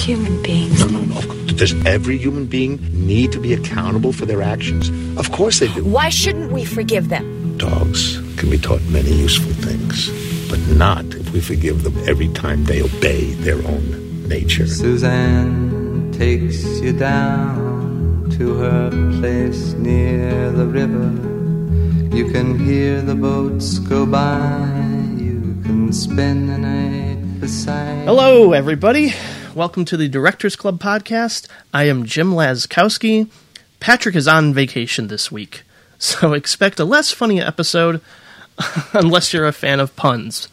human beings. No, no, no. Does every human being need to be accountable for their actions? Of course they do. Why shouldn't we forgive them? Dogs can be taught many useful things, but not if we forgive them every time they obey their own nature. Suzanne takes you down to her place near the river. You can hear the boats go by. You can spend the night beside. Hello, everybody. Welcome to the Directors Club podcast. I am Jim Lazkowski. Patrick is on vacation this week, so expect a less funny episode unless you're a fan of puns.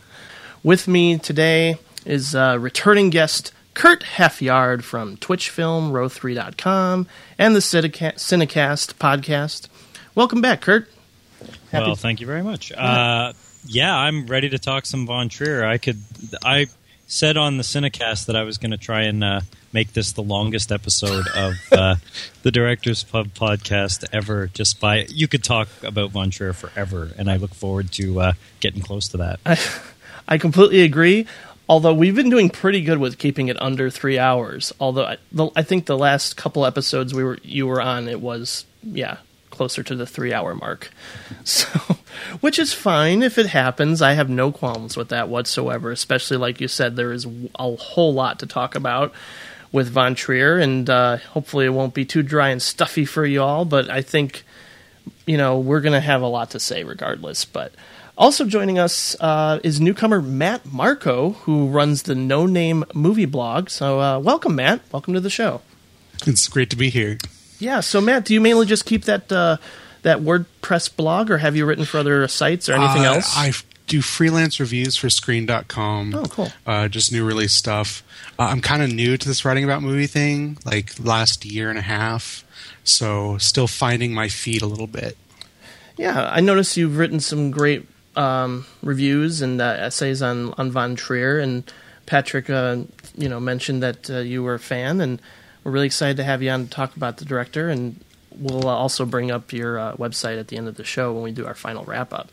With me today is uh, returning guest Kurt Halfyard from TwitchFilm, Row3.com, and the Cineca- Cinecast podcast. Welcome back, Kurt. Happy- Well, thank you very much. Uh, yeah, I'm ready to talk some Von Trier. I could. I said on the Cinecast that I was going to try and uh, make this the longest episode of uh, the Directors Pub podcast ever. Just by you could talk about Von Trier forever, and I look forward to uh, getting close to that. I completely agree. Although we've been doing pretty good with keeping it under three hours. Although I, the, I think the last couple episodes we were you were on, it was yeah closer to the three hour mark. So, which is fine if it happens. I have no qualms with that whatsoever. Especially like you said, there is a whole lot to talk about with Von Trier, and uh, hopefully it won't be too dry and stuffy for you all. But I think you know we're going to have a lot to say regardless. But also joining us uh, is newcomer Matt Marco, who runs the No Name Movie Blog. So uh, welcome, Matt. Welcome to the show. It's great to be here. Yeah. So Matt, do you mainly just keep that uh, that WordPress blog, or have you written for other sites or anything Uh, else? I do freelance reviews for Screen.com. Oh, cool. Uh, just new release stuff. Uh, I'm kind of new to this writing about movie thing, like last year and a half. So still finding my feet a little bit. Yeah, I noticed you've written some great um, reviews and uh, essays on on Von Trier, and Patrick, uh, you know, mentioned that uh, you were a fan, and we're really excited to have you on to talk about the director, and we'll uh, also bring up your uh, website at the end of the show when we do our final wrap up.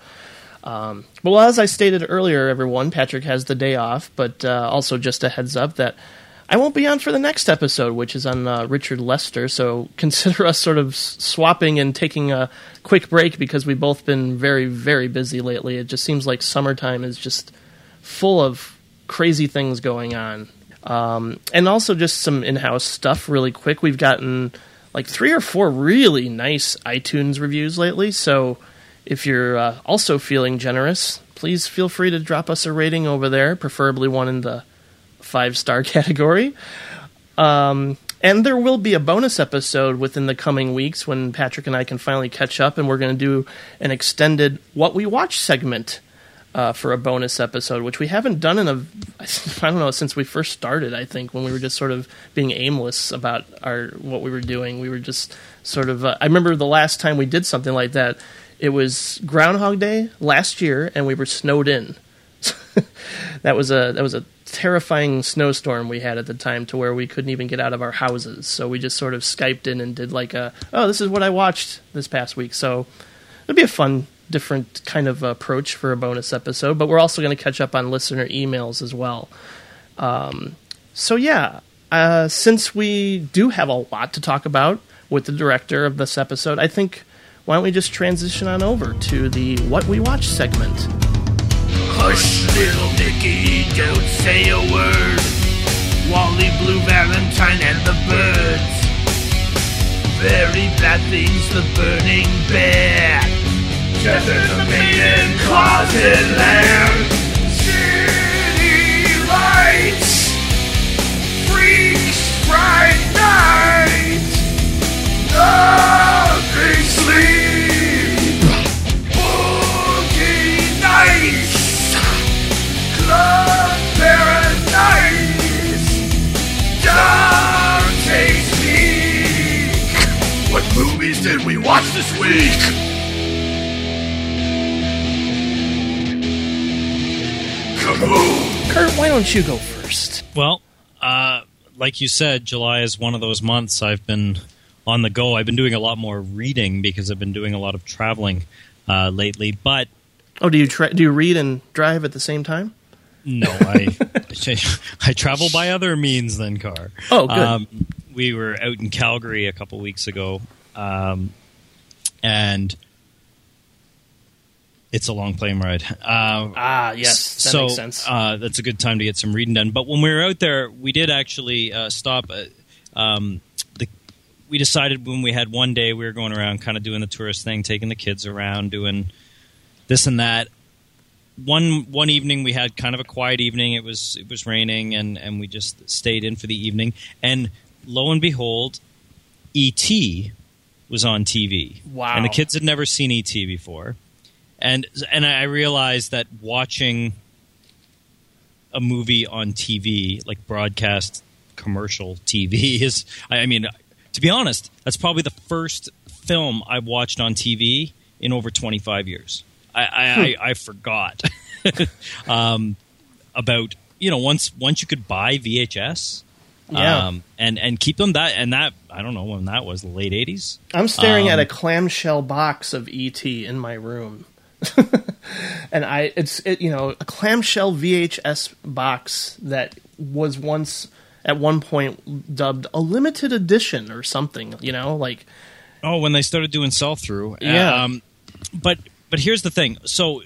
Um, well, as I stated earlier, everyone, Patrick has the day off, but uh, also just a heads up that I won't be on for the next episode, which is on uh, Richard Lester. So consider us sort of swapping and taking a quick break because we've both been very, very busy lately. It just seems like summertime is just full of crazy things going on. Um, and also just some in-house stuff really quick. We've gotten like three or four really nice iTunes reviews lately. So if you're uh, also feeling generous, please feel free to drop us a rating over there, preferably one in the five star category. Um, and there will be a bonus episode within the coming weeks when Patrick and I can finally catch up, and we're going to do an extended What We Watch segment uh, for a bonus episode, which we haven't done in a, I don't know, since we first started, I think, when we were just sort of being aimless about our what we were doing. We were just sort of, uh, I remember the last time we did something like that, it was Groundhog Day last year, and we were snowed in that was a that was a terrifying snowstorm we had at the time to where we couldn't even get out of our houses. So we just sort of skyped in and did like a oh this is what I watched this past week. So it'll be a fun different kind of approach for a bonus episode. But we're also going to catch up on listener emails as well. Um, so yeah, uh, since we do have a lot to talk about with the director of this episode, I think why don't we just transition on over to the what we watch segment. Hush, little Nicky, don't say a word. WALL-E, Blue Valentine, and the birds. Very bad things, the burning bear. Just in the maiden closet land. City lights. Freaks, fright night. Nothing sleep. Boogie nights. Club Paradise Dante's Peak What movies did we watch this week? Kurt, why don't you go first? Well, uh, like you said, July is one of those months I've been on the go. I've been doing a lot more reading because I've been doing a lot of traveling uh, lately. But Oh, do you tra- do you read and drive at the same time? No, I I travel by other means than car. Oh, good. Um, we were out in Calgary a couple weeks ago, um, and it's a long plane ride. Uh, Ah, yes, that so makes sense. Uh, that's a good time to get some reading done. But when we were out there, we did actually uh, stop. At, um, the, we decided when we had one day, we were going around, kind of doing the tourist thing, taking the kids around, doing this and that. One one evening, we had kind of a quiet evening. It was it was raining, and and we just stayed in for the evening. And lo and behold, E.T. was on TV. Wow. And the kids had never seen E.T. before and and I realized that watching a movie on TV, like broadcast commercial TV, is I mean, to be honest, that's probably the first film I've watched on TV in over 25 years. I I, I, I forgot um, about you know once once you could buy VHS. Yeah. Um, and and keep them that and that I don't know when that was the late eighties. I'm staring at um, a clamshell box of ET in my room. and I it's it, you know, a clamshell VHS box that was once at one point dubbed a limited edition or something, you know, like Oh, when they started doing sell through. Yeah. Um, but but here's the thing. So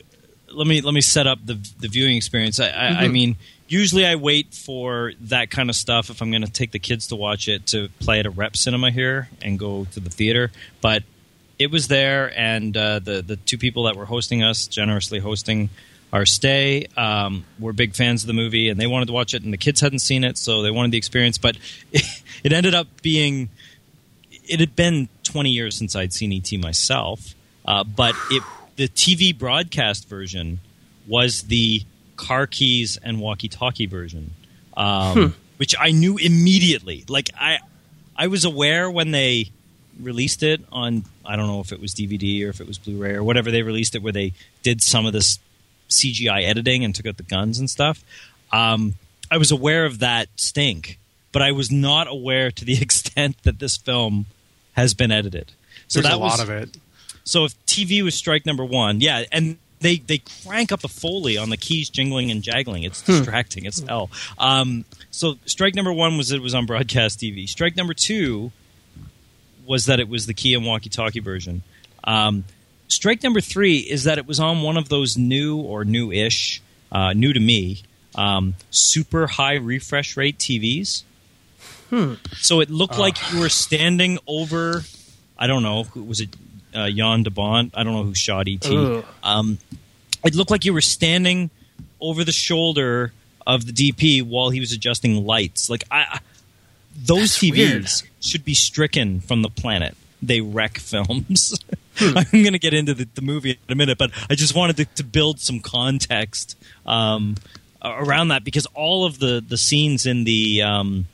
let me let me set up the the viewing experience. I, I, Mm-hmm. I mean, usually I wait for that kind of stuff if I'm going to take the kids to watch it to play at a rep cinema here and go to the theater. But it was there, and uh, the the two people that were hosting us, generously hosting our stay, um, were big fans of the movie, and they wanted to watch it, and the kids hadn't seen it, so they wanted the experience. But it ended up being it had been 20 years since I'd seen ET myself, uh, but it the TV broadcast version was the car keys and walkie-talkie version, um, which I knew immediately. Like I, I was aware when they released it on I don't know if it was DVD or if it was Blu-ray or whatever they released it, where they did some of this CGI editing and took out the guns and stuff. Um, I was aware of that stink, but I was not aware to the extent that this film has been edited. So There's that a lot was, of it. So if TV was strike number one, yeah, and they they crank up the foley on the keys jingling and jaggling. It's distracting it's hell. Um, so strike number one was it was on broadcast TV. Strike number two was that it was the key and walkie-talkie version. Um, strike number three is that it was on one of those new or new-ish, uh, new to me, um, super high refresh rate TVs. So it looked like you were standing over. I don't know. Was it uh, Jan de Bont? I don't know who shot ET. Um, it looked like you were standing over the shoulder of the DP while he was adjusting lights. Like I, I- those That's TVs weird. should be stricken from the planet. They wreck films. I'm going to get into the, the movie in a minute, but I just wanted to, to build some context um, around that because all of the the scenes in the um,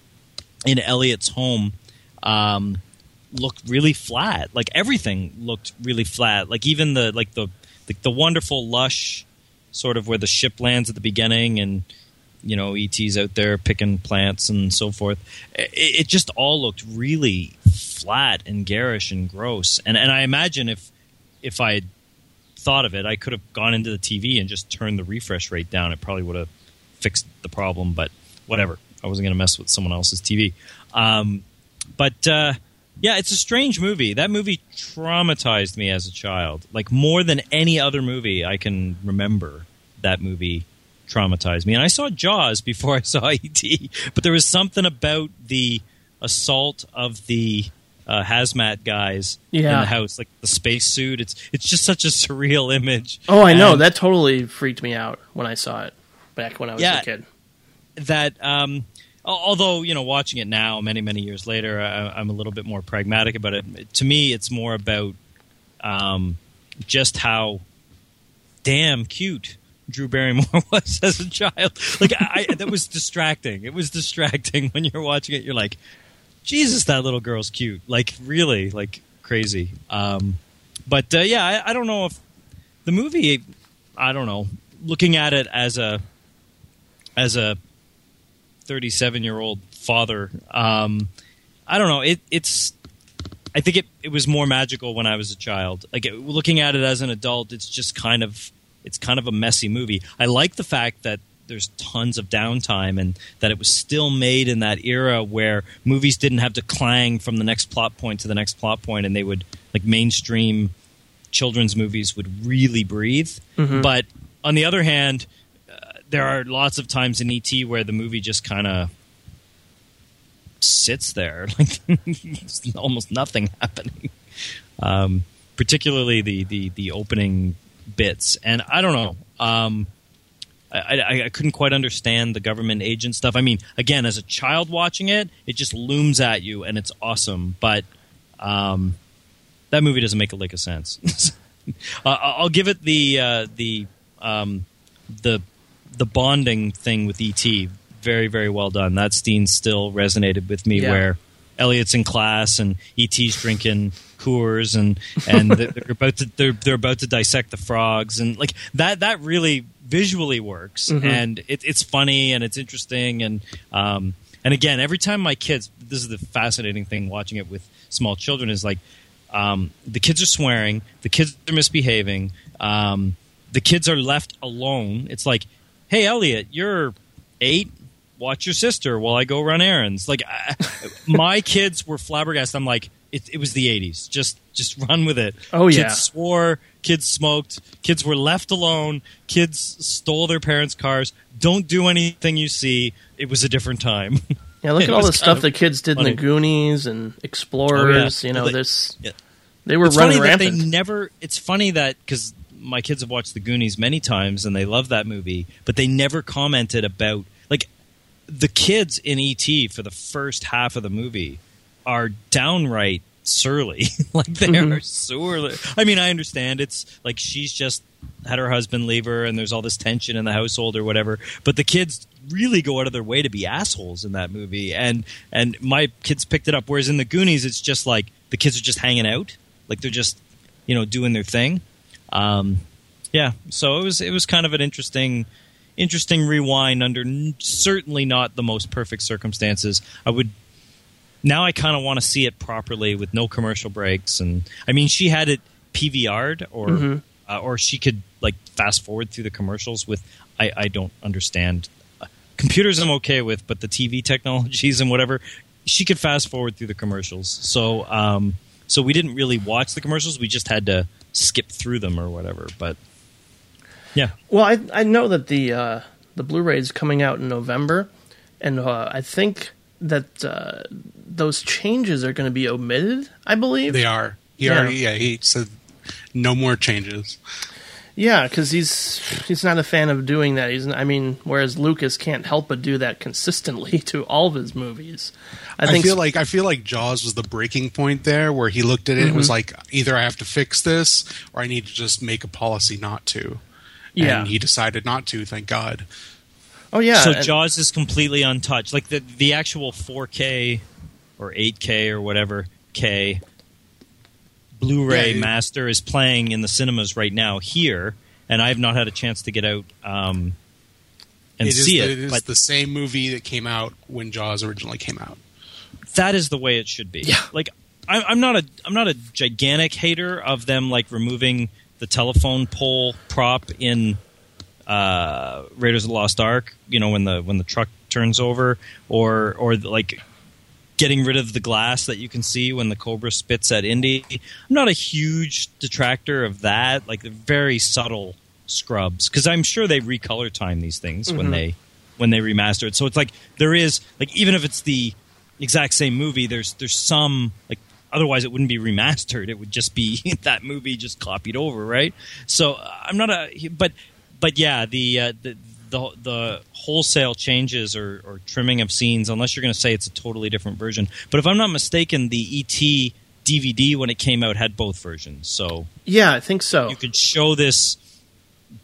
in Elliot's home um, looked really flat. Like everything looked really flat. Like even the like the the, the wonderful lush sort of where the ship lands at the beginning and you know ET's out there picking plants and so forth. It, it just all looked really flat and garish and gross. And and I imagine if if I had thought of it, I could have gone into the TV and just turned the refresh rate down. It probably would have fixed the problem. But whatever, I wasn't going to mess with someone else's TV. Um, but uh, yeah, it's a strange movie. That movie traumatized me as a child, like more than any other movie I can remember. That movie traumatized me, and I saw Jaws before I saw ET. But there was something about the assault of the uh, hazmat guys in the house, like the spacesuit. It's it's just such a surreal image. Oh, I know And- that totally freaked me out when I saw it back when I was Yeah. a kid. that um, although you know watching it now many many years later I, i'm a little bit more pragmatic about it to me it's more about um, just how damn cute drew barrymore was as a child. Like I, that was distracting. It was distracting when you're watching it. You're like jesus that little girl's cute. Like really? Like crazy. Um, but uh, yeah I, I don't know if the movie i don't know. Looking at it as a as a 37 year old father um, i don't know. It, it's i think it, it was more magical when i was a child. Like it, looking at it as an adult it's just kind of it's kind of a messy movie. I like the fact that there's tons of downtime and that it was still made in that era where movies didn't have to clang from the next plot point to the next plot point and they would like mainstream children's movies would really breathe. But on the other hand uh, there are lots of times in ET where the movie just kind of sits there. Like almost nothing happening. Um, particularly the, the the opening bits and I don't know um, I, I, I couldn't quite understand the government agent stuff. I mean, again, as a child watching it, it just looms at you and it's awesome. But um, that movie doesn't make a lick of sense. uh, I'll give it the uh, the um, the the bonding thing with ET. Very very well done. That scene still resonated with me. Yeah. Where Elliot's in class and ET's drinking Coors and and they're about to they're they're about to dissect the frogs. And like that that really visually works. And it, it's funny and it's interesting. And um and again every time my kids this is the fascinating thing watching it with small children is like um the kids are swearing the kids are misbehaving um the kids are left alone. It's like hey Elliot you're eight watch your sister while I go run errands. Like I, my kids were flabbergasted. I'm like, it, it was the '80s. Just just run with it. Oh, kids yeah. swore. Kids smoked. Kids were left alone. Kids stole their parents' cars. Don't do anything you see. It was a different time. Yeah, look at all the stuff the kids did in the Goonies and Explorers. Oh, yeah. You know, Well, they- this Yeah. they were it's running funny rampant. that they never. It's funny that because my kids have watched the Goonies many times and they love that movie, but they never commented about like the kids in ET for the first half of the movie are downright surly. like they Mm-hmm. are surly. I mean, I understand it's like she's just had her husband leave her and there's all this tension in the household or whatever, but the kids really go out of their way to be assholes in that movie and and my kids picked it up whereas in the Goonies it's just like the kids are just hanging out, like they're just you know doing their thing. Um yeah, so it was it was kind of an interesting interesting rewind under n- certainly not the most perfect circumstances. I would now I kind of want to see it properly with no commercial breaks and I mean she had it PVR'd or uh, or she could like fast forward through the commercials with I I don't understand Uh, computers I'm okay with but the TV technologies and whatever she could fast forward through the commercials. So um so we didn't really watch the commercials we just had to skip through them or whatever but yeah Well, I I know that the uh, the Blu-ray is coming out in November, and uh, I think that uh, those changes are going to be omitted. I believe. They are. He Yeah. already, yeah, he said no more changes. Yeah, because he's he's not a fan of doing that. He's I mean, whereas Lucas can't help but do that consistently to all of his movies. I I, feel like I feel like Jaws was the breaking point there, where he looked at it and was Mm-hmm. like, either I have to fix this, or I need to just make a policy not to. Yeah. and he decided not to. Thank God. oh yeah, so and- Jaws is completely untouched. Like the the actual 4K or 8K or whatever K Blu-ray Yeah, it- master is playing in the cinemas right now here, and I have not had a chance to get out um, and It is see the, it. it is but the same movie that came out when Jaws originally came out. that is the way it should be. Yeah. Like I, I'm not a I'm not a gigantic hater of them like removing the telephone pole prop in uh, Raiders of the Lost Ark. You know when the when the truck turns over, or or like getting rid of the glass that you can see when the Cobra spits at Indy. I'm not a huge detractor of that. Like the very subtle scrubs because I'm sure they recolor time these things when they when they remaster it. So it's like there is like even if it's the exact same movie, there's there's some like otherwise it wouldn't be remastered. It would just be that movie just copied over, right? So uh, I'm not a but but yeah, the uh, the the, the wholesale changes or, or trimming of scenes, unless you're going to say it's a totally different version. But if I'm not mistaken, the ET DVD when it came out had both versions, so yeah, I think so. you could show this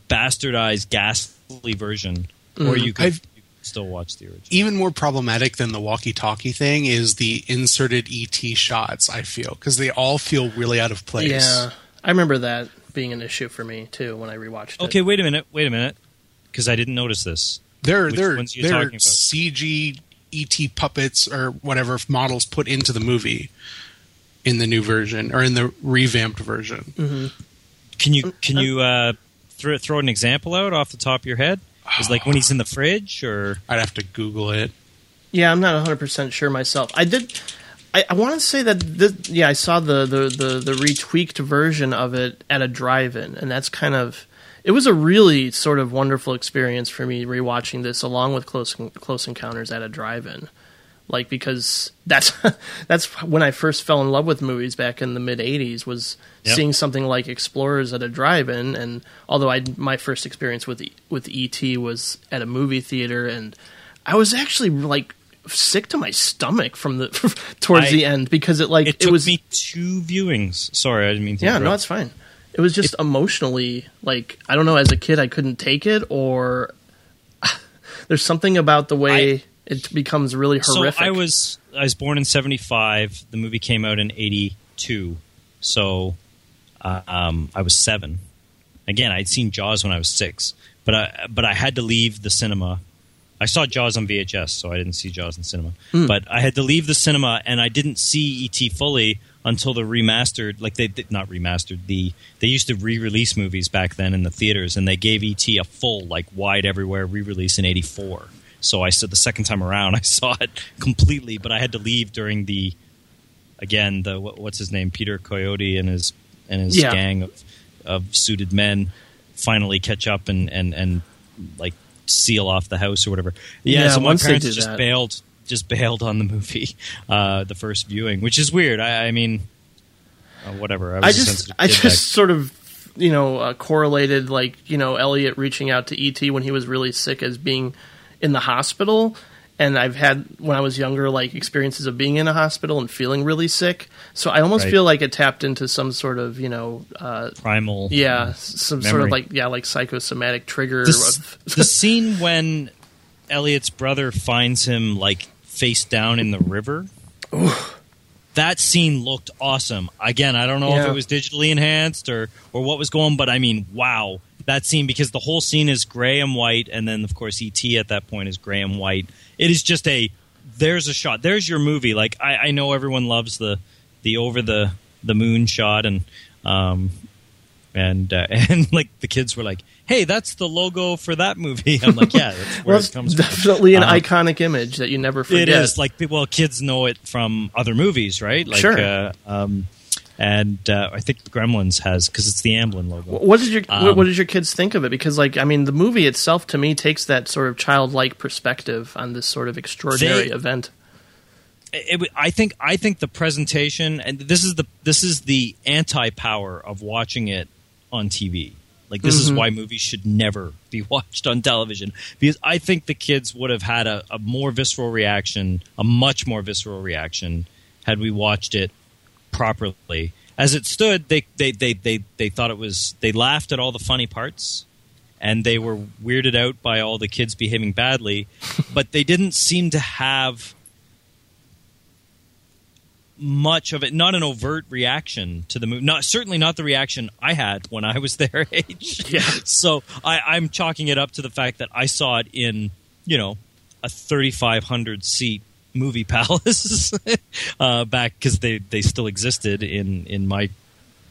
bastardized, ghastly version, or you could, I've- you could still watch the original. Even more problematic than the walkie-talkie thing is the inserted ET shots. I feel because they all feel really out of place. yeah, I remember that being an issue for me too when I rewatched it. Okay, wait a minute, wait a minute, because I didn't notice this. They're Which they're ones are you they're talking about? CG ET puppets or whatever models put into the movie in the new version or in the revamped version. Mm-hmm. Can you um, can uh, you uh, throw throw an example out off the top of your head? Is like when he's in the fridge, or I'd have to Google it. Yeah, I'm not 100 percent sure myself. I did. I, I want to say that this, yeah, I saw the, the the the retweaked version of it at a drive-in, and that's kind of it was a really sort of wonderful experience for me rewatching this along with Close Close Encounters at a drive-in. Like because that's that's when I first fell in love with movies back in the mid '80s was Yep. seeing something like Explorers at a drive-in, and although I my first experience with with ET was at a movie theater, and I was actually like sick to my stomach from the towards I- the end because it like it it, took was me two viewings. Sorry, I didn't mean to. yeah no interrupt. it's fine. It was just emotionally like I don't know as a kid I couldn't take it or there's something about the way it becomes really horrific. So I was I was born in '75. The movie came out in '82. So uh, um, I was seven. Again, I'd seen Jaws when I was six, but I but I had to leave the cinema. I saw Jaws on VHS, so I didn't see Jaws in cinema. But I had to leave the cinema, and I didn't see ET fully until the remastered. Like they did not remastered. The they used to re-release movies back then in the theaters, and they gave ET a full, like wide everywhere re-release in '84. So I said the second time around, I saw it completely, but I had to leave during the again the what's his name Peter Coyote and his and his Yeah. gang of, of suited men finally catch up and and and like seal off the house or whatever. Yeah, Yeah, so my once parents just that. bailed just bailed on the movie uh, the first viewing, which is weird. I, I mean, uh, whatever. I, was I just I just back- sort of you know uh, correlated like you know Elliot reaching out to ET when he was really sick as being in the hospital and I've had when I was younger like experiences of being in a hospital and feeling really sick so I almost Right. feel like it tapped into some sort of you know uh, primal. yeah s- some sort of Memory. like yeah like psychosomatic trigger the, of the scene when Elliot's brother finds him like face down in the river. That scene looked awesome. Again, I don't know if it was digitally enhanced or or what was going, but I mean, wow, that scene because the whole scene is gray and white, and then of course ET at that point is gray and white. It is just a there's a shot. There's your movie. Like I, I know everyone loves the the over the the moon shot and um and uh, and like the kids were like, "Hey, that's the logo for that movie." I'm like, "Yeah, that's where well, it it's comes from." definitely an Um, iconic image that you never forget It is like well, kids know it from other movies, right? Like, Sure. Uh, um, and uh, I think Gremlins has because it's the Amblin logo. What did your Um, what, what did your kids think of it? Because like I mean, the movie itself to me takes that sort of childlike perspective on this sort of extraordinary They- event. it, it- I think I think the presentation and this is the this is the anti power of watching it on TV. Like this is why movies should never be watched on television because I think the kids would have had a, a more visceral reaction, a much more visceral reaction, had we watched it properly. As it stood, they they, they, they, they thought it was they laughed at all the funny parts and they were weirded out by all the kids behaving badly, but they didn't seem to have much of it not an overt reaction to the movie not certainly not the reaction i had when i was their age Yeah. so I, i'm chalking it up to the fact that i saw it in you know a 3500 seat movie palace uh, back because they, they still existed in, in my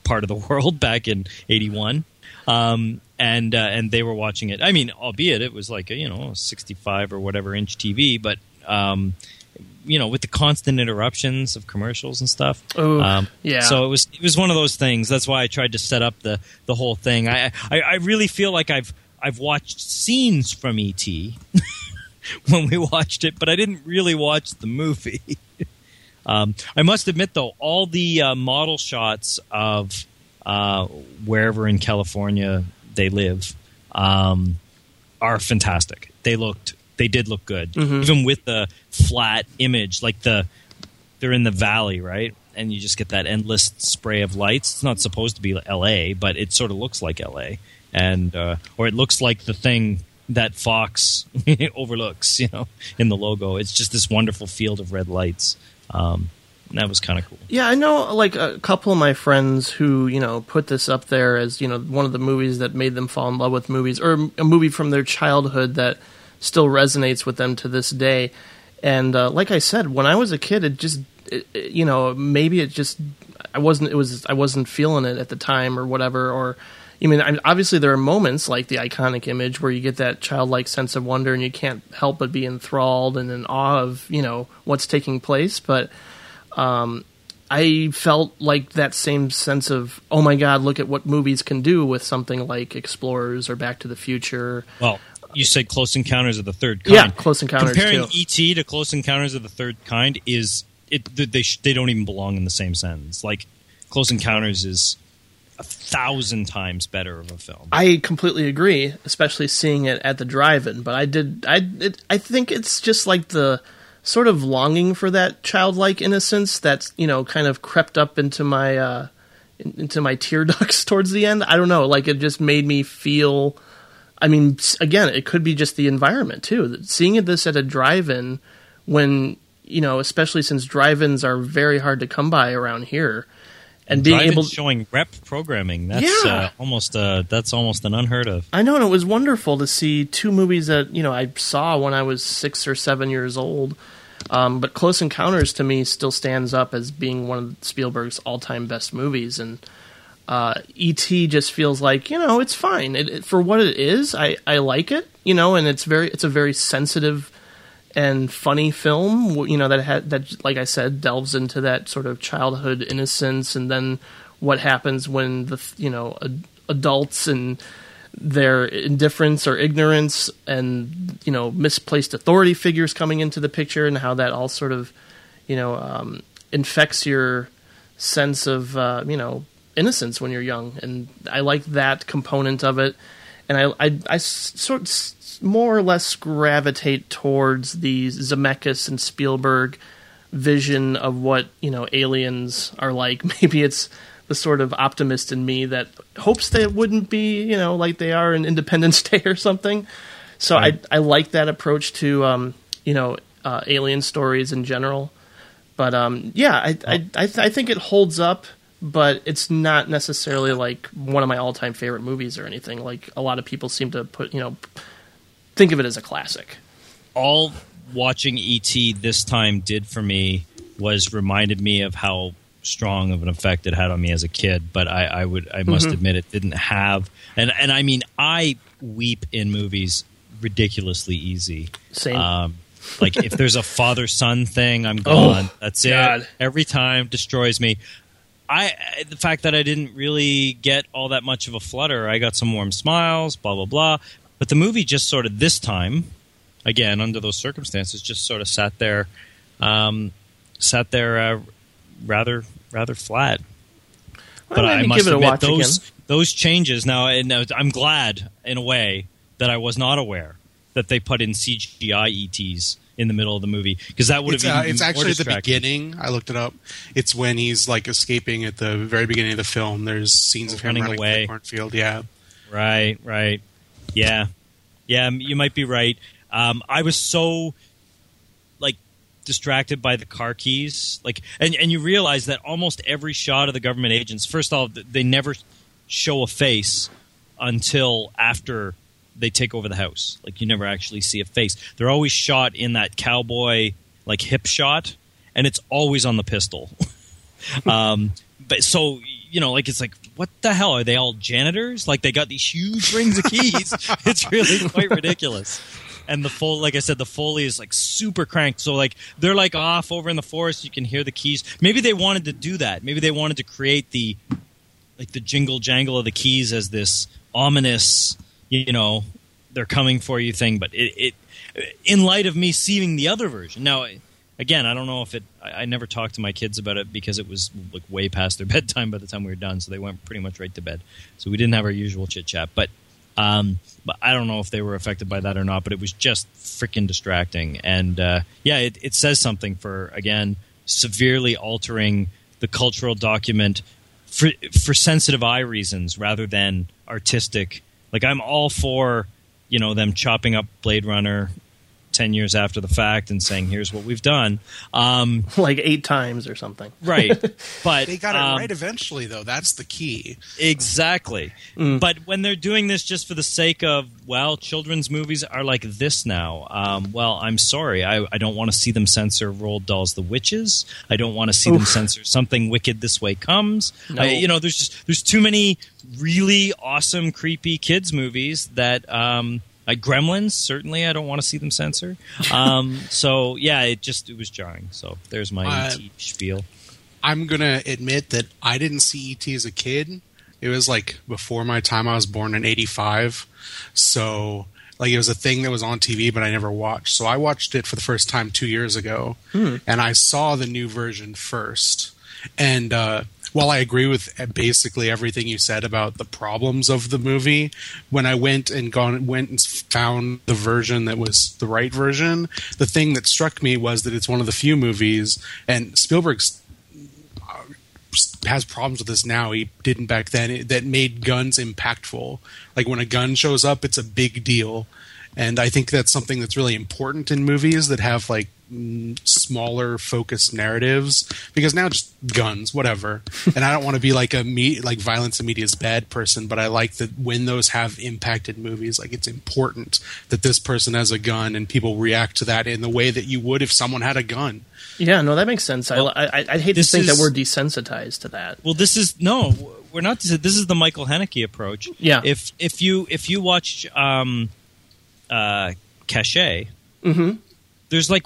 part of the world back in 81 um, and uh, and they were watching it. I mean albeit it was like a you know 65 or whatever inch tv but um, you know with the constant interruptions of commercials and stuff. Oh, yeah. so it was it was one of those things. That's why i tried to set up the the whole thing. I i, I really feel like i've i've watched scenes from et when we watched it, but I didn't really watch the movie. um, I must admit, though, all the uh, model shots of uh, wherever in California they live um, are fantastic. They looked, they did look good, even with the flat image, like the they're in the valley, right? And you just get that endless spray of lights. It's not supposed to be L.A., but it sort of looks like L.A. and uh, or it looks like the thing that Fox overlooks, you know, in the logo. It's just this wonderful field of red lights. Um, that was kind of cool. Yeah, I know like a couple of my friends who, you know, put this up there as, you know, one of the movies that made them fall in love with movies or a movie from their childhood that still resonates with them to this day. And uh, like I said, when I was a kid, it just it, it- you know, maybe it just I wasn't it was I wasn't feeling it at the time or whatever or I mean, obviously there are moments like the iconic image where you get that childlike sense of wonder and you can't help but be enthralled and in awe of you know what's taking place. But um, I felt like that same sense of oh my god, look at what movies can do with something like Explorers or Back to the Future. Well, you said Close Encounters of the Third Kind. Yeah, Close Encounters, Comparing too. ET to Close Encounters of the Third Kind is it? They sh- they don't even belong in the same sentence. Like Close Encounters is a thousand times better of a film. I completely agree, especially seeing it at the drive-in. But I did, I, it, I think it's just like the sort of longing for that childlike innocence that's you know kind of crept up into my uh, in- into my tear ducts towards the end. I don't know, like it just made me feel. I mean, again, it could be just the environment too. Seeing this at a drive-in when you know, especially since drive-ins are very hard to come by around here, and being able showing rep programming that's Yeah. uh, almost uh, that's almost an unheard of. I know, and it was wonderful to see two movies that you know I saw when I was six or seven years old. Um, but Close Encounters to me still stands up as being one of Spielberg's all-time best movies, and uh, E.T. just feels like you know it's fine it, it- for what it is. I, I like it, you know, and it's very it's a very sensitive and funny film. You know that had that like I said delves into that sort of childhood innocence, and then what happens when the you know ad- adults and their indifference or ignorance and you know misplaced authority figures coming into the picture and how that all sort of you know um, infects your sense of uh, you know innocence when you're young and I like that component of it and I I sort s- more or less gravitate towards the Zemeckis and Spielberg vision of what you know aliens are like. Maybe it's the sort of optimist in me that hopes they wouldn't be you know like they are in independence day or something. So i i like that approach to um you know uh, alien stories in general. But um yeah i I, I, th- I think it holds up but it's not necessarily like one of my all-time favorite movies or anything. Like a lot of people seem to put you know think of it as a classic all watching ET this time did for me was reminded me of how strong of an effect it had on me as a kid. But I, I would, I must admit, it didn't have. And and I mean, I weep in movies ridiculously easy. Same. Um, like if there's a father son thing, I'm gone. That's God. it. Every time destroys me. I the fact that I didn't really get all that much of a flutter. I got some warm smiles, blah blah blah. But the movie just sort of this time, again under those circumstances, just sort of sat there, um, sat there uh, rather rather flat. But I maybe must give it a admit watch those again. those changes now, and uh, I'm glad in a way that I was not aware that they put in CGI ETs in the middle of the movie because that would It's, have uh, been it's more actually the beginning. I looked it up. It's when he's like escaping at the very beginning of the film. There's scenes of him Running running, away. away. the cornfield. Yeah, Right, right. Yeah. Yeah, you might be right. Um, I was so like distracted by the car keys. Like and and you realize that almost every shot of the government agents first of all they never show a face until after they take over the house. Like you never actually see a face. They're always shot in that cowboy like hip shot and it's always on the pistol. um, but so you know, like it's like, what the hell are they all janitors? Like they got these huge rings of keys. it's really quite ridiculous. And the full, like I said, the foley is like super cranked. So like they're like off over in the forest. You can hear the keys. Maybe they wanted to do that. Maybe they wanted to create the like the jingle jangle of the keys as this ominous, you know, they're coming for you thing. But it, it in light of me seeing the other version now. Again, I don't know if it. I, I never talked to my kids about it because it was like way past their bedtime by the time we were done, so they went pretty much right to bed. So we didn't have our usual chit chat. But, um, but I don't know if they were affected by that or not. But it was just freaking distracting, and uh, yeah, it, it says something for again severely altering the cultural document for for sensitive eye reasons rather than artistic. Like I'm all for you know them chopping up Blade Runner ten years after the fact and saying, "Here's what we've done." Um, like eight times or something. right, but They got it um, right eventually, though. That's the key. Exactly. But when they're doing this just for the sake of, well, children's movies are like this now. Um, well, I'm sorry. I, I don't want to see them censor Roald Dahl's The Witches. I don't want to see them censor Something Wicked This Way Comes. No. I, you know, there's just, there's too many really awesome, creepy kids movies that. Um, like Gremlins, certainly, I don't want to see them censor. Um, so yeah, it just it was jarring. So there's my Uh, ET spiel. I'm gonna admit that I didn't see ET as a kid. It was like before my time. I was born in '85, so like it was a thing that was on TV, but I never watched. So I watched it for the first time two years ago, and I saw the new version first. And uh, while I agree with uh, basically everything you said about the problems of the movie, when I went and gone went and found the version that was the right version, the thing that struck me was that it's one of the few movies, and Spielberg's uh, has problems with this now. He didn't back then. That made guns impactful. Like when a gun shows up, it's a big deal, and I think that's something that's really important in movies that have like smaller focused narratives. Because now just guns, whatever. and I don't want to be like a me like violence and media is bad person, but I like that when those have impacted movies, like it's important that this person has a gun and people react to that in the way that you would if someone had a gun. Yeah, no, that makes sense. Well, I, I, I hate to think is- that we're desensitized to that. Well, this is no, we're not. This is the Michael Haneke approach. Yeah. If if you if you watch um, uh, Caché, Mhm. there's like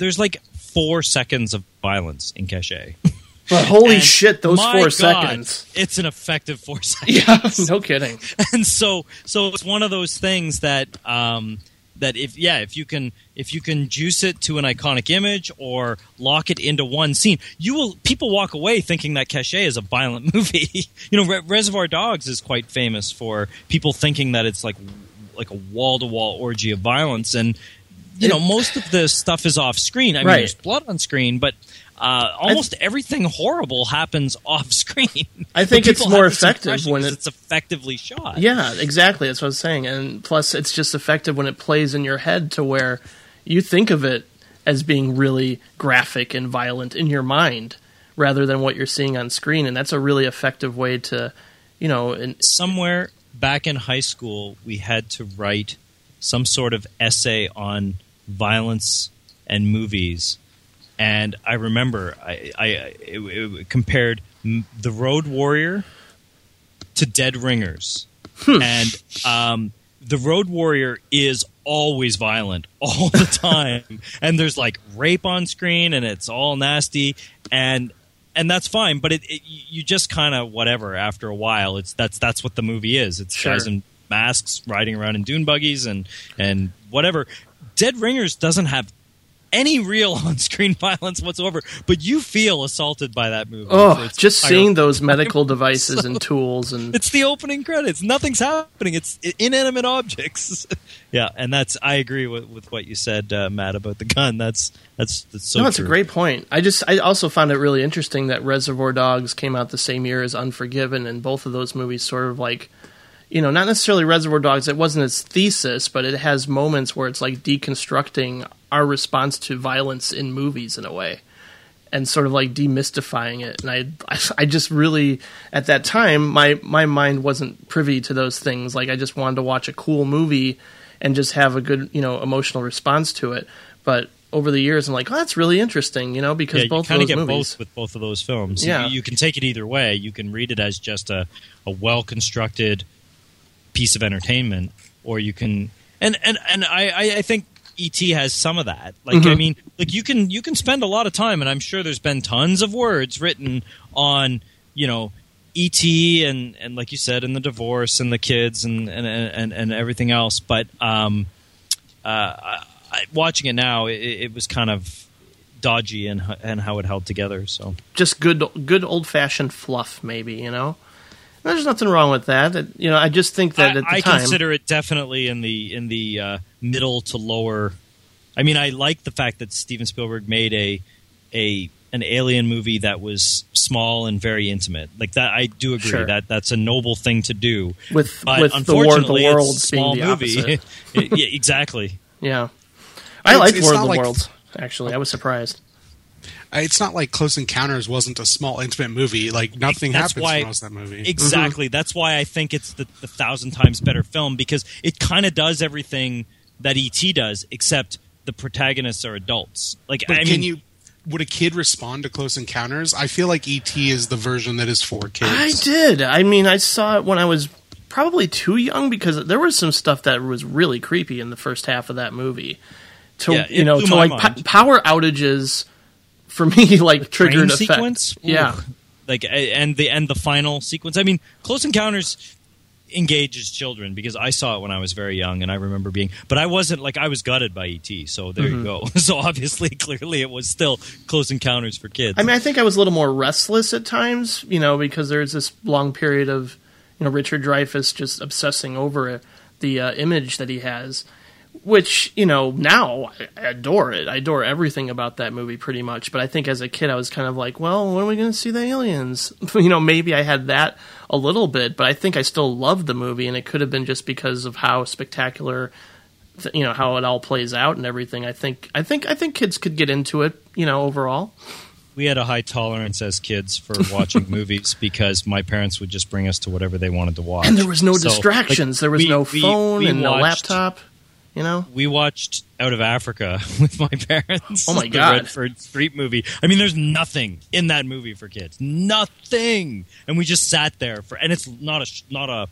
there's like four seconds of violence in Caché. But holy And shit, those four God, seconds. It's an effective four seconds. Yeah, no kidding. and so so it's one of those things that um, that if yeah if you can if you can juice it to an iconic image or lock it into one scene you will people walk away thinking that caché is a violent movie you know Re- reservoir dogs is quite famous for people thinking that it's like like a wall-to-wall orgy of violence and you know most of the stuff is off screen i mean Right. there's blood on screen but uh, almost everything horrible happens off screen. I think it's more effective when it- it's effectively shot. Yeah, exactly. That's what I was saying. And plus, it's just effective when it plays in your head to where you think of it as being really graphic and violent in your mind rather than what you're seeing on screen. And that's a really effective way to, you know, and somewhere back in high school, we had to write some sort of essay on violence and movies. And I remember I, I it, it compared m- The Road Warrior to Dead Ringers, and um, The Road Warrior is always violent all the time, and there's like rape on screen, and it's all nasty, and and that's fine. But it, it you just kind of whatever. After a while, it's that's that's what the movie is. It's Sure. guys in masks riding around in dune buggies and and whatever. Dead Ringers doesn't have any real on-screen violence whatsoever, but you feel assaulted by that movie. oh, just seeing those medical devices and tools and it's the opening credits. Nothing's happening. It's inanimate objects. yeah, and that's I agree with, with what you said, uh, Matt, about the gun. That's that's that's so. no, it's a great point. I just I also found it really interesting that Reservoir Dogs came out the same year as Unforgiven, and both of those movies sort of like, you know, not necessarily Reservoir Dogs. It wasn't its thesis, but it has moments where it's like deconstructing our response to violence in movies in a way, and sort of like demystifying it. And I I, just really at that time my my mind wasn't privy to those things. Like I just wanted to watch a cool movie and just have a good you know emotional response to it, but over the years, I'm like, oh, that's really interesting, you know, because Yeah, both of kind of those get movies. both with both of those films. Yeah. You, you can take it either way. You can read it as just a, a well constructed piece of entertainment, or you can and and and I I, I think. ET has some of that. Like Mm-hmm. I mean, like you can you can spend a lot of time, and I'm sure there's been tons of words written on you know ET and and like you said, and the divorce and the kids and and and, and everything else. But um, uh, I, I, watching it now, it, it was kind of dodgy and and how it held together. So just good good old fashioned fluff, maybe you know. There's nothing wrong with that. It- you know, I just think that I, at the I time, consider it definitely in the in the uh, middle to lower. I mean, I like the fact that Steven Spielberg made a a an alien movie that was small and very intimate. Like that, I do agree Sure. that that's a noble thing to do. with But with the War of the unfortunately, it's a Worlds being small the movie. opposite. yeah, exactly. Yeah. I It's- liked it's War of the like- Worlds. Actually, I was surprised. It's not like Close Encounters wasn't a small, intimate movie. Like nothing That's happens why- for most of that movie. Exactly. Mm-hmm. That's why I think it's the, the thousand times better film because it kind of does everything that ET does, except the protagonists are adults. Like, but I can mean, you? Would a kid respond to Close Encounters? I feel like ET is the version that is for kids. I did. I mean, I saw it when I was probably too young because there was some stuff that was really creepy in the first half of that movie. To Yeah, it you know, blew to like po- power outages for me like triggered effect. sequence, Yeah. Ooh. like and the and the final sequence. I mean, Close Encounters engages children because I saw it when I was very young and I remember being, but I wasn't like I was gutted by ET. So there Mm-hmm. you go. So obviously, clearly, it was still Close Encounters for kids. I mean, I think I was a little more restless at times, you know, because there's this long period of, you know, Richard Dreyfuss just obsessing over the uh, image that he has, which, you know, now I adore it. I adore everything about that movie pretty much. But I think as a kid, I was kind of like, well, when are we going to see the aliens? you know, maybe I had that a little bit, but I think I still loved the movie, and it could have been just because of how spectacular th- you know how it all plays out and everything. I think I think I think kids could get into it, you know, overall. we had a high tolerance as kids for watching movies because my parents would just bring us to whatever they wanted to watch. And there was no So, like, distractions. there was we- no phone we and no laptop. You know, We watched Out of Africa with my parents. Oh my the God. Redford Streep movie. I mean, there's nothing in that movie for kids. Nothing. And we just sat there for, and it's not a not a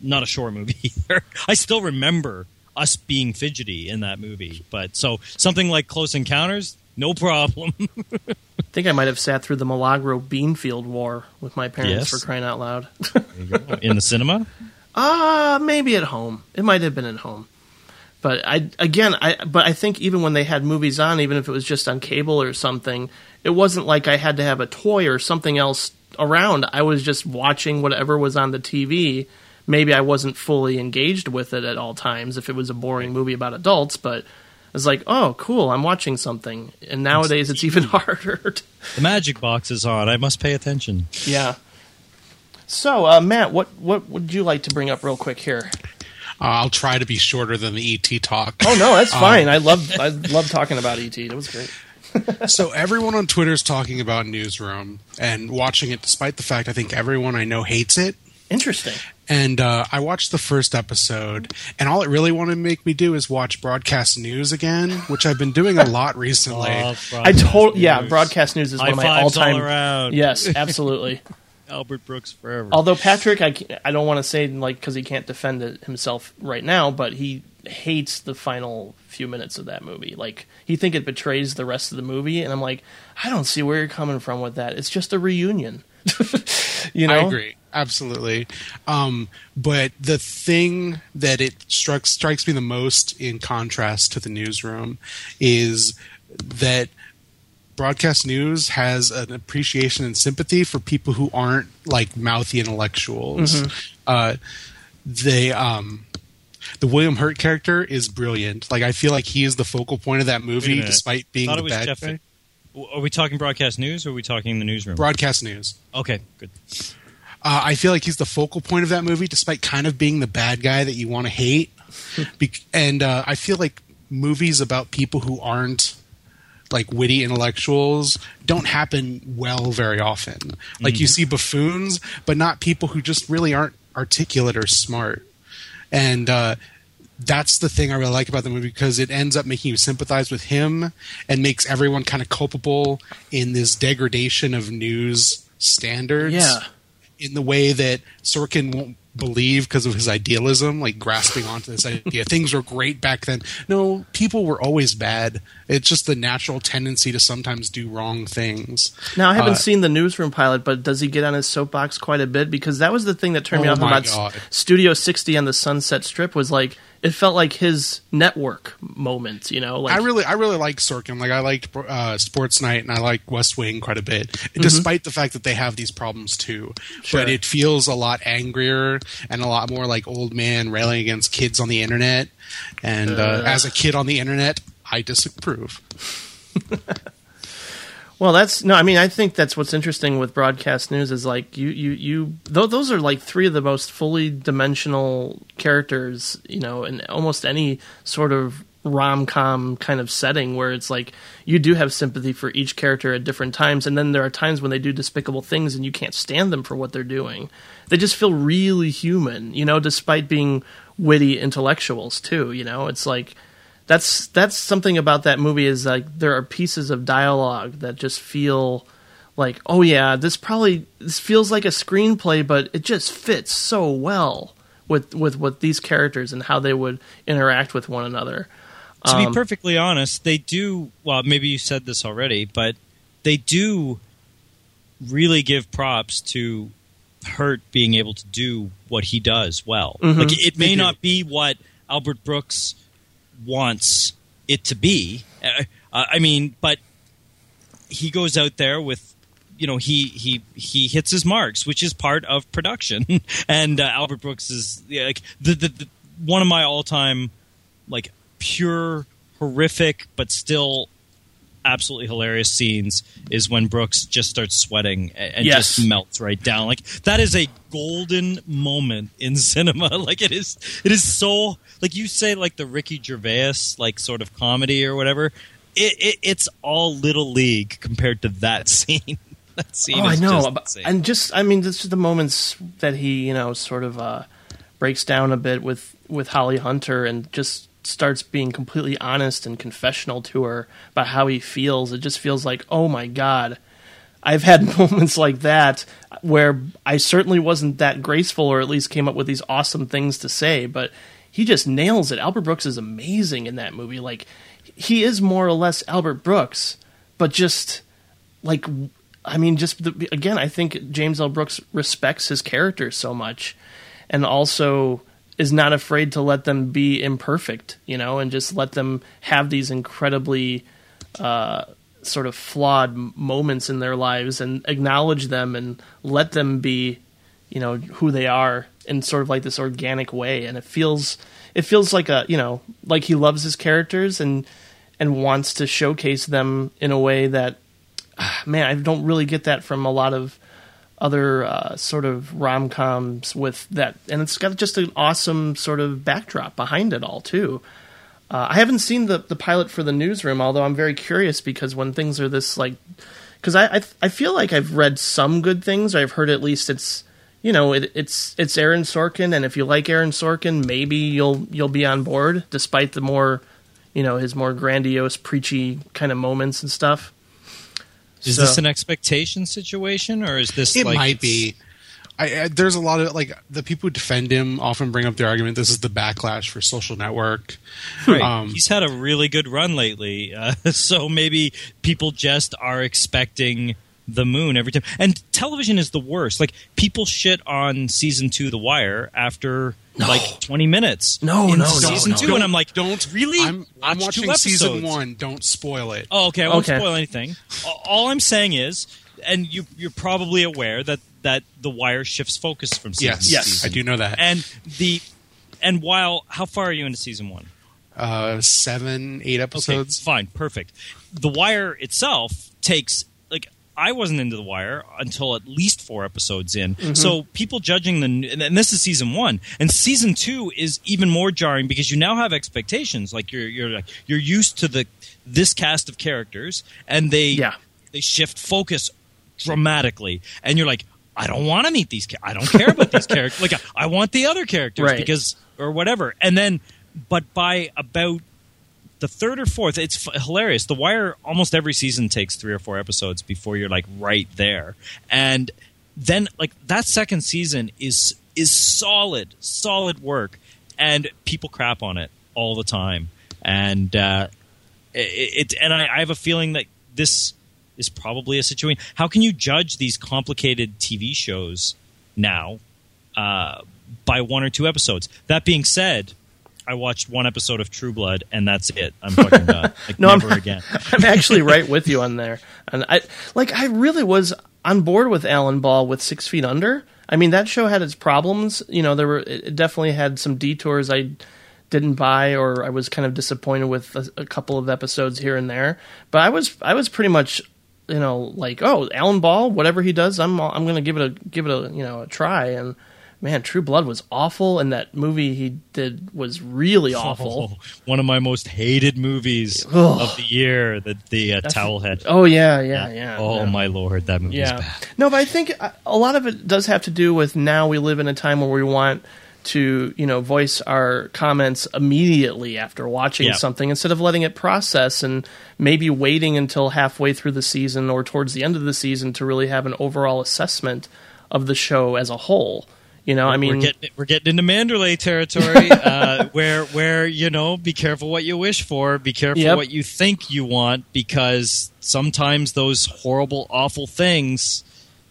not a short movie either. I still remember us being fidgety in that movie. But so something like Close Encounters, no problem. I think I might have sat through the Milagro Beanfield War with my parents Yes. for crying out loud. in the cinema. Ah, maybe at home. It might have been at home. But I again, I but I think even when they had movies on, even if it was just on cable or something, it wasn't like I had to have a toy or something else around. I was just watching whatever was on the TV. Maybe I wasn't fully engaged with it at all times if it was a boring movie about adults, but I was like, "Oh, cool, I'm watching something." And nowadays it's even harder. The magic box is on. I must pay attention. yeah. So, uh, Matt, what what would you like to bring up real quick here? Uh, I'll try to be shorter than the ET talk. Oh no, that's Um, fine. I love I love talking about ET. That was great. so everyone on Twitter is talking about Newsroom and watching it, despite the fact I think everyone I know hates it. Interesting. And uh, I watched the first episode, and all it really wanted to make me do is watch broadcast news again, which I've been doing a lot recently. I told yeah, broadcast news is one of my all time. all around. Yes, absolutely. Albert Brooks forever. Although Patrick, I, I don't want to say like because he can't defend it himself right now, but he hates the final few minutes of that movie. Like he think it betrays the rest of the movie, and I'm like, I don't see where you're coming from with that. It's just a reunion. you know, I agree. Absolutely. Um, but the thing that it struck, strikes me the most in contrast to the newsroom is that broadcast news has an appreciation and sympathy for people who aren't like mouthy intellectuals. Uh, they, um, the William Hurt character is brilliant. Like I feel like he is the focal point of that movie, despite being the bad Jeff- guy. Are we talking broadcast news or are we talking the newsroom? Broadcast news. okay, good. Uh, I feel like he's the focal point of that movie, despite kind of being the bad guy that you want to hate. Bec- and uh, I feel like movies about people who aren't like witty intellectuals don't happen well very often. Like you see buffoons, but not people who just really aren't articulate or smart. And uh, that's the thing I really like about the movie because it ends up making you sympathize with him and makes everyone kind of culpable in this degradation of news standards Yeah. in the way that Sorkin won't believe because of his idealism, like grasping onto this idea. Things were great back then. No, people were always bad. It's just the natural tendency to sometimes do wrong things. Now I haven't Uh, seen the newsroom pilot, but does he get on his soapbox quite a bit? Because that was the thing that turned me Oh off about God. Studio 60 on the Sunset Strip was like it felt like his network moment. You know, like I really, I really like Sorkin. Like I liked uh, Sports Night and I like West Wing quite a bit, despite the fact that they have these problems too. Sure. But it feels a lot angrier and a lot more like old man railing against kids on the internet. And uh, as a kid on the internet, I disapprove. Well, that's no. I mean, I think that's what's interesting with broadcast news is like you, you, you. Those are like three of the most fully dimensional characters, you know, in almost any sort of rom com kind of setting where it's like you do have sympathy for each character at different times, and then there are times when they do despicable things and you can't stand them for what they're doing. They just feel really human, you know, despite being witty intellectuals too. You know, it's like that's that's something about that movie is like there are pieces of dialogue that just feel like oh yeah this probably this feels like a screenplay but it just fits so well with with what these characters and how they would interact with one another to Um, be perfectly honest, they do. Well, maybe you said this already, but they do really give props to Hurt being able to do what he does well. Mhm. Like it may not be what Albert Brooks wants it to be. Uh, I mean, but he goes out there with you know he he he hits his marks, which is part of production. and uh, Albert Brooks is yeah, like the, the, the one of my all time like pure horrific but still absolutely hilarious scenes is when Brooks just starts sweating and Yes. just melts right down. Like that is a golden moment in cinema. Like it is it is so like you say like the Ricky Gervais like sort of comedy or whatever. It, it it's all little league compared to that scene. that scene Oh, I know, just and just I mean, this is the moments that he, you know, sort of uh, breaks down a bit with with Holly Hunter and just starts being completely honest and confessional to her about how he feels. It just feels like, oh my god, I've had moments like that where I certainly wasn't that graceful, or at least came up with these awesome things to say, but he just nails it. Albert Brooks is amazing in that movie. Like he is more or less Albert Brooks, but just like I mean, just the, again, I think James L. Brooks respects his characters so much, and also is not afraid to let them be imperfect, you know, and just let them have these incredibly uh, sort of flawed moments in their lives and acknowledge them and let them be, you know, who they are in sort of like this organic way. And it feels it feels like a you know like he loves his characters and and wants to showcase them in a way that man, I don't really get that from a lot of other uh, sort of rom coms with that, and it's got just an awesome sort of backdrop behind it all too. Uh, I haven't seen the the pilot for the newsroom, although I'm very curious because when things are this like, because I, I I feel like I've read some good things, or I've heard at least it's you know it, it's it's Aaron Sorkin, and if you like Aaron Sorkin, maybe you'll you'll be on board, despite the more you know his more grandiose preachy kind of moments and stuff. Is So- this an expectation situation or is this It like might be. I, I, there's a lot of like the people who defend him often bring up the argument this is the backlash for Social Network. Right. Um, He's had a really good run lately, uh, so maybe people just are expecting the moon every time. And television is the worst. Like people shit on season two, The Wire, after like twenty minutes. No, in no, no, season no. two, Don't- and I'm like, don't really? I'm, I'm Watch two watching season one. Don't spoil it. Oh, okay. I won't Okay. spoil anything. All- All I'm saying is, and you, you're probably aware that that The Wire shifts focus from season. yes, to Yes. season. I do know that. And the and while how far are you into season one? uh, seven, eight episodes. Okay, fine, perfect. The Wire itself takes like I wasn't into The Wire until at least four episodes in. Mm-hmm. So people judging the and and this is season one, and season two is even more jarring because you now have expectations. Like you're you're like you're used to the this cast of characters, and they Yeah. they shift focus dramatically, and you're like. I don't want to meet these. I don't care about these characters. Like I want the other characters Right. because or whatever. And then, but by about the third or fourth, it's f- hilarious. The Wire almost every season takes three or four episodes before you're like right there, and then like that second season is is solid, solid work, and people crap on it all the time, and uh, it, it and I, I have a feeling that this is probably a situation. How can you judge these complicated TV shows now uh, by one or two episodes? That being said. I watched one episode of True Blood, and that's it. I'm fucking done. Like No, I'm- never again. I'm actually right with you on there. And I like I really was on board with Alan Ball with Six Feet Under. I mean that show had its problems. You know, there were it definitely had some detours I didn't buy or I was kind of disappointed with a, a couple of episodes here and there. But I was I was pretty much you know like oh Alan Ball whatever he does I'm I'm going to give it a give it a you know a try and man, True Blood was awful, and that movie he did was really awful. Oh, one of my most hated movies Ugh. of the year, the the uh, towel head. Oh yeah, yeah, yeah. oh yeah. my lord, that movie's Yeah. bad. No, but I think uh, a lot of it does have to do with now we live in a time where we want to, you know, voice our comments immediately after watching Yeah. something instead of letting it process and maybe waiting until halfway through the season or towards the end of the season to really have an overall assessment of the show as a whole. You know, I mean, we're getting we're getting into Manderlay territory, uh, where where you know, be careful what you wish for, be careful Yep. what you think you want, because sometimes those horrible, awful things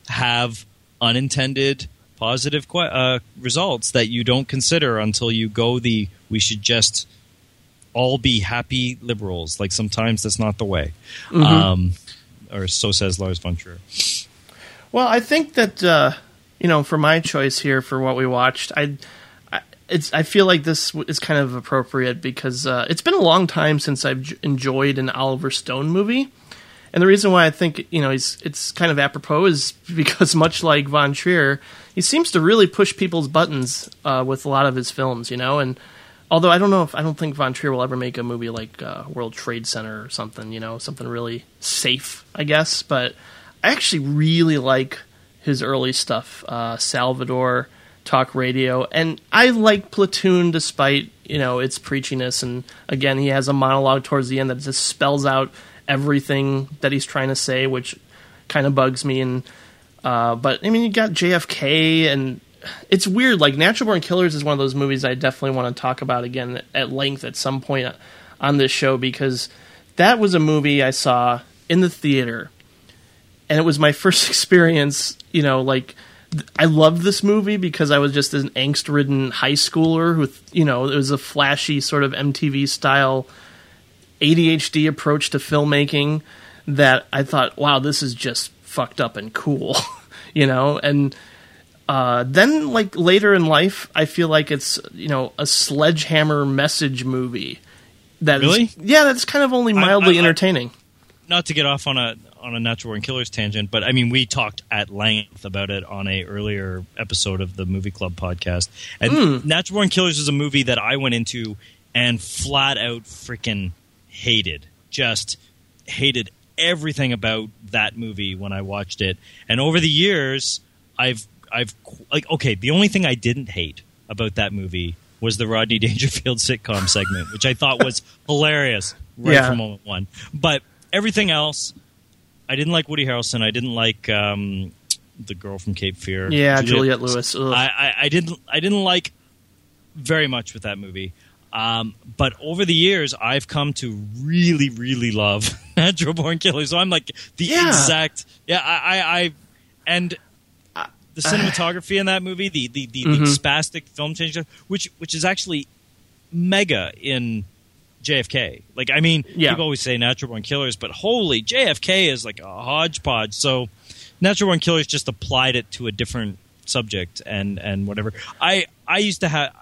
have unintended positive que- uh, results that you don't consider until you go the we should just all be happy liberals. Like sometimes that's not the way, Mm-hmm. um, or so says Lars von Trier. Well, I think that uh, you know, for my choice here for what we watched, I, I it's I feel like this is kind of appropriate because uh, it's been a long time since I've j- enjoyed an Oliver Stone movie, and the reason why I think you know he's it's kind of apropos is because much like Von Trier, he seems to really push people's buttons uh, with a lot of his films, you know, and. Although I don't know if I don't think Von Trier will ever make a movie like uh, World Trade Center or something, you know, something really safe, I guess. But I actually really like his early stuff, uh, Salvador, Talk Radio, and I like Platoon despite you know its preachiness. And again, he has a monologue towards the end that just spells out everything that he's trying to say, which kind of bugs me. And uh, but I mean, you got JFK, and it's weird. Like Natural Born Killers is one of those movies I definitely want to talk about again at length at some point on this show because that was a movie I saw in the theater and it was my first experience you know like th- i loved this movie because i was just an angst-ridden high schooler who you know it was a flashy sort of mtv style adhd approach to filmmaking that i thought wow this is just fucked up and cool you know and uh, then like later in life i feel like it's you know a sledgehammer message movie that is- Really? yeah that's kind of only mildly I- I- entertaining not to get off on a on a natural born killers tangent, but I mean we talked at length about it on a earlier episode of the movie club podcast. And hmm. Natural Born Killers is a movie that I went into and flat out freaking hated. Just hated everything about that movie when I watched it. And over the years, I've I've like okay, the only thing I didn't hate about that movie was the Rodney Dangerfield sitcom segment, which I thought was hilarious right Yeah. from moment one. But everything else, I didn't like Woody Harrelson. I didn't like um, the girl from Cape Fear. yeah juliette lewis I, I, I didn't I didn't like very much with that movie. Um, but over the years, I've come to really, really love Natural Born Killers. So I'm like the Yeah. exact yeah. I, I, I and the cinematography in that movie, the the, the, the spastic film change, which which is actually mega in JFK. Like I mean, Yeah. people always say Natural Born Killers, but holy JFK is like a hodgepodge. So Natural Born Killers just applied it to a different subject and and whatever. I I used to have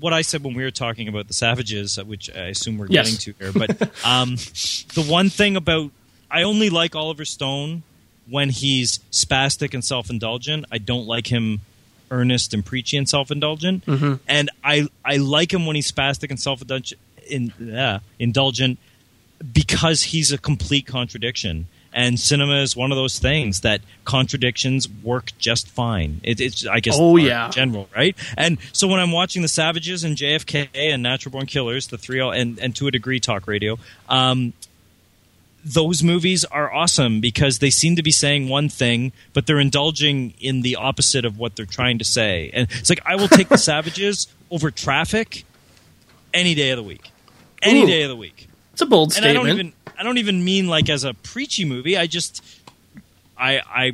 what I said when we were talking about the Savages, which I assume we're Yes. getting to here. But um, the one thing about I only like Oliver Stone when he's spastic and self indulgent. I don't like him earnest and preachy and self indulgent. And I I like him when he's spastic and self indulgent in yeah, indulgent because he's a complete contradiction. And cinema is one of those things that contradictions work just fine. It, it's, I guess, Oh, yeah. in general, right? And so when I'm watching The Savages and JFK and Natural Born Killers, the three, and, and to a degree, talk radio, um, those movies are awesome because they seem to be saying one thing, but they're indulging in the opposite of what they're trying to say. And it's like I will take the Savages over Traffic any day of the week, any Ooh. day of the week. it's a bold And I statement don't even I don't even mean like as a preachy movie. I just I I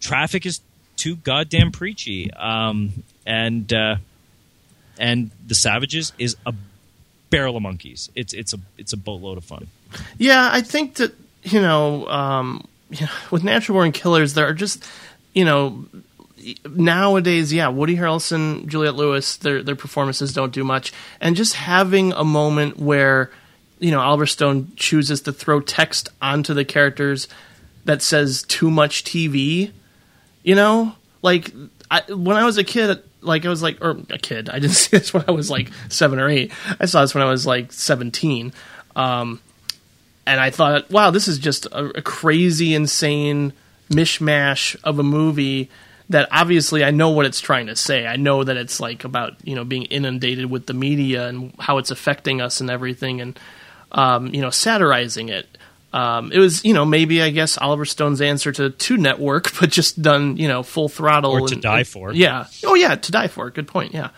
Traffic is too goddamn preachy. Um, and uh, and the Savages is a barrel of monkeys. It's it's a it's a boatload of fun. Yeah, I think that you know, um, you know, with Natural Born Killers, there are just you know nowadays, yeah, Woody Harrelson, Juliette Lewis, their their performances don't do much, and just having a moment where you know Oliver Stone chooses to throw text onto the characters that says too much TV, you know, like. I, when I was a kid, like I was like, or a kid, I didn't see this when I was like seven or eight. I saw this when I was like seventeen, um, and I thought, wow, this is just a, a crazy, insane mishmash of a movie that obviously I know what it's trying to say. I know that it's like about you know being inundated with the media and how it's affecting us and everything, and um, you know satirizing it. Um, it was you know maybe I guess Oliver Stone's answer to To Network, but just done you know full throttle Or To and- Die For. Yeah. Oh yeah, To Die For. Good point. Yeah.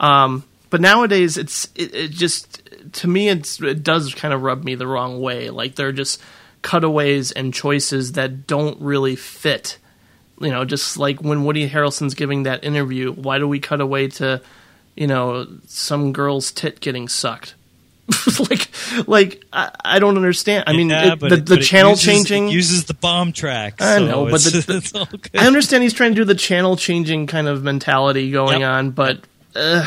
Um, but nowadays it's it, it just to me it's it does kind of rub me the wrong way. Like they're just cutaways and choices that don't really fit. You know, just like when Woody Harrelson's giving that interview, why do we cut away to, you know, some girl's tit getting sucked? like, like I, I don't understand. I mean, Yeah, it- but the, it- the channel uses- changing. uses the bomb track. I so know, but it's, the- it's all good. I understand he's trying to do the channel changing kind of mentality going Yep. on, but uh,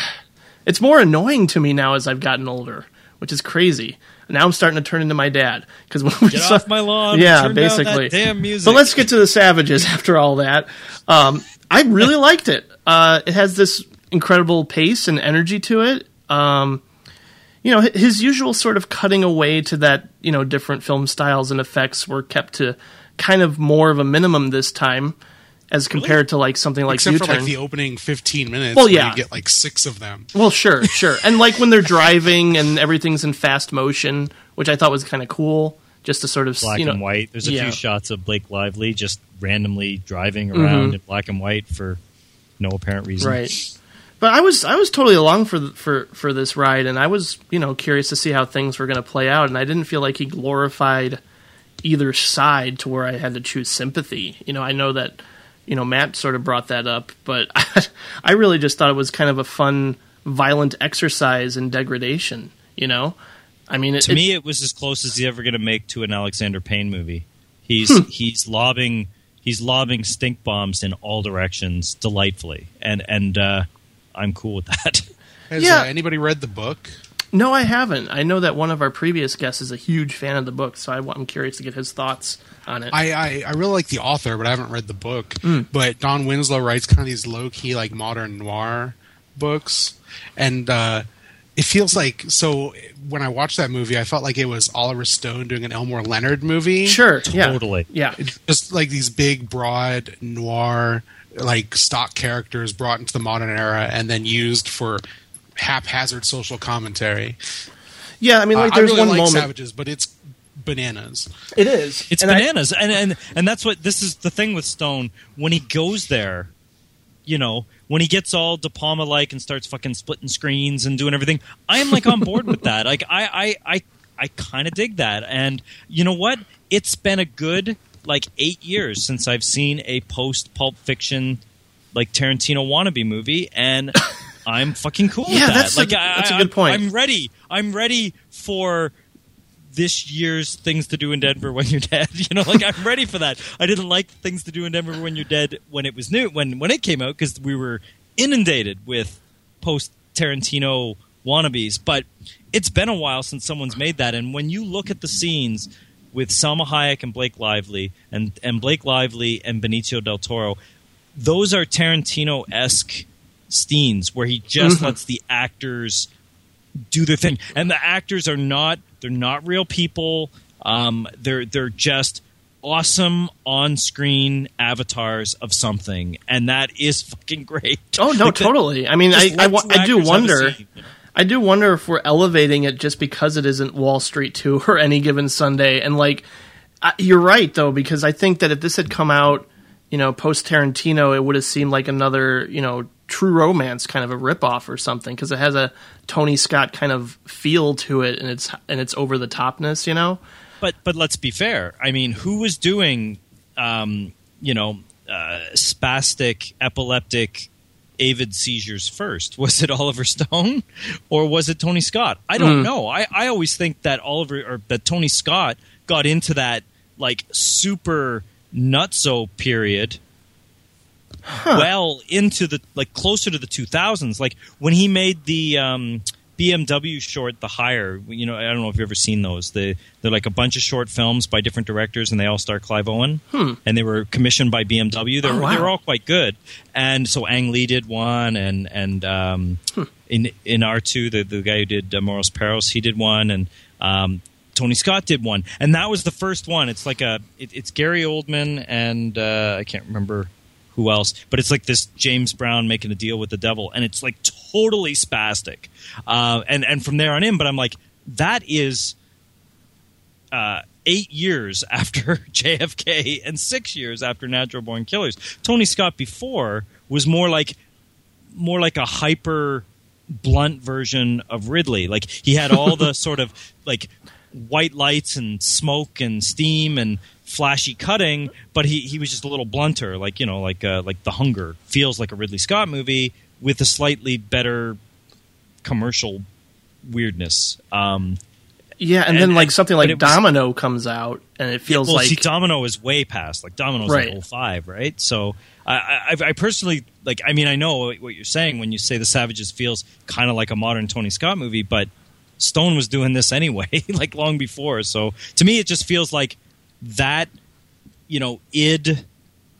it's more annoying to me now as I've gotten older, which is crazy. Now I'm starting to turn into my dad because when we Get saw, off my lawn. yeah, turn down that basically. damn music. But let's get to the Savages after all that. Um, I really liked it. Uh, it has this incredible pace and energy to it. Um, you know, his usual sort of cutting away to that, you know, different film styles and effects were kept to kind of more of a minimum this time as compared to like something like Except U-Turn. for like the opening 15 minutes, Well, where yeah. you get like six of them. Well, sure, sure. And like when they're driving and everything's in fast motion, which I thought was kind of cool, just to sort of black you know, and white. There's a yeah. few shots of Blake Lively just randomly driving around in black and white for no apparent reason. Mm-hmm. Right. But I was I was totally along for th- for for this ride, and I was you know curious to see how things were going to play out, and I didn't feel like he glorified either side to where I had to choose sympathy. You know, I know that you know Matt sort of brought that up, but I really just thought it was kind of a fun, violent exercise in degradation. You know, I mean, it, To it- me, it was as close as he's ever going to make to an Alexander Payne movie. He's Hmm. he's lobbing he's lobbing stink bombs in all directions delightfully, and and uh, I'm cool with that. Has Yeah. uh, anybody read the book? no, I haven't. I know that one of our previous guests is a huge fan of the book, so I, am curious to get his thoughts on it. I, I, I really like the author, but I haven't read the book. Mm. But Don Winslow writes kind of these low key, like modern noir books, and uh, it feels like so. When I watched that movie, I felt like it was Oliver Stone doing an Elmore Leonard movie. sure, yeah, Totally. yeah. just like these big, broad noir, like stock characters brought into the modern era and then used for haphazard social commentary. Yeah, I mean, like Uh, there's I really one like moment. Savages, but it's bananas. It is. It's And I- bananas, and and and that's what this is the thing with Stone when he goes there. You know, when he gets all De Palma like and starts fucking splitting screens and doing everything, I am like on board with that. Like I I I, I kind of dig that, and you know what? It's been a good like eight years since I've seen a post Pulp Fiction like Tarantino wannabe movie, and I'm fucking cool Yeah, with that. that's a- like I- that's a I- good point. I'm ready. I'm ready for this year's things to do in Denver when you're dead. You know, like I'm ready for that. I didn't like things to do in Denver when you're dead when it was new when when it came out because we were inundated with post Tarantino wannabes. But it's been a while since someone's made that, and when you look at the scenes with Salma Hayek and Blake Lively and and Blake Lively and Benicio del Toro, those are Tarantino esque scenes where he just mm-hmm. lets the actors do their thing. And the actors are not they're not real people. Um, they're they're just awesome on screen avatars of something, and that is fucking great. Oh no, Like, totally. I mean, I I, let wa- two I do actors have a wonder. scene, you know? I do wonder if we're elevating it just because it isn't Wall Street 2 or any given Sunday. And like, I, you're right though, because I think that if this had come out, you know, post Tarantino, it would have seemed like another, you know, True Romance kind of a ripoff or something because it has a Tony Scott kind of feel to it, and it's and it's over the topness, you know. But but let's be fair. I mean, who was doing, um, you know, uh, spastic, epileptic, avid seizures first? Was it Oliver Stone or was it Tony Scott? I don't know. I, I always think that Oliver or that Tony Scott got into that like super nutso period well into the like closer to the 2000s like when he made the um BMW short, The Hire. You know, I don't know if you've ever seen those. They they're like a bunch of short films by different directors, and they all star Clive Owen. And they were commissioned by BMW. They're Hmm. Oh, wow. they're all quite good. And so Ang Lee did one, and and um, Hmm. in Iñárritu, the the guy who did uh, Amores Perros, he did one, and um, Tony Scott did one, and that was the first one. It's like a it, it's Gary Oldman and uh, I can't remember who else, but it's like this James Brown making a deal with the devil, and it's like totally spastic. Uh, and and from there on in, but I'm like, that is uh, eight years after JFK and six years after Natural Born Killers. Tony Scott before was more like more like a hyper blunt version of Ridley. Like he had all the sort of like white lights and smoke and steam and flashy cutting, but he, he was just a little blunter. Like you know, like uh, like The Hunger feels like a Ridley Scott movie with a slightly better commercial weirdness. Um, Yeah, and, And- then like something like it was- Domino comes out, and it feels well, like see, Domino is way past. Like Domino's Right. like 05, right? So I, I, I personally like. I mean, I know what what you're saying when you say the Savages feels kind of like a modern Tony Scott movie, but Stone was doing this anyway, like long before. So to me, it just feels like that. You know, id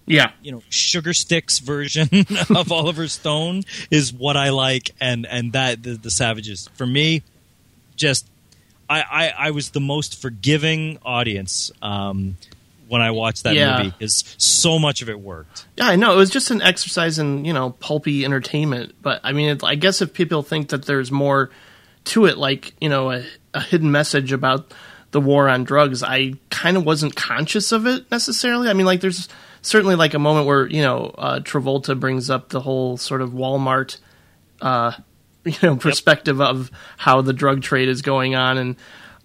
yeah, you know sugar sticks version of Oliver Stone is what I like, and and that the, the Savages for me, just I, I I was the most forgiving audience um, when I watched that Yeah. movie because so much of it worked. yeah. I know it was just an exercise in you know pulpy entertainment, but I mean, it, I guess if people think that there's more to it, like you know a, a hidden message about the war on drugs, I kind of wasn't conscious of it necessarily. I mean, like there's certainly like a moment where you know uh, Travolta brings up the whole sort of Walmart uh, you know perspective of how the drug trade is going on. And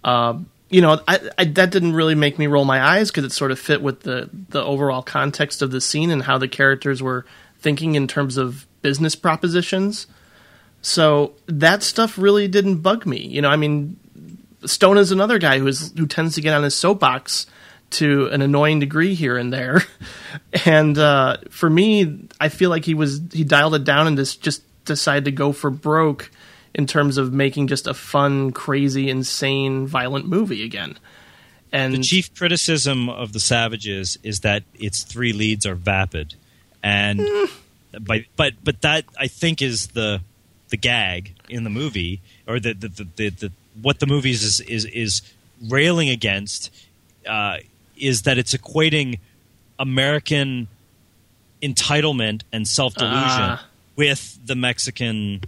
um, you know I, I, that didn't really make me roll my eyes because it sort of fit with the the overall context of the scene and how the characters were thinking in terms of business propositions. So that stuff really didn't bug me. You know i mean stone is another guy who is who tends to get on his soapbox to an annoying degree here and there. And uh, for me i feel like he was he dialed it down and just just decided to go for broke in terms of making just a fun crazy insane violent movie again. And The chief criticism of the Savages is that its three leads are vapid, and but but but that I think is the the gag in the movie, or the the, the, the what the movie is is is railing against uh, is that it's equating American entitlement and self delusion Ah. with the Mexican.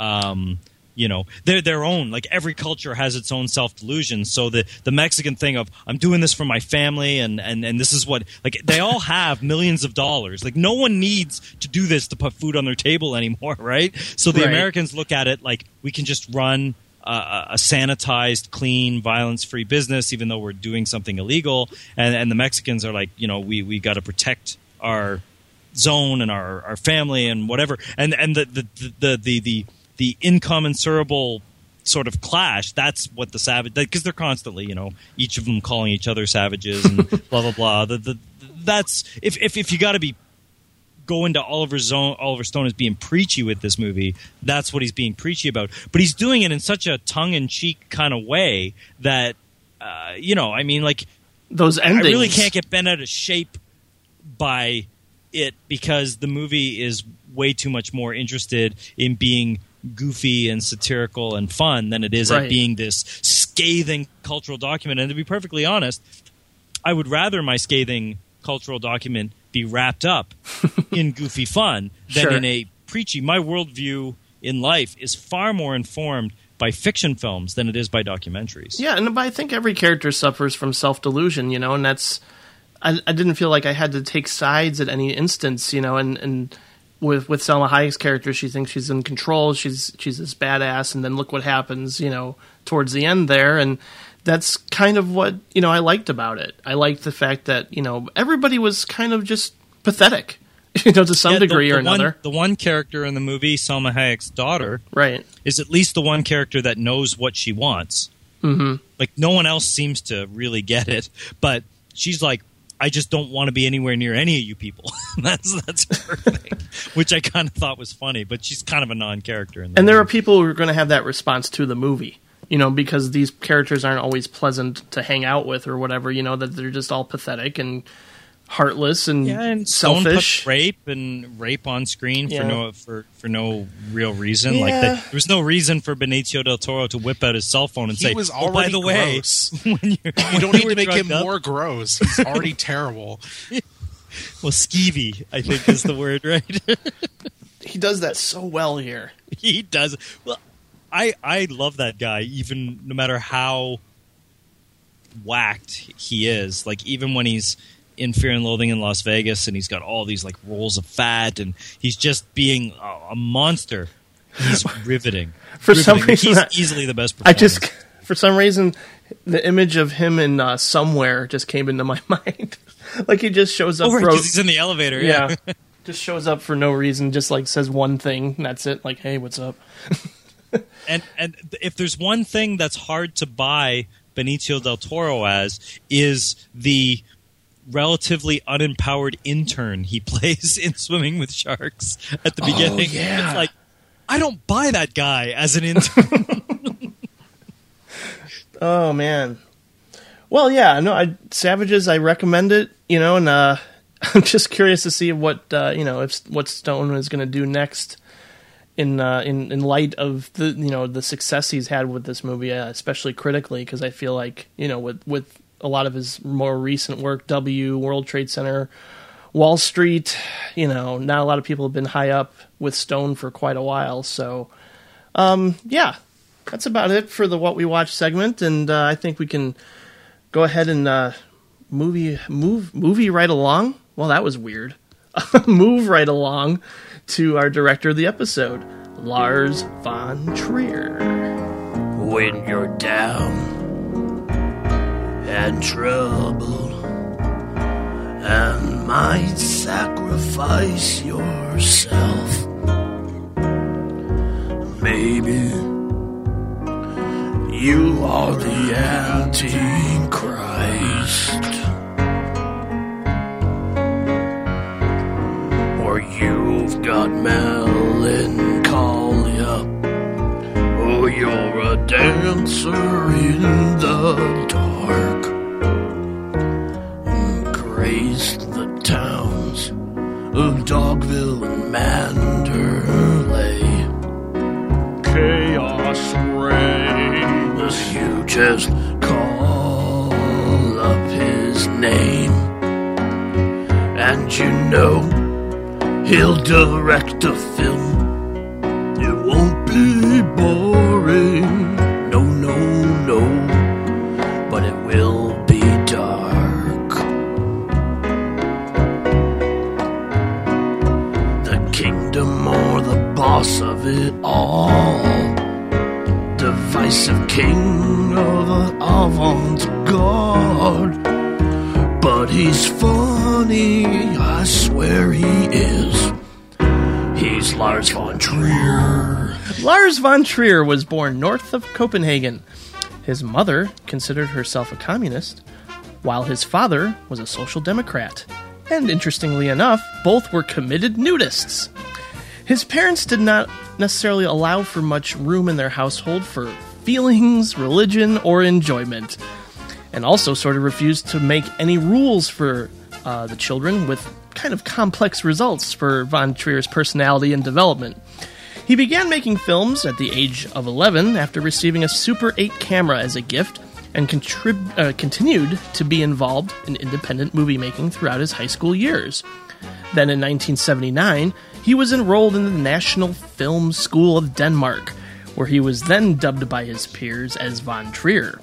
Um, you know, they're their own. Like every culture has its own self delusion. So the the Mexican thing of I'm doing this for my family, and and and this is what like they all have millions of dollars. Like no one needs to do this to put food on their table anymore, right? So the Right. Americans look at it like we can just run uh, a sanitized, clean, violence-free business, even though we're doing something illegal. And, and the Mexicans are like, you know, we we got to protect our zone and our, our family and whatever. And and the the the the the, the incommensurable sort of clash. That's what the savage because they're constantly, you know, each of them calling each other savages and blah blah blah. The, the, that's if if if you got to be go into Oliver Zone, Oliver Stone as being preachy with this movie. That's what he's being preachy about. But he's doing it in such a tongue in cheek kind of way that uh, you know, I mean, like those endings I really can't get bent out of shape by it because the movie is way too much more interested in being goofy and satirical and fun than it is Right. at being this scathing cultural document. And to be perfectly honest, I would rather my scathing cultural document be wrapped up in goofy fun than Sure. in a preachy. My worldview in life is far more informed by fiction films than it is by documentaries. Yeah, and but I think every character suffers from self delusion, you know, and that's I, I didn't feel like I had to take sides at any instance, you know, and and with with Salma Hayek's character, she thinks she's in control, she's she's this badass, and then look what happens, you know, towards the end there, and that's kind of what you know I liked about it. I liked the fact that you know everybody was kind of just pathetic, you know, to some Yeah, the- degree the or one- another, the one character in the movie, Salma Hayek's daughter, right? is at least the one character that knows what she wants. Mm-hmm. Like no one else seems to really get it, but she's like, I just don't want to be anywhere near any of you people. that's that's her thing, which I kind of thought was funny. But she's kind of a non-character in the And there are people who are going to have that response to the movie, you know, because these characters aren't always pleasant to hang out with or whatever, you know, that they're just all pathetic and heartless and, yeah, and selfish. rape and rape on screen Yeah. for no for for no real reason. Like Yeah. that, there was no reason for Benicio del Toro to whip out his cell phone and He say, was "Oh, by already the way, gross. when you're, You don't need to make him up- more gross. He's already terrible. Well, skeevy, I think is the word, right? He does that so well here. he does. Well, I I love that guy, even no matter how whacked he is. Like even when he's in Fear and Loathing in Las Vegas, and he's got all these like rolls of fat, and he's just being a, a monster. He's riveting. For some reason, he's I- easily the best. I just, for some reason, the image of him in uh, somewhere just came into my mind. like he just shows up oh, right, for he's in the elevator. Yeah. yeah, just shows up for no reason, just like says one thing, and that's it. Like, hey, what's up? and and if there's one thing that's hard to buy Benicio del Toro as is the relatively unempowered intern he plays in Swimming with Sharks at the beginning. yeah. It's like I don't buy that guy as an intern. Oh man. Well, yeah, no, I Savages. I recommend it. You know, and uh, I'm just curious to see what uh, you know if what Stone is going to do next. In, uh, in in light of the you know the success he's had with this movie, uh, especially critically, because I feel like you know with with a lot of his more recent work, W, World Trade Center, Wall Street, you know, not a lot of people have been high up with Stone for quite a while. So, um, yeah, that's about it for the what we watch segment, and uh, I think we can go ahead and uh, movie move movie right along. Well, that was weird. move right along to our director of the episode, Lars von Trier. when you're down and troubled and might sacrifice yourself. Maybe you are the Antichrist. You've got melancholia. Oh, you're a dancer in the dark. And graced the towns of Dogville and Manderlay. Chaos reigns. You just call up his name. And you know he'll direct a film. It won't be boring, no, no, no, but it will be dark. The kingdom or the boss of it all, divisive king of the avant garde. But he's funny, I swear he is. He's Lars von Trier. Lars von Trier was born north of Copenhagen. His mother considered herself a communist, while his father was a social democrat. And interestingly enough, both were committed nudists. His parents did not necessarily allow for much room in their household for feelings, religion, or enjoyment, and also sort of refused to make any rules for uh, the children with kind of complex results for von Trier's personality and development. He began making films at the age of 11 after receiving a Super 8 camera as a gift and contrib- uh, continued to be involved in independent movie making throughout his high school years. Then in 1979, he was enrolled in the National Film School of Denmark, where he was then dubbed by his peers as Von Trier.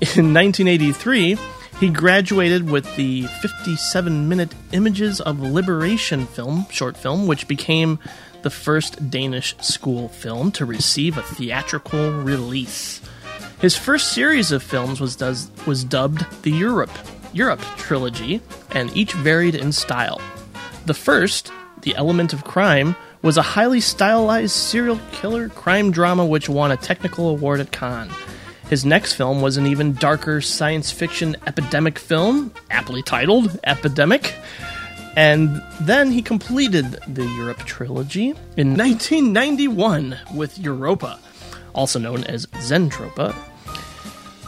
In 1983, he graduated with the 57 minute Images of Liberation film, short film, which became the first Danish school film to receive a theatrical release. His first series of films was, does, was dubbed the Europe, Europe trilogy, and each varied in style. The first, The Element of Crime, was a highly stylized serial killer crime drama which won a technical award at Cannes. His next film was an even darker science fiction epidemic film, aptly titled Epidemic. And then he completed the Europe trilogy in 1991 with Europa, also known as Zentropa.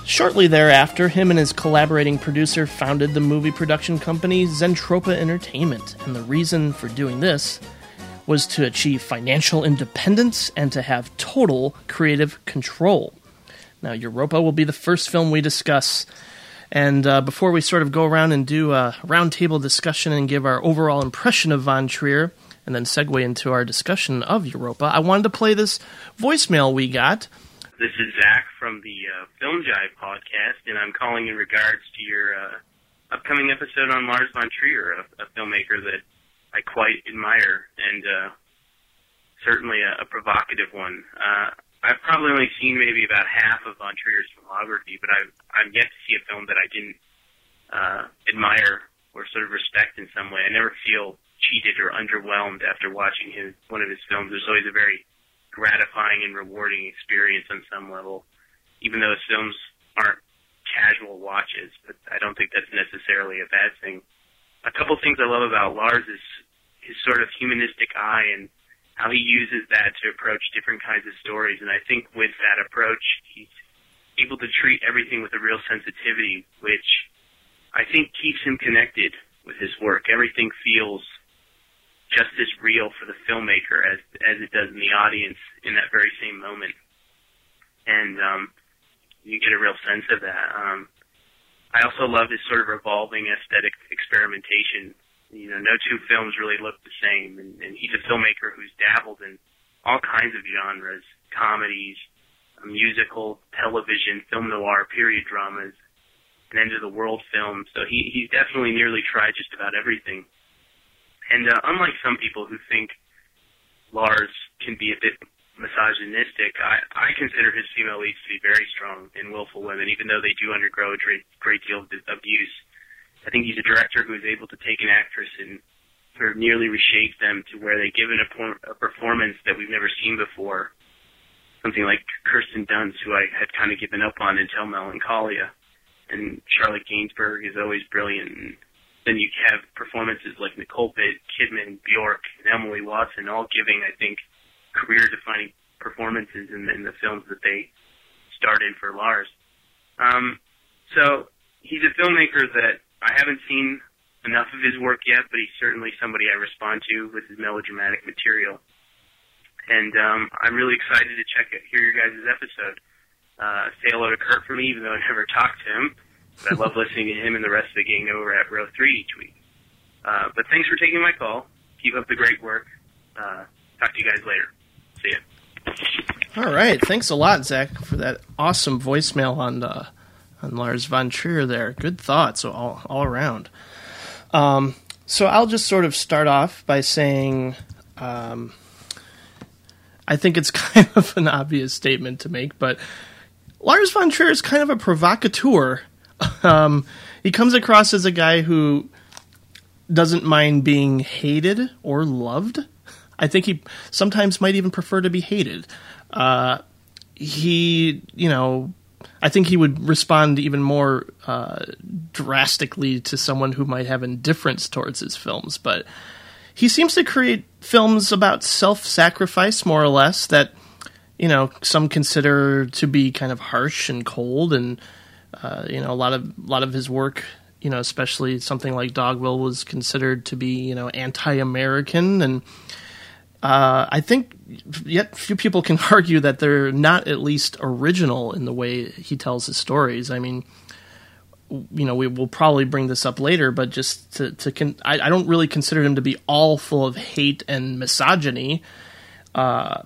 Shortly thereafter, him and his collaborating producer founded the movie production company Zentropa Entertainment, and the reason for doing this was to achieve financial independence and to have total creative control. Now, Europa will be the first film we discuss. And uh, before we sort of go around and do a roundtable discussion and give our overall impression of Von Trier, and then segue into our discussion of Europa, I wanted to play this voicemail we got. This is Zach from the uh, Film Jive podcast, and I'm calling in regards to your uh, upcoming episode on Lars von Trier, a, a filmmaker that I quite admire and uh, certainly a, a provocative one. I've probably only seen maybe about half of Von Trier's filmography, but I've I'm yet to see a film that I didn't uh, admire or sort of respect in some way. I never feel cheated or underwhelmed after watching his one of his films. There's always a very gratifying and rewarding experience on some level, even though his films aren't casual watches. But I don't think that's necessarily a bad thing. A couple things I love about Lars is his sort of humanistic eye and how he uses that to approach different kinds of stories. And I think with that approach, he's able to treat everything with a real sensitivity, which I think keeps him connected with his work. Everything feels just as real for the filmmaker as as it does in the audience in that very same moment. And um, you get a real sense of that. Um, I also love his sort of revolving aesthetic experimentation you know, no two films really look the same. And, and he's a filmmaker who's dabbled in all kinds of genres, comedies, musical, television, film noir, period dramas, and end of the world films. So he he's definitely nearly tried just about everything. And uh, unlike some people who think Lars can be a bit misogynistic, I, I consider his female leads to be very strong and willful women, even though they do undergo a great, great deal of abuse. I think he's a director who is able to take an actress and sort of nearly reshape them to where they give it a, a performance that we've never seen before. Something like Kirsten Dunst, who I had kind of given up on until Melancholia, and Charlotte Gainsbourg is always brilliant. And then you have performances like Nicole Kidman, Bjork, and Emily Watson, all giving, I think, career-defining performances in, in the films that they starred in for Lars. Um, so he's a filmmaker that I haven't seen enough of his work yet, but he's certainly somebody I respond to with his melodramatic material. And um, I'm really excited to check it, hear your guys' episode. Uh, say hello to Kurt for me, even though I never talked to him. But I love listening to him and the rest of the gang over at Row 3 each week. Uh, but thanks for taking my call. Keep up the great work. Uh, talk to you guys later. See ya. All right. Thanks a lot, Zach, for that awesome voicemail on uh, on Lars von Trier there. Good thoughts all, all around. Um, so I'll just sort of start off by saying um, I think it's kind of an obvious statement to make, but Lars von Trier is kind of a provocateur. Um, he comes across as a guy who doesn't mind being hated or loved. I think he sometimes might even prefer to be hated. Uh, he, you know, I think he would respond even more uh, drastically to someone who might have indifference towards his films. But he seems to create films about self-sacrifice, more or less, that you know some consider to be kind of harsh and cold, and uh, you know a lot of a lot of his work. You know, especially something like Dogville was considered to be, you know, anti-American, and uh, I think yet few people can argue that they're not at least original in the way he tells his stories. I mean, you know, we will probably bring this up later, but just to, to con- I, I, don't really consider him to be all full of hate and misogyny. Uh,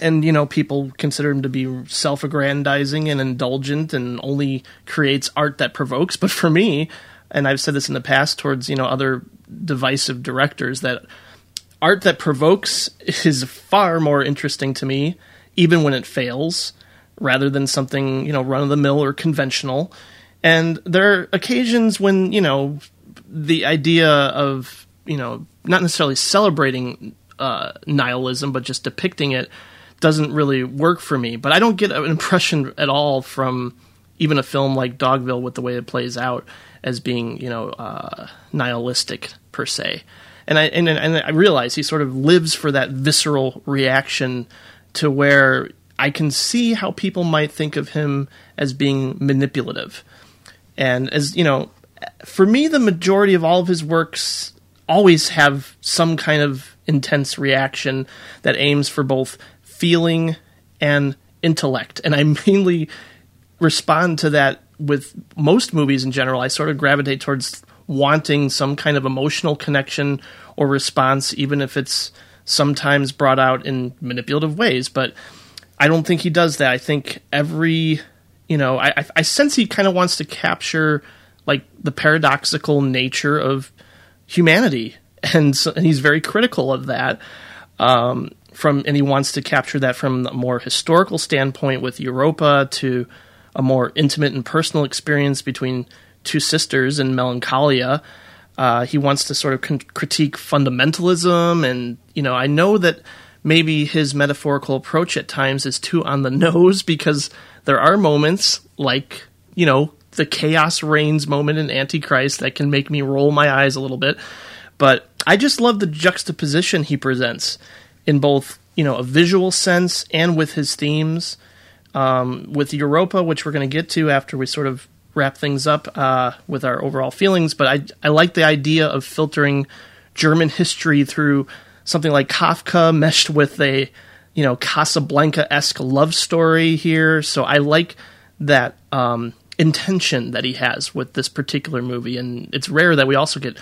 and you know, people consider him to be self-aggrandizing and indulgent, and only creates art that provokes. But for me, and I've said this in the past towards you know other divisive directors that art that provokes is far more interesting to me, even when it fails, rather than something you know run of the mill or conventional. And there are occasions when you know the idea of you know not necessarily celebrating uh, nihilism, but just depicting it doesn't really work for me. But I don't get an impression at all from even a film like Dogville with the way it plays out as being you know uh, nihilistic per se. And I and, and I realize he sort of lives for that visceral reaction to where I can see how people might think of him as being manipulative. And as you know, for me, the majority of all of his works always have some kind of intense reaction that aims for both feeling and intellect. And I mainly respond to that with most movies in general. I sort of gravitate towards wanting some kind of emotional connection or response, even if it's sometimes brought out in manipulative ways. But I don't think he does that. I think every, you know, I, I sense he kind of wants to capture like the paradoxical nature of humanity, and, so, and he's very critical of that. Um, from and he wants to capture that from a more historical standpoint with Europa to a more intimate and personal experience between two sisters in Melancholia. Uh, he wants to sort of con- critique fundamentalism, and you know, I know that maybe his metaphorical approach at times is too on the nose because there are moments like you know the chaos reigns moment in Antichrist that can make me roll my eyes a little bit. But I just love the juxtaposition he presents in both, you know, a visual sense and with his themes. Um, with Europa, which we're going to get to after we sort of wrap things up uh, with our overall feelings. But I, I like the idea of filtering German history through something like Kafka meshed with a, you know, Casablanca esque love story here. So I like that um, intention that he has with this particular movie, and it's rare that we also get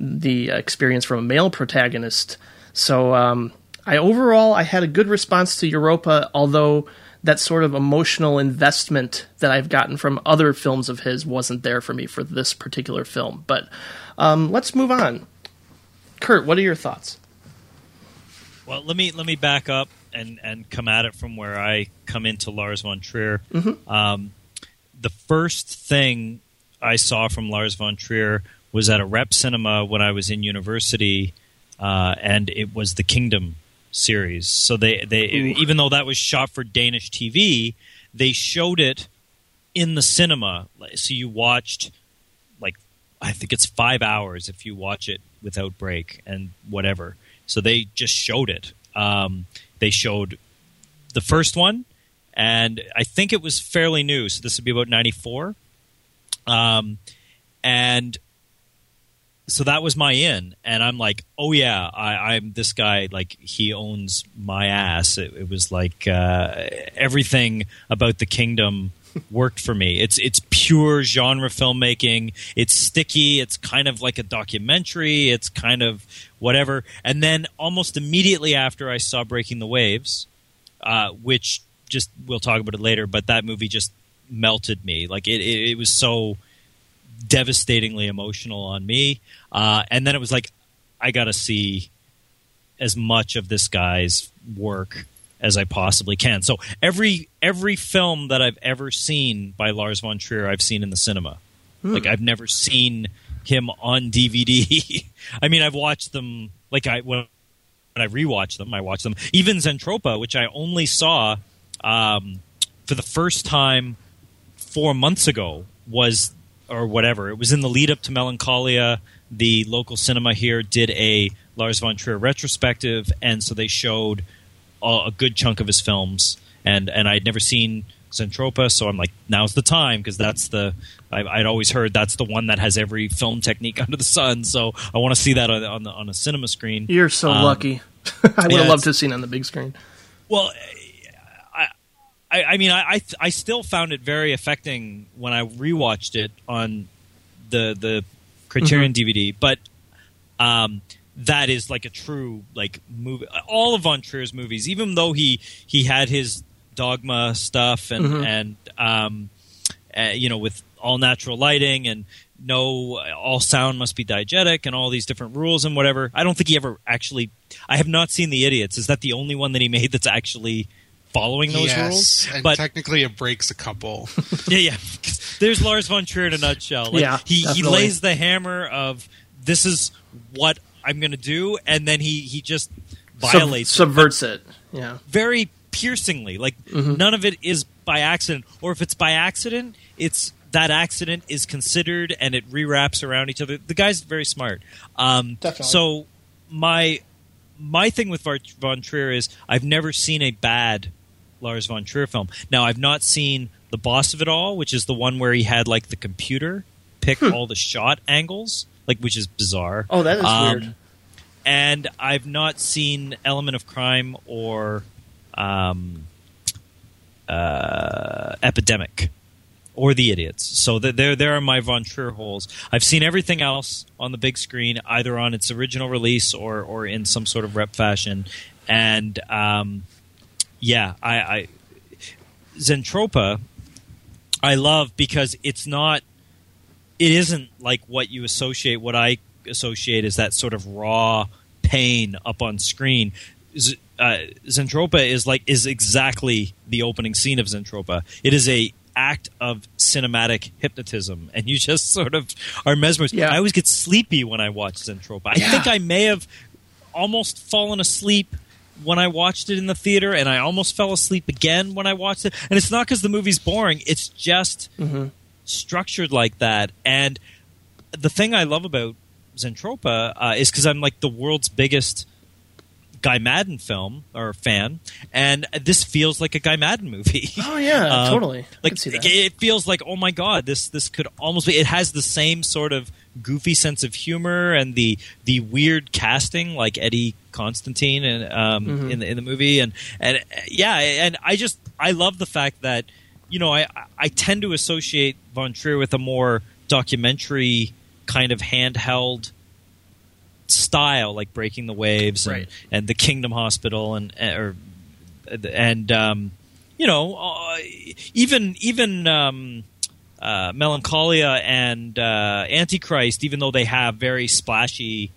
the experience from a male protagonist. So um, I overall I had a good response to Europa, although that sort of emotional investment that I've gotten from other films of his wasn't there for me for this particular film. But um, let's move on. Kurt, what are your thoughts? Well, let me let me back up and and come at it from where I come into Lars von Trier. Mm-hmm. Um, the first thing I saw from Lars von Trier was at a rep cinema when I was in university, uh, and it was the Kingdom series. So they they Ooh. even though that was shot for Danish TV, they showed it in the cinema. So you watched like I think it's five hours if you watch it without break and whatever. So they just showed it. Um, they showed the first one, and I think it was fairly new. So this would be about '94, um, and so that was my in, and I'm like, oh yeah, I, am this guy. Like he owns my ass. It, it was like uh, everything about the kingdom worked for me. It's it's pure genre filmmaking. It's sticky. It's kind of like a documentary. It's kind of whatever. And then almost immediately after I saw Breaking the Waves, uh, which just we'll talk about it later, but that movie just melted me. Like it, it, it was so devastatingly emotional on me. Uh, and then it was like, I got to see as much of this guy's work as I possibly can. So every every film that I've ever seen by Lars von Trier, I've seen in the cinema. Hmm. Like I've never seen him on DVD. I mean, I've watched them. Like I when I rewatch them, I watch them. Even Zentropa, which I only saw um, for the first time four months ago, was or whatever. It was in the lead up to Melancholia. The local cinema here did a Lars von Trier retrospective, and so they showed a, a good chunk of his films. And and I'd never seen Zentropa, so I'm like, now's the time because that's the I, would always heard that's the one that has every film technique under the sun. So I want to see that on, on, the, on a cinema screen. You're so um, lucky. I would yeah, have loved to have seen it on the big screen. Well, I, I mean, I, I, I still found it very affecting when I rewatched it on the the Criterion mm-hmm. DVD, but um, that is like a true like movie. All of Von Trier's movies, even though he he had his dogma stuff and mm-hmm. and um, uh, you know with all natural lighting and no all sound must be diegetic and all these different rules and whatever. I don't think he ever actually. I have not seen the Idiots. Is that the only one that he made that's actually following those yes, rules. And but technically, it breaks a couple. yeah, yeah. There's Lars von Trier in a nutshell. Like, yeah, he he lays the hammer of this is what I'm going to do, and then he he just violates, Sub- subverts it. it. Yeah, very piercingly. Like none of it is by accident, or if it's by accident, it's that accident is considered and it rewraps around each other. The guy's very smart. Um, Definitely. So my my thing with Von Trier is I've never seen a bad Lars von Trier film. Now I've not seen the boss of it all, which is the one where he had like the computer pick all the shot angles, like which is bizarre. Oh, that is Um, weird. And I've not seen Element of Crime or um, uh, Epidemic or The Idiots. So th- there, there are my Von Trier holes. I've seen everything else on the big screen, either on its original release or, or in some sort of rep fashion. And um, yeah, I, I Zentropa, I love because it's not. It isn't like what you associate. What I associate is that sort of raw pain up on screen. Z- uh, Zentropa is like is exactly the opening scene of Zentropa. It is a act of cinematic hypnotism, and you just sort of are mesmerized. Yeah. I always get sleepy when I watch Zentropa. I Yeah. think I may have almost fallen asleep when I watched it in the theater, and I almost fell asleep again when I watched it. And it's not because the movie's boring; it's just structured like that. And the thing I love about Zentropa uh, is because I'm like the world's biggest Guy Maddin film or fan, and this feels like a Guy Maddin movie. Oh yeah, Um, totally. Like can see that. it feels like oh my god, this this could almost be. It has the same sort of goofy sense of humor and the the weird casting, like Eddie Constantine and um, Mm-hmm. in the in the movie, and and yeah, and I just I love the fact that you know I I tend to associate Von Trier with a more documentary kind of handheld style, like Breaking the Waves and, and the Kingdom Hospital and or and um, you know uh, even even um, uh, Melancholia and uh, Antichrist, even though they have very splashy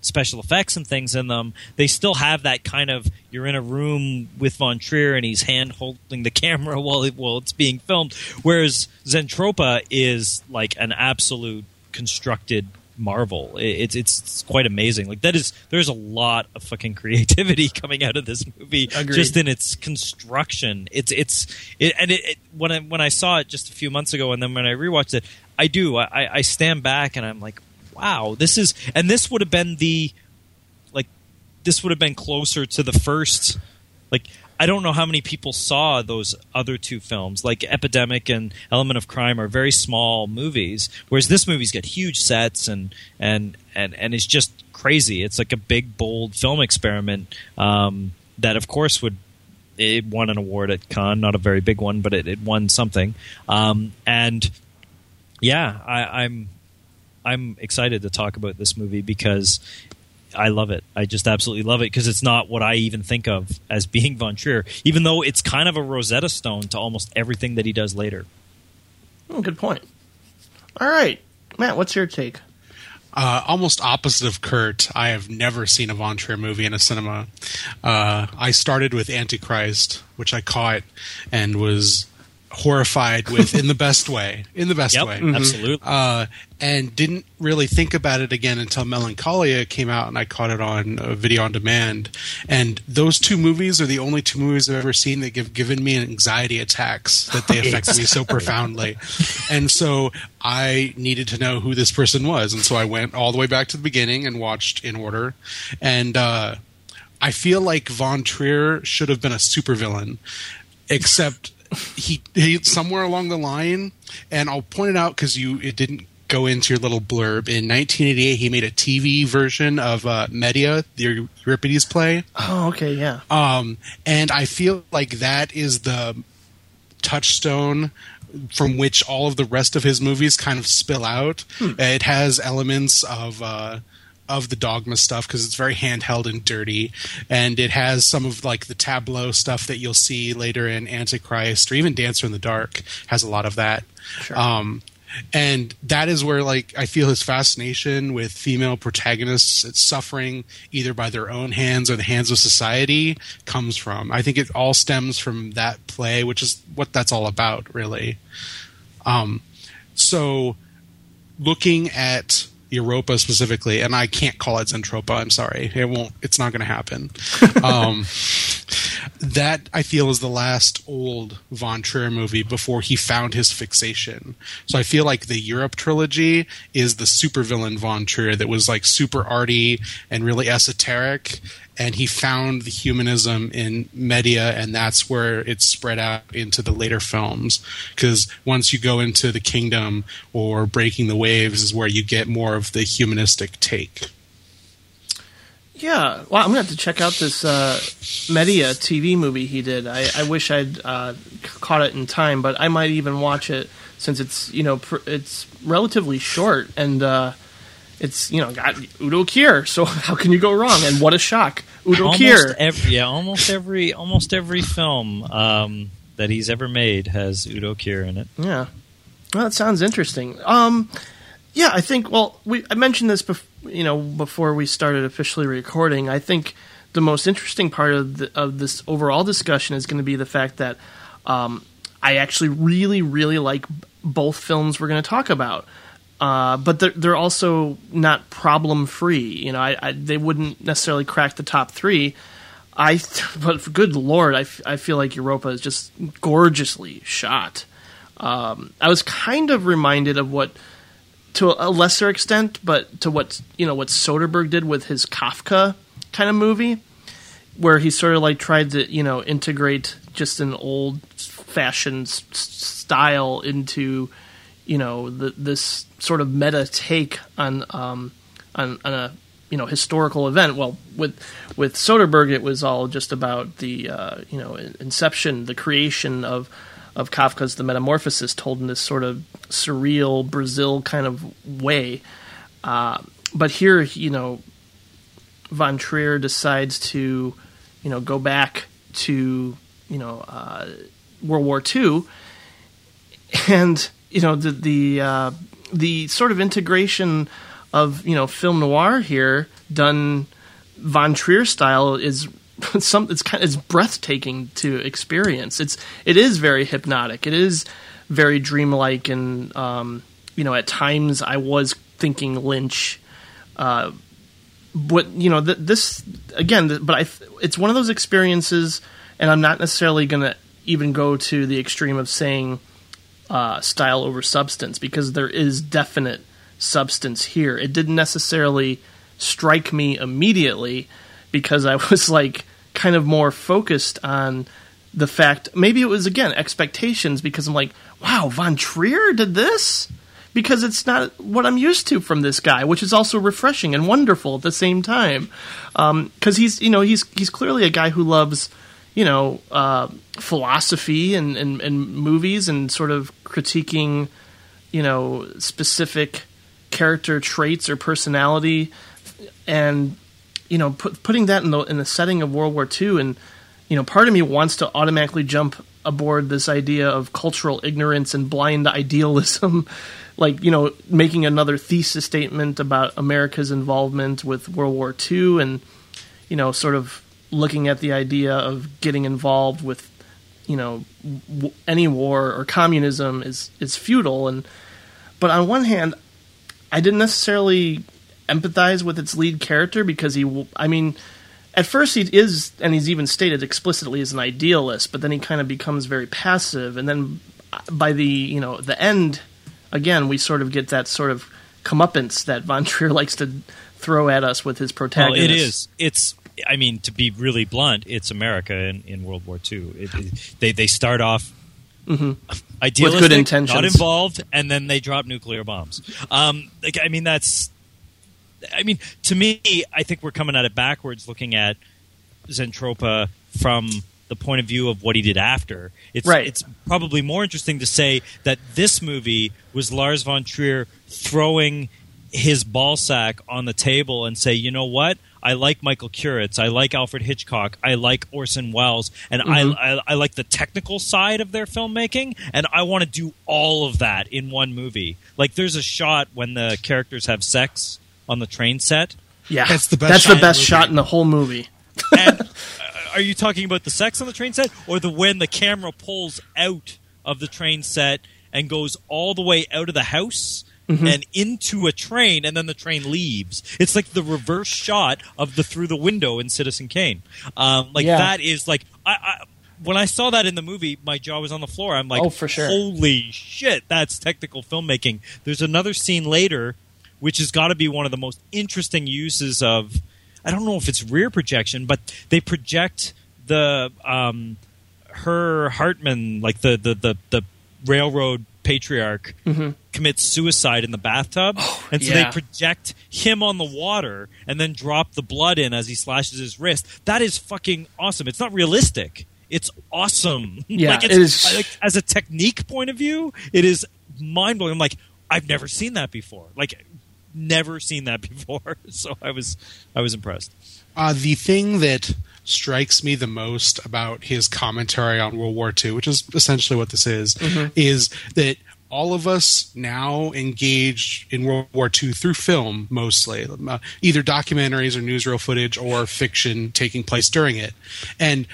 special effects and things in them, they still have that kind of you're in a room with Von Trier and he's hand holding the camera while it, while it's being filmed. Whereas Zentropa is like an absolute constructed marvel. It, it's it's quite amazing. Like that is there's a lot of fucking creativity coming out of this movie Agreed. just in its construction. It's it's it, and it, it when I when I saw it just a few months ago and then when I rewatched it, I do I, I stand back and I'm like, wow, this is and this would have been the like this would have been closer to the first like I don't know how many people saw those other two films. Like Epidemic and Element of Crime are very small movies, whereas this movie's got huge sets and and and and it's just crazy. It's like a big bold film experiment um, that, of course, would it won an award at Cannes, not a very big one, but it, it won something. Um, and yeah, I, I'm I'm excited to talk about this movie because I love it. I just absolutely love it because it's not what I even think of as being Von Trier, even though it's kind of a Rosetta Stone to almost everything that he does later. Oh, good point. All right, Matt, what's your take? Uh, almost opposite of Kurt, I have never seen a Von Trier movie in a cinema. Uh, I started with Antichrist, which I caught and was horrified with in the best way. In the best Yep, way. absolutely. Uh, and didn't really think about it again until Melancholia came out and I caught it on uh, video on demand. And those two movies are the only two movies I've ever seen that have given me anxiety attacks that they affected me so profoundly. And so I needed to know who this person was. And so I went all the way back to the beginning and watched in order. And, uh, I feel like Von Trier should have been a supervillain, except he, he somewhere along the line, and I'll point it out because you it didn't go into your little blurb. In 1988, he made a TV version of uh, Medea, the Euripides play, Oh, okay, yeah. um, and I feel like that is the touchstone from which all of the rest of his movies kind of spill out. It has elements of uh, of the dogma stuff because it's very handheld and dirty, and it has some of like the tableau stuff that you'll see later in Antichrist or even Dancer in the Dark has a lot of that. Um, and that is where like I feel his fascination with female protagonists suffering either by their own hands or the hands of society comes from. I think it all stems from that play, which is what that's all about, really. Um, so looking at Europa specifically, and I can't call it Zentropa. I'm sorry, it won't. It's not going to happen. um, that I feel is the last old Von Trier movie before he found his fixation. So I feel like the Europe trilogy is the supervillain Von Trier that was like super arty and really esoteric. And he found the humanism in Medea, and that's where it spread out into the later films. Because once you go into the Kingdom or Breaking the Waves, is where you get more of the humanistic take. Yeah, well, I'm gonna have to check out this uh, Medea TV movie he did. I, I wish I'd uh, caught it in time, but I might even watch it since it's you know pr- it's relatively short and uh, it's you know got Udo Kier. So how can you go wrong? And what a shock, Udo almost Kier. every yeah, almost every almost every film um, that he's ever made has Udo Kier in it. Yeah, well, that sounds interesting. Um, yeah, I think. Well, we I mentioned this, bef- you know, before we started officially recording. I think the most interesting part of the, of this overall discussion is going to be the fact that um, I actually really, really like both films we're going to talk about. Uh, but they're, they're also not problem free. You know, I, I, they wouldn't necessarily crack the top three. I, but good lord, I, f- I feel like Europa is just gorgeously shot. Um, I was kind of reminded of what, to a lesser extent, but to what you know what Soderbergh did with his Kafka kind of movie, where he sort of like tried to you know integrate just an old fashioned s- style into you know the, this sort of meta take on um, on, on a you know historical event. Well, with with Soderbergh, it was all just about the uh, you know inception, the creation of of Kafka's The Metamorphosis, told in this sort of surreal Brazil kind of way. Uh, but here, you know, Von Trier decides to you know go back to you know uh, World War II, and you know the the uh, the sort of integration of you know film noir here done Von Trier style is some it's kind of, it's breathtaking to experience. It's it is very hypnotic. It is very dreamlike, and um, you know at times I was thinking Lynch. Uh, but you know th- this again, th- but I th- it's one of those experiences, and I'm not necessarily going to even go to the extreme of saying uh, style over substance because there is definite substance here. It didn't necessarily strike me immediately because I was like kind of more focused on the fact maybe it was again expectations because I'm like, wow, Von Trier did this because it's not what I'm used to from this guy, which is also refreshing and wonderful at the same time. Because he's you know he's he's clearly a guy who loves you know uh, philosophy and, and and movies and sort of critiquing you know specific character traits or personality and you know put, putting that in the in the setting of World War II and you know part of me wants to automatically jump aboard this idea of cultural ignorance and blind idealism like you know making another thesis statement about America's involvement with World War II and you know sort of looking at the idea of getting involved with you know w- any war or communism is is futile and but on one hand I didn't necessarily empathize with its lead character because he w- I mean at first he is and he's even stated explicitly as an idealist but then he kind of becomes very passive and then uh, by the you know the end again we sort of get that sort of comeuppance that Von Trier likes to throw at us with his Well, protagonist it is. It's. I mean, to be really blunt, it's America in, in World War II. It, it, they they start off idealistic, Mm-hmm. good intentions. not involved, and then they drop nuclear bombs. Um, like, I mean, that's. I mean, to me, I think we're coming at it backwards, looking at Zentropa from the point of view of what he did after. It's Right. it's probably more interesting to say that this movie was Lars von Trier throwing his ball sack on the table and say, you know what? I like Michael Curtiz. I like Alfred Hitchcock. I like Orson Welles, and I, I I like the technical side of their filmmaking, and I want to do all of that in one movie. Like, there's a shot when the characters have sex on the train set. yeah That's the best that's shot the in the best movie. shot in the whole movie And uh, are you talking about the sex on the train set, or the when the camera pulls out of the train set and goes all the way out of the house and into a train, and then the train leaves. It's like the reverse shot of the through the window in Citizen Kane. Um, like Yeah. that is like I, I when I saw that in the movie, my jaw was on the floor. I'm like, Oh, for sure. holy shit, that's technical filmmaking. There's another scene later, which has got to be one of the most interesting uses of. I don't know if it's rear projection, but they project the um, Herr Hartmann, like the the the, the railroad patriarch, commits suicide in the bathtub, and so yeah. they project him on the water and then drop the blood in as he slashes his wrist. That is fucking awesome. It's not realistic. It's awesome. Yeah, like it's, it is- like, as a technique point of view, it is mind blowing. I'm like, I've never seen that before. Like, never seen that before. So I was, I was impressed. Uh, the thing that strikes me the most about his commentary on World War II, which is essentially what this is, is that all of us now engage in World War II through film mostly, uh, either documentaries or newsreel footage or fiction taking place during it. And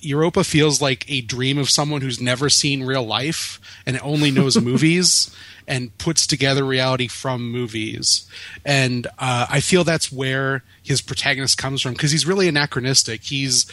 Europa feels like a dream of someone who's never seen real life and only knows movies and puts together reality from movies. And uh, I feel that's where his protagonist comes from because he's really anachronistic. He's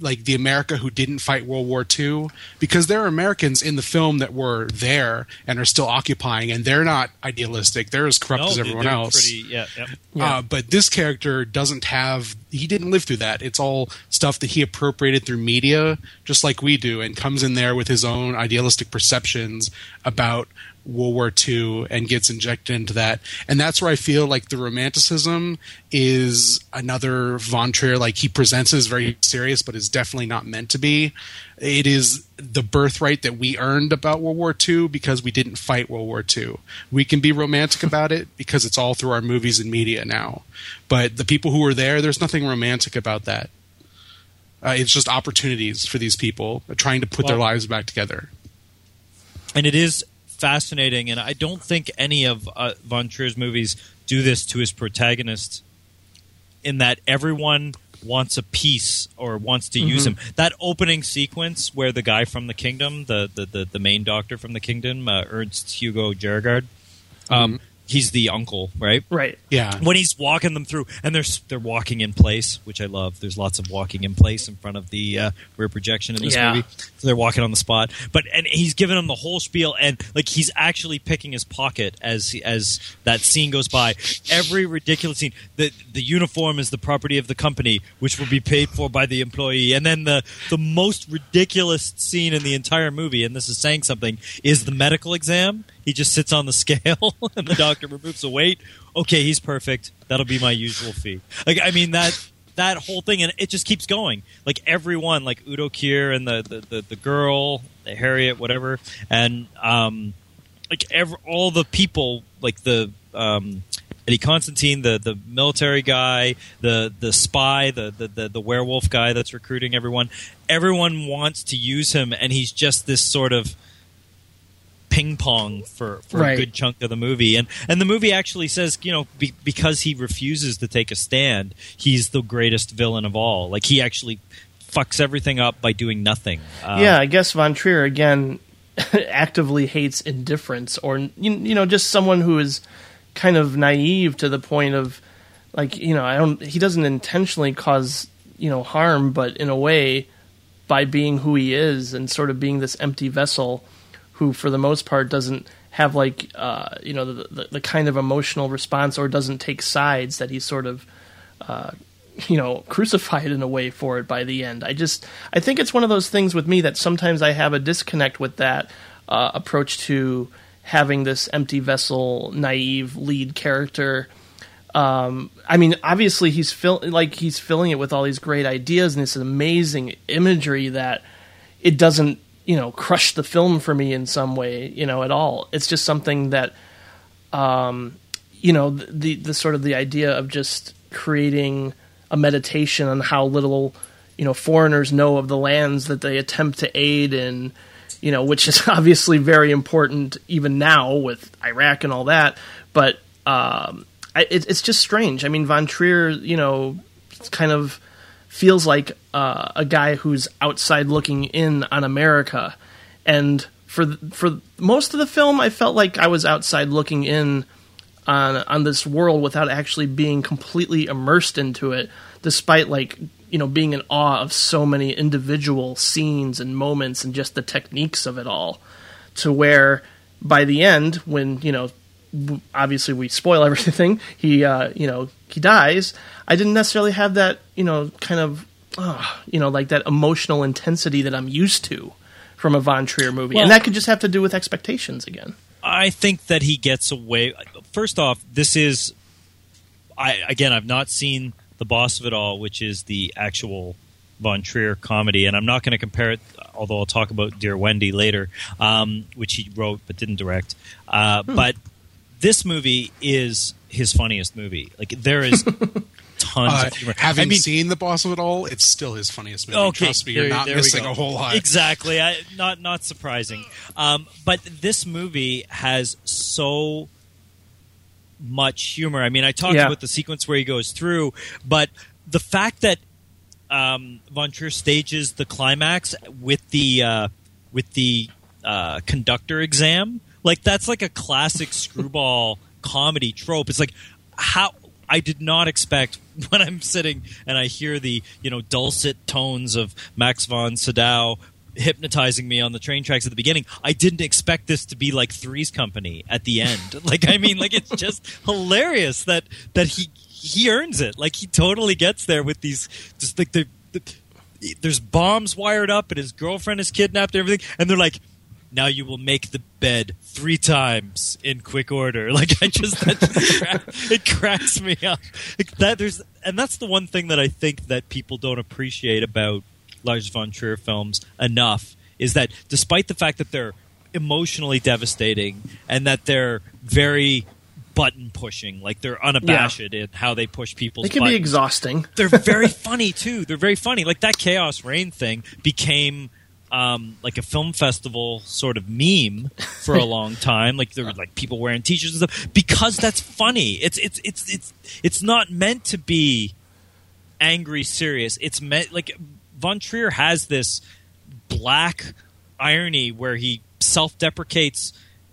like the America who didn't fight World War II because there are Americans in the film that were there and are still occupying, and they're not idealistic. They're as corrupt No, as everyone else. Pretty, yeah, yep. Uh, but this character doesn't have, he didn't live through that. It's all stuff that he appropriated through media, just like we do, and comes in there with his own idealistic perceptions about World War II and gets injected into that. And that's where I feel like the romanticism is another Von Trier, like he presents as very serious, but is definitely not meant to be. It is the birthright that we earned about World War II because we didn't fight World War II. We can be romantic about it because it's all through our movies and media now. But the people who were there, there's nothing romantic about that. Uh, it's just opportunities for these people trying to put their lives back together. and it is fascinating. And I don't think any of uh, Von Trier's movies do this to his protagonist, in that everyone wants a piece or wants to use him. That opening sequence where the guy from the kingdom, the the the, the main doctor from the kingdom, uh, Ernst Hugo Järegård, um, he's the uncle, right? Right. Yeah. when he's walking them through, and they're they're walking in place, which I love. There's lots of walking in place in front of the uh, rear projection in this Yeah. movie. So they're walking on the spot, but and he's giving them the whole spiel, and like he's actually picking his pocket as as that scene goes by. Every ridiculous scene. The the uniform is the property of the company, which will be paid for by the employee, and then the the most ridiculous scene in the entire movie, and this is saying something, is the medical exam. He just sits on the scale, and the doctor removes the weight. Okay, he's perfect. That'll be my usual fee. Like, I mean that that whole thing, and it just keeps going. Like everyone, like Udo Kier and the the, the, the girl, the Harriet, whatever, and um, like ever all the people, like the um, Eddie Constantine, the the military guy, the the spy, the, the the the werewolf guy that's recruiting everyone. Everyone wants to use him, and he's just this sort of ping pong for, for Right. a good chunk of the movie. And and the movie actually says, you know, be, because he refuses to take a stand, he's the greatest villain of all. Like he actually fucks everything up by doing nothing. Um, yeah, I guess Von Trier again actively hates indifference, or you, you know, just someone who is kind of naive to the point of like you know, I don't. He doesn't intentionally cause you know harm, but in a way, by being who he is and sort of being this empty vessel, who for the most part doesn't have like uh, you know the, the the kind of emotional response or doesn't take sides that he's sort of you know crucified in a way for it by the end. I just i think it's one of those things with me that sometimes i have a disconnect with that uh, approach to having this empty vessel naive lead character. Um, i mean obviously he's fill, like he's filling it with all these great ideas and this amazing imagery that it doesn't you know crush the film for me in some way you know at all. It's just something that um, you know the, the the sort of the idea of just creating a meditation on how little you know foreigners know of the lands that they attempt to aid in you know which is obviously very important even now with Iraq and all that. But um, I, it, it's just strange. I mean Von Trier you know kind of feels like uh, a guy who's outside looking in on America and for th- for most of the film, I felt like I was outside looking in on on this world without actually being completely immersed into it, despite like you know being in awe of so many individual scenes and moments and just the techniques of it all. To where by the end, when you know obviously we spoil everything, he uh, you know he dies. I didn't necessarily have that you know kind of uh, you know like that emotional intensity that I'm used to from a Von Trier movie, Well- and that could just have to do with expectations again. I think that he gets away. First off, this is, I again, I've not seen the boss of it all, which is the actual Von Trier comedy, and I'm not going to compare it. Although I'll talk about Dear Wendy later, um, which he wrote but didn't direct. Uh, But this movie is his funniest movie. Like there is tons Uh, of humor. having I mean, seen the boss of it all, it's still his funniest movie. Okay, Trust me, you're there- not there missing a whole lot. Exactly, I, not not surprising. Um, but this movie has so much humor. I mean, I talked Yeah. about the sequence where he goes through, but the fact that um, Von Trier stages the climax with the uh, with the uh, conductor exam, like that's like a classic screwball comedy trope. It's like how I did not expect when I'm sitting and I hear the you know dulcet tones of Max von Sydow hypnotizing me on the train tracks at the beginning. I didn't expect this to be like Three's Company at the end. like I mean, like it's just hilarious that that he he earns it. Like he totally gets there with these just like the, the there's bombs wired up and his girlfriend is kidnapped and everything, and they're like. Now you will make the bed three times in quick order. Like I just that it cracks me up. Like that there's and that's the one thing that I think that people don't appreciate about Lars von Trier films enough is that despite the fact that they're emotionally devastating and that they're very button pushing, like they're unabashed in how they push people. It can be exhausting. they're very funny too. They're very funny. Like that Chaos Reign thing became um, like a film festival sort of meme for a long time. Like there were like people wearing T-shirts and stuff because that's funny. It's it's it's it's it's not meant to be angry serious. It's meant like Von Trier has this black irony where he self-deprecates.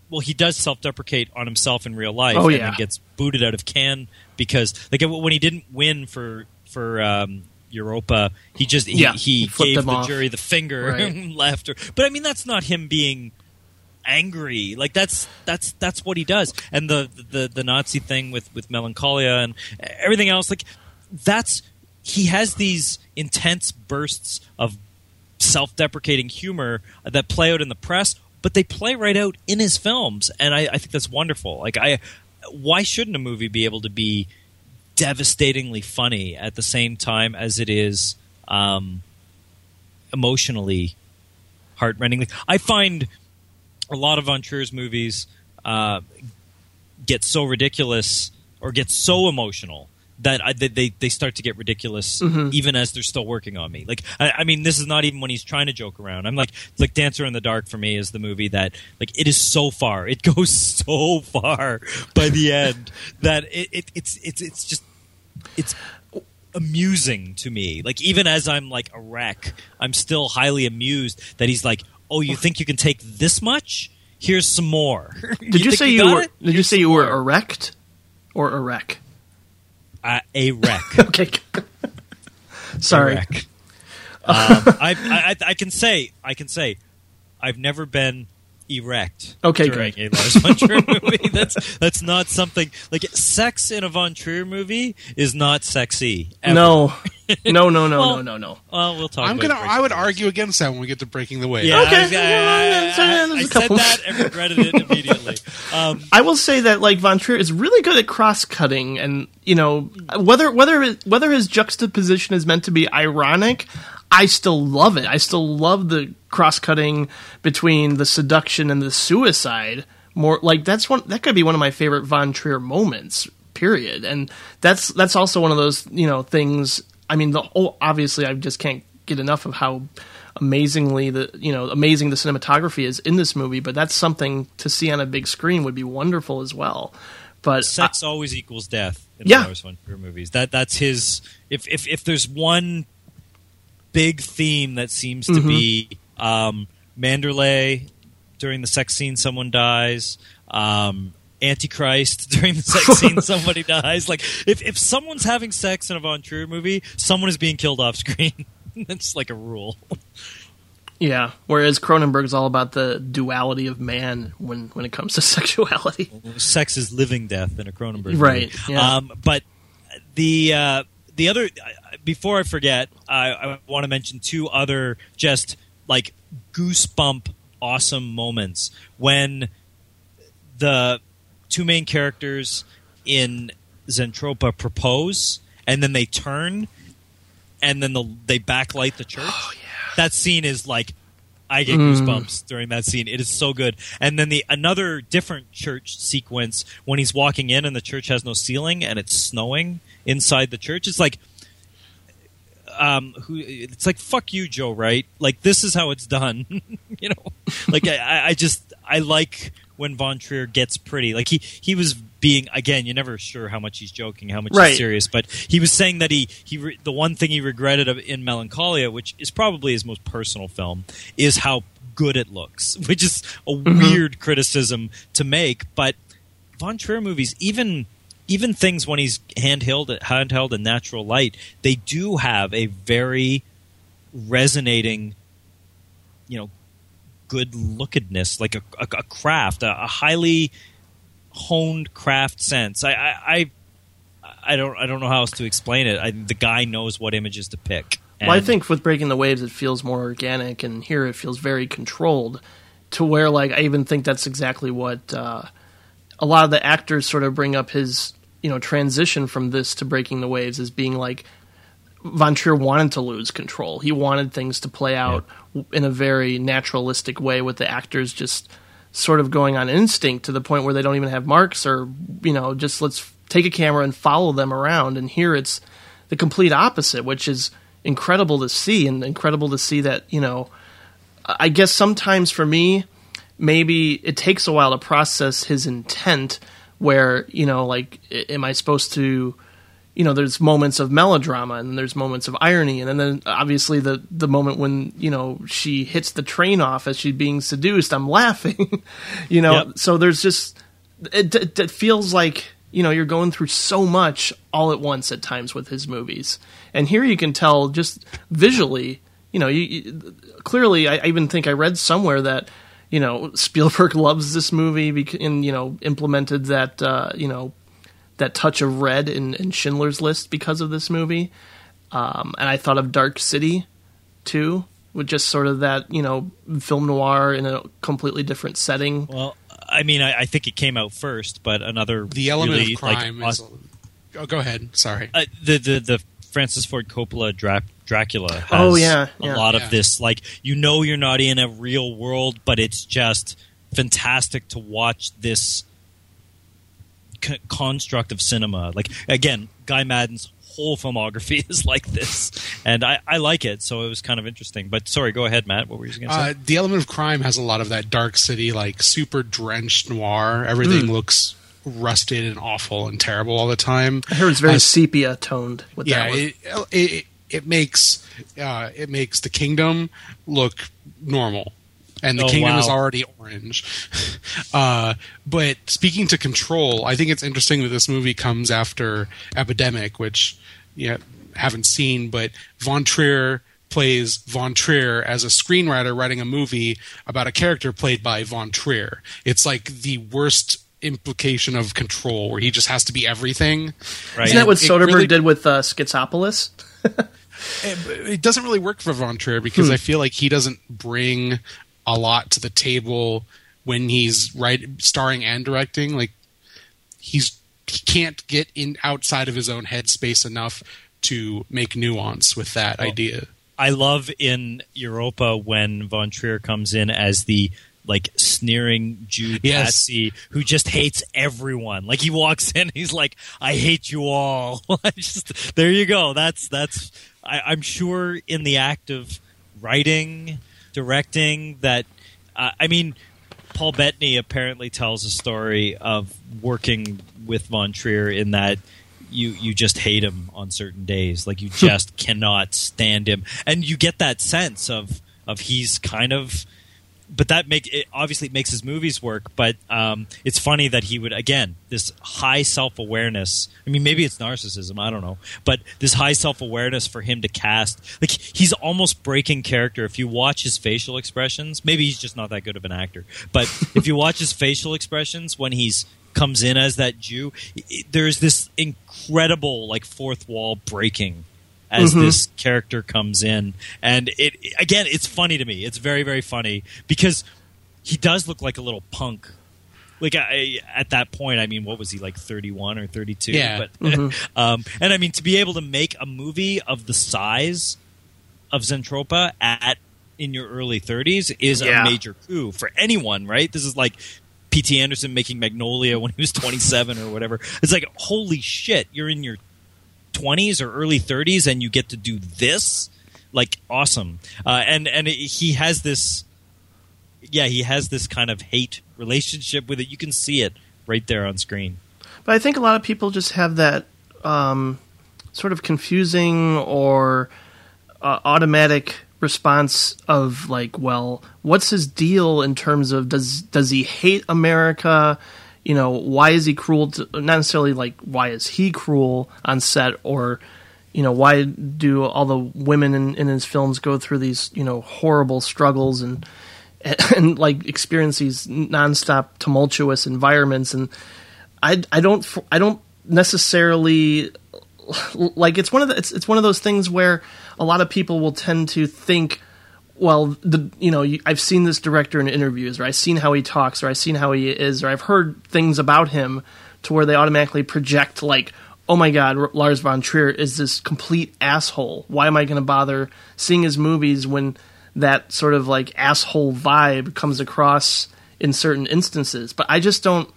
Well, he does self-deprecate on himself in real life, Oh, and yeah. then gets booted out of Cannes because, like, when he didn't win for for um, Europa, he just he, Yeah, he, he gave the off. jury the finger Right. and left. Her. But I mean, that's not him being angry. Like that's that's that's what he does. And the the the Nazi thing with with melancholia and everything else, like that's he has these intense bursts of self-deprecating humor that play out in the press, but they play right out in his films, and I, I think that's wonderful. Like I, why shouldn't a movie be able to be devastatingly funny at the same time as it is um, emotionally heartrending? I find a lot of Von Trier's movies uh, get so ridiculous or get so emotional that I, they they start to get ridiculous even as they're still working on me. Like I, I mean, this is not even when he's trying to joke around. I'm like like Dancer in the Dark for me is the movie that like it is so far, it goes so far by the end that it, it it's it's it's just it's amusing to me. Like even as I'm like a wreck, I'm still highly amused that he's like, "Oh, you think you can take this much? Here's some more." Did you, think say you got were? it? Did you say you were erect or erect? Uh, a wreck? Okay. Sorry. Wreck. um, I, I I can say I can say I've never been erect. Okay, during good. a Lars von Trier movie. That's that's not something like sex in a Von Trier movie is not sexy. ever. No. No, no, no, Well, no, no, no. Well, we'll talk. I'm about gonna. it I would briefly. argue against that when we get to Breaking the Wave. Yeah, Okay. I, was- I- I- There's I- a I couple. said that and regretted it immediately. Um, I will say that like Von Trier is really good at cross cutting, and you know whether whether whether his juxtaposition is meant to be ironic, I still love it. I still love the cross cutting between the seduction and the suicide. More like that's one that could be one of my favorite Von Trier moments. Period, and that's that's also one of those you know things. I mean, the whole obviously I just can't get enough of how amazingly the you know amazing the cinematography is in this movie but that's something to see on a big screen would be wonderful as well but sex always equals death in Yeah. Lars von Trier movies. That that's his. If if if there's one big theme that seems to Mm-hmm. be um, Manderlay during the sex scene, someone dies. Um, Antichrist during the sex scene, somebody dies. Like if if someone's having sex in a Von Trier movie, someone is being killed off screen. That's like a rule. Yeah. Whereas Cronenberg's all about the duality of man when when it comes to sexuality. Sex is living death in a Cronenberg movie. Right, yeah. Um, but the uh, the other before I forget, I, I want to mention two other just like goosebump awesome moments when the two main characters in Zentropa propose and then they turn and then the, they backlight the church. Oh, yeah. That scene is like I get mm. goosebumps during that scene. It is so good. And then the another different church sequence when he's walking in and the church has no ceiling and it's snowing inside the church. It's like um, who it's like fuck you, Joe. Right? Like this is how it's done. you know, like I, I just I like when Von Trier gets pretty. Like he he was being again. You're never sure how much he's joking, how much Right. he's serious. But he was saying that he he re, the one thing he regretted of, in Melancholia, which is probably his most personal film, is how good it looks, which is a weird criticism to make. But Von Trier movies, even even things when he's handheld handheld in natural light, they do have a very resonating, you know, good lookedness, like a, a, a craft, a, a highly honed craft sense. I, I, I I don't I don't know how else to explain it. I, the guy knows what images to pick. Well, I think with Breaking the Waves, it feels more organic, and here it feels very controlled. To where, like, I even think that's exactly what uh, a lot of the actors sort of bring up his, you know, transition from this to Breaking the Waves as being like Von Trier wanted to lose control. He wanted things to play out in a very naturalistic way, with the actors just sort of going on instinct to the point where they don't even have marks or you know just let's take a camera and follow them around. And here it's the complete opposite, which is incredible to see and incredible to see that you know. I guess sometimes for me, maybe it takes a while to process his intent. Where you know, like, am I supposed to? you know, there's moments of melodrama and there's moments of irony, and then obviously the the moment when you know she hits the train off as she's being seduced, I'm laughing, you know. Yep. So there's just it, it, it feels like you know you're going through so much all at once at times with his movies, and here you can tell just visually, you know, you, you clearly. I, I even think I read somewhere that you know Spielberg loves this movie bec- and you know implemented that uh, you know that touch of red in, in Schindler's List because of this movie. Um, and I thought of Dark City too, with just sort of that you know film noir in a completely different setting. Well, I mean, I, I think it came out first, but another The element really, of crime like, is. Oh, go ahead. Sorry. uh, the the the Francis Ford Coppola Dra- Dracula. Has Oh, yeah, yeah. a lot Yeah. of this. Like you know, you're not in a real world, but it's just fantastic to watch this c- construct of cinema. Like again, Guy Maddin's whole filmography is like this, and I, I like it. So it was kind of interesting. But sorry, go ahead, Matt. What were you going to say? Uh, the element of crime has a lot of that dark city, like super drenched noir. Everything Hmm. looks rusted and awful and terrible all the time. I heard it's very Uh, sepia toned with yeah, that one. it, it it makes uh, it makes the kingdom look normal, and the Oh, kingdom is already orange. uh, but speaking to control, I think it's interesting that this movie comes after Epidemic, which yeah haven't seen, but Von Trier plays Von Trier as a screenwriter writing a movie about a character played by Von Trier. It's like the worst implication of control where he just has to be everything. Right. Isn't that what Soderbergh really- did with uh, Schizopolis? it doesn't really work for Von Trier because hmm. I feel like he doesn't bring a lot to the table when he's right starring and directing. Like he's he can't get in outside of his own headspace enough to make nuance with that oh. idea. I love in Europa when Von Trier comes in as the like sneering Jew Yes. patsy who just hates everyone. Like he walks in, he's like, "I hate you all." Just there you go. That's that's. I, I'm sure in the act of writing, directing, that uh, I mean, Paul Bettany apparently tells a story of working with Von Trier in that you you just hate him on certain days, like you just cannot stand him, and you get that sense of of he's kind of but that make it obviously it makes his movies work. But um, it's funny that he would again this high self awareness. I mean, maybe it's narcissism. I don't know, but this high self awareness for him to cast like he's almost breaking character. If you watch his facial expressions, maybe he's just not that good of an actor. But if you watch his facial expressions when he's comes in as that Jew, there's this incredible like fourth wall breaking as Mhm. this character comes in and it again it's funny to me it's very very funny because he does look like a little punk like I, at that point i mean what was he like 31 or 32 Yeah. but Mhm. um, and i mean to be able to make a movie of the size of zentropa at in your early 30s is Yeah. a major coup for anyone right this is like P.T. Anderson making Magnolia when he was 27 or whatever. It's like, holy shit, you're in your 20s or early 30s and you get to do this like awesome. Uh, and and he has this yeah he has this kind of hate relationship with it. You can see it right there on screen. But I think a lot of people just have that um, sort of confusing or uh, automatic response of like, well, what's his deal in terms of does does he hate America? You know, why is he cruel? To, not necessarily like why is he cruel on set, or you know, why do all the women in, in his films go through these you know horrible struggles and and, like experience these nonstop tumultuous environments and I, I don't I don't necessarily like it's one of the it's it's one of those things where a lot of people will tend to think well the you know I've seen this director in interviews or I've seen how he talks or I've seen how he is or I've heard things about him to where they automatically project like oh my god Lars von Trier is this complete asshole. Why am I going to bother seeing his movies when that sort of like asshole vibe comes across in certain instances? But I just don't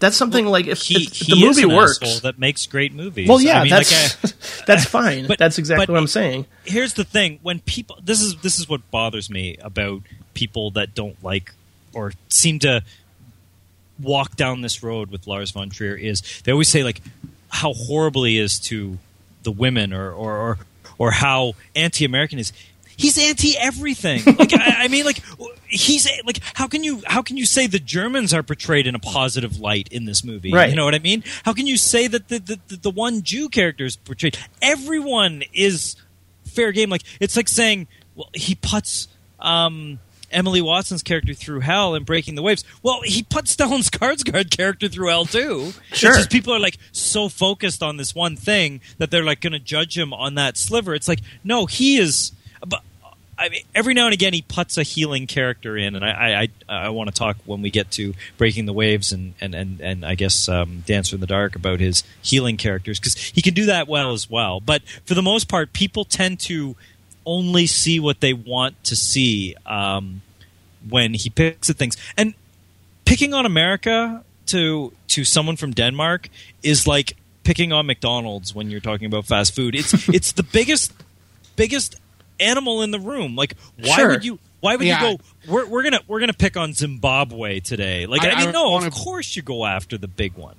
that's something like if, he, if, if he the movie works that makes great movies well, yeah, I mean, that's like, I- that's fine. But- that's exactly but- what I'm saying. here's the thing when people this is this is what bothers me about people that don't like or seem to walk down this road with Lars von Trier is they always say like how horrible he is to the women or or or, or how anti-American is. He's anti everything. Like I, I mean, like he's like how can you how can you say the Germans are portrayed in a positive light in this movie? Right. You know what I mean? How can you say that the the, the, one Jew character is portrayed? Everyone is fair game. Like it's like saying, well, he puts um, Emily Watson's character through hell and breaking the waves. Well, he put Stellan Skarsgård character through hell too. Sure. It's just people are like so focused on this one thing that they're like going to judge him on that sliver. It's like no, he is. But I mean, every now and again he puts a healing character in, and I I, I, I want to talk when we get to breaking the waves and and and, and I guess um, Dancer in the Dark about his healing characters because he can do that well as well. But for the most part, people tend to only see what they want to see um, when he picks at things, and picking on America to to someone from Denmark is like picking on McDonald's when you're talking about fast food. It's it's the biggest biggest animal in the room. Like why Sure. would you why would Yeah. you go we're we're going to we're going to pick on Zimbabwe today. Like I, I- mean I no, wanna- of course you go after the big one.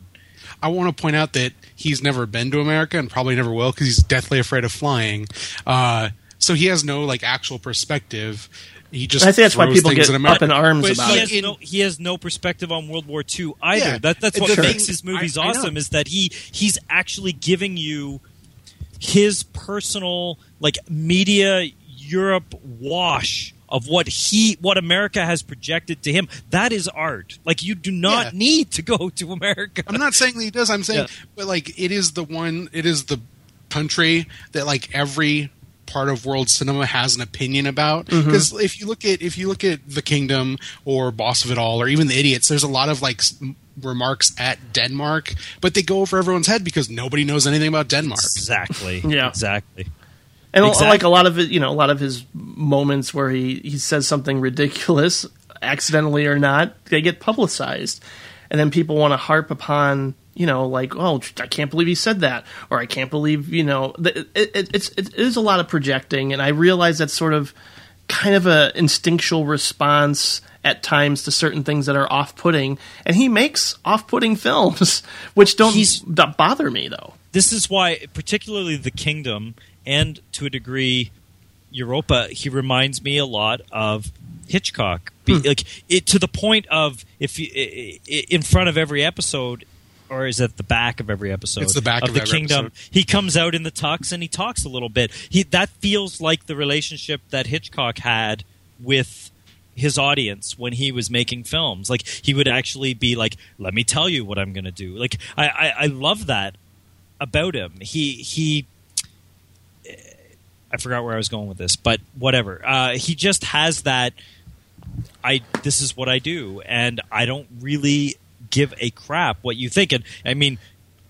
I want to point out that he's never been to America and probably never will because he's deathly afraid of flying. Uh, so he has no like actual perspective. He just I think that's why people things get in up in arms But about he it. has in- no he has no perspective on World War II either. Yeah. That that's what the makes his movies I- I awesome is that he he's actually giving you his personal like media Europe wash of what he what America has projected to him. That is art. Like you do not Yeah. need to go to America. I'm not saying that he does. I'm saying, Yeah. but like it is the one. It is the country that like every part of world cinema has an opinion about. Mm-hmm. Because if you look at if you look at The Kingdom or Boss of It All or even The Idiots, there's a lot of like remarks at Denmark, but they go over everyone's head because nobody knows anything about Denmark. Exactly. Yeah. Exactly. And Exactly. like a lot of it, you know, a lot of his moments where he he says something ridiculous, accidentally or not, they get publicized, and then people want to harp upon, you know, like, oh, I can't believe he said that, or I can't believe, you know, it, it, it's it is a lot of projecting, and I realize that's sort of kind of a instinctual response at times to certain things that are off-putting, and he makes off-putting films, which don't don't bother me though. this is why, particularly the kingdom, and to a degree, Europa, he reminds me a lot of Hitchcock. Be, hmm. Like it to the point of if you, i- i- in front of every episode, or is it the back of every episode? It's the back of the every kingdom. episode. He comes out in the tux and he talks a little bit. He that feels like the relationship that Hitchcock had with his audience when he was making films. Like he would actually be like, "Let me tell you what I'm going to do." Like I, I, I love that about him. He he. I forgot where I was going with this, but whatever. Uh, he just has that. I this is what I do, and I don't really give a crap what you think. And I mean,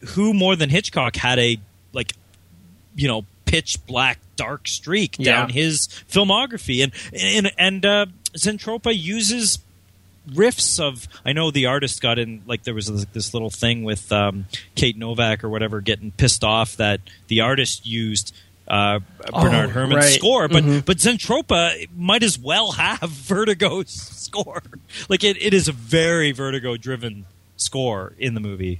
who more than Hitchcock had a like, you know, pitch black dark streak Yeah. down his filmography, and and and uh, Zentropa uses riffs of I know the artist got in like there was this, this little thing with um, Kate Novak or whatever getting pissed off that the artist used uh, Bernard Oh, Herrmann's right. score, but Mhm. but Zentropa might as well have Vertigo's score. Like it, it is a very Vertigo driven score in the movie.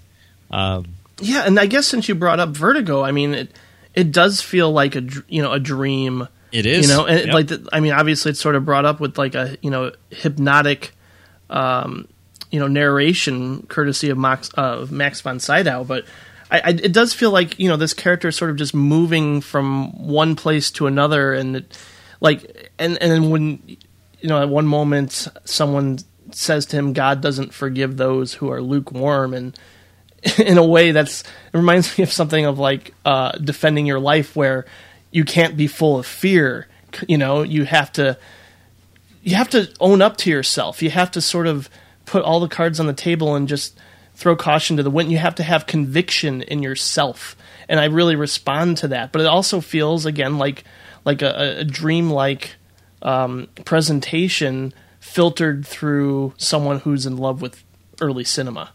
Um, Yeah, and I guess since you brought up Vertigo, I mean it it does feel like a you know a dream. It is, you know, and yep. like the, I mean, obviously it's sort of brought up with like a you know hypnotic, um, you know, narration courtesy of Max uh, of Max von Sydow, but. I, I, it does feel like you know this character is sort of just moving from one place to another, and it, like and and then when you know at one moment someone says to him, "God doesn't forgive those who are lukewarm," and in a way that's it reminds me of something of like uh, defending your life where you can't be full of fear. You know you have to you have to own up to yourself. You have to sort of put all the cards on the table and just throw caution to the wind you have to have conviction in yourself and i really respond to that but it also feels again like like a, a dream-like um, presentation filtered through someone who's in love with early cinema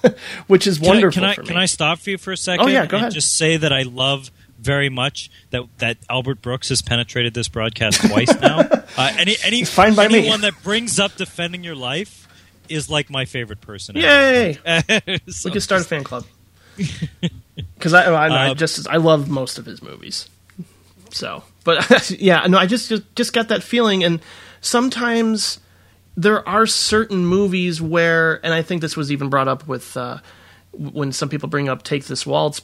which is Can I- wonderful Can I, me. can I stop for you for a second? Oh, yeah, go ahead. Just say that I love very much that that Albert Brooks has penetrated this broadcast twice now. Uh, any any Fine by me. anyone that brings up defending your life is like my favorite person. Yay! So- we could start a fan club because I, I, I Uh, just I love most of his movies. So, but yeah, no, I just, just just got that feeling, and sometimes there are certain movies where, and I think this was even brought up with uh, when some people bring up "Take This Waltz,"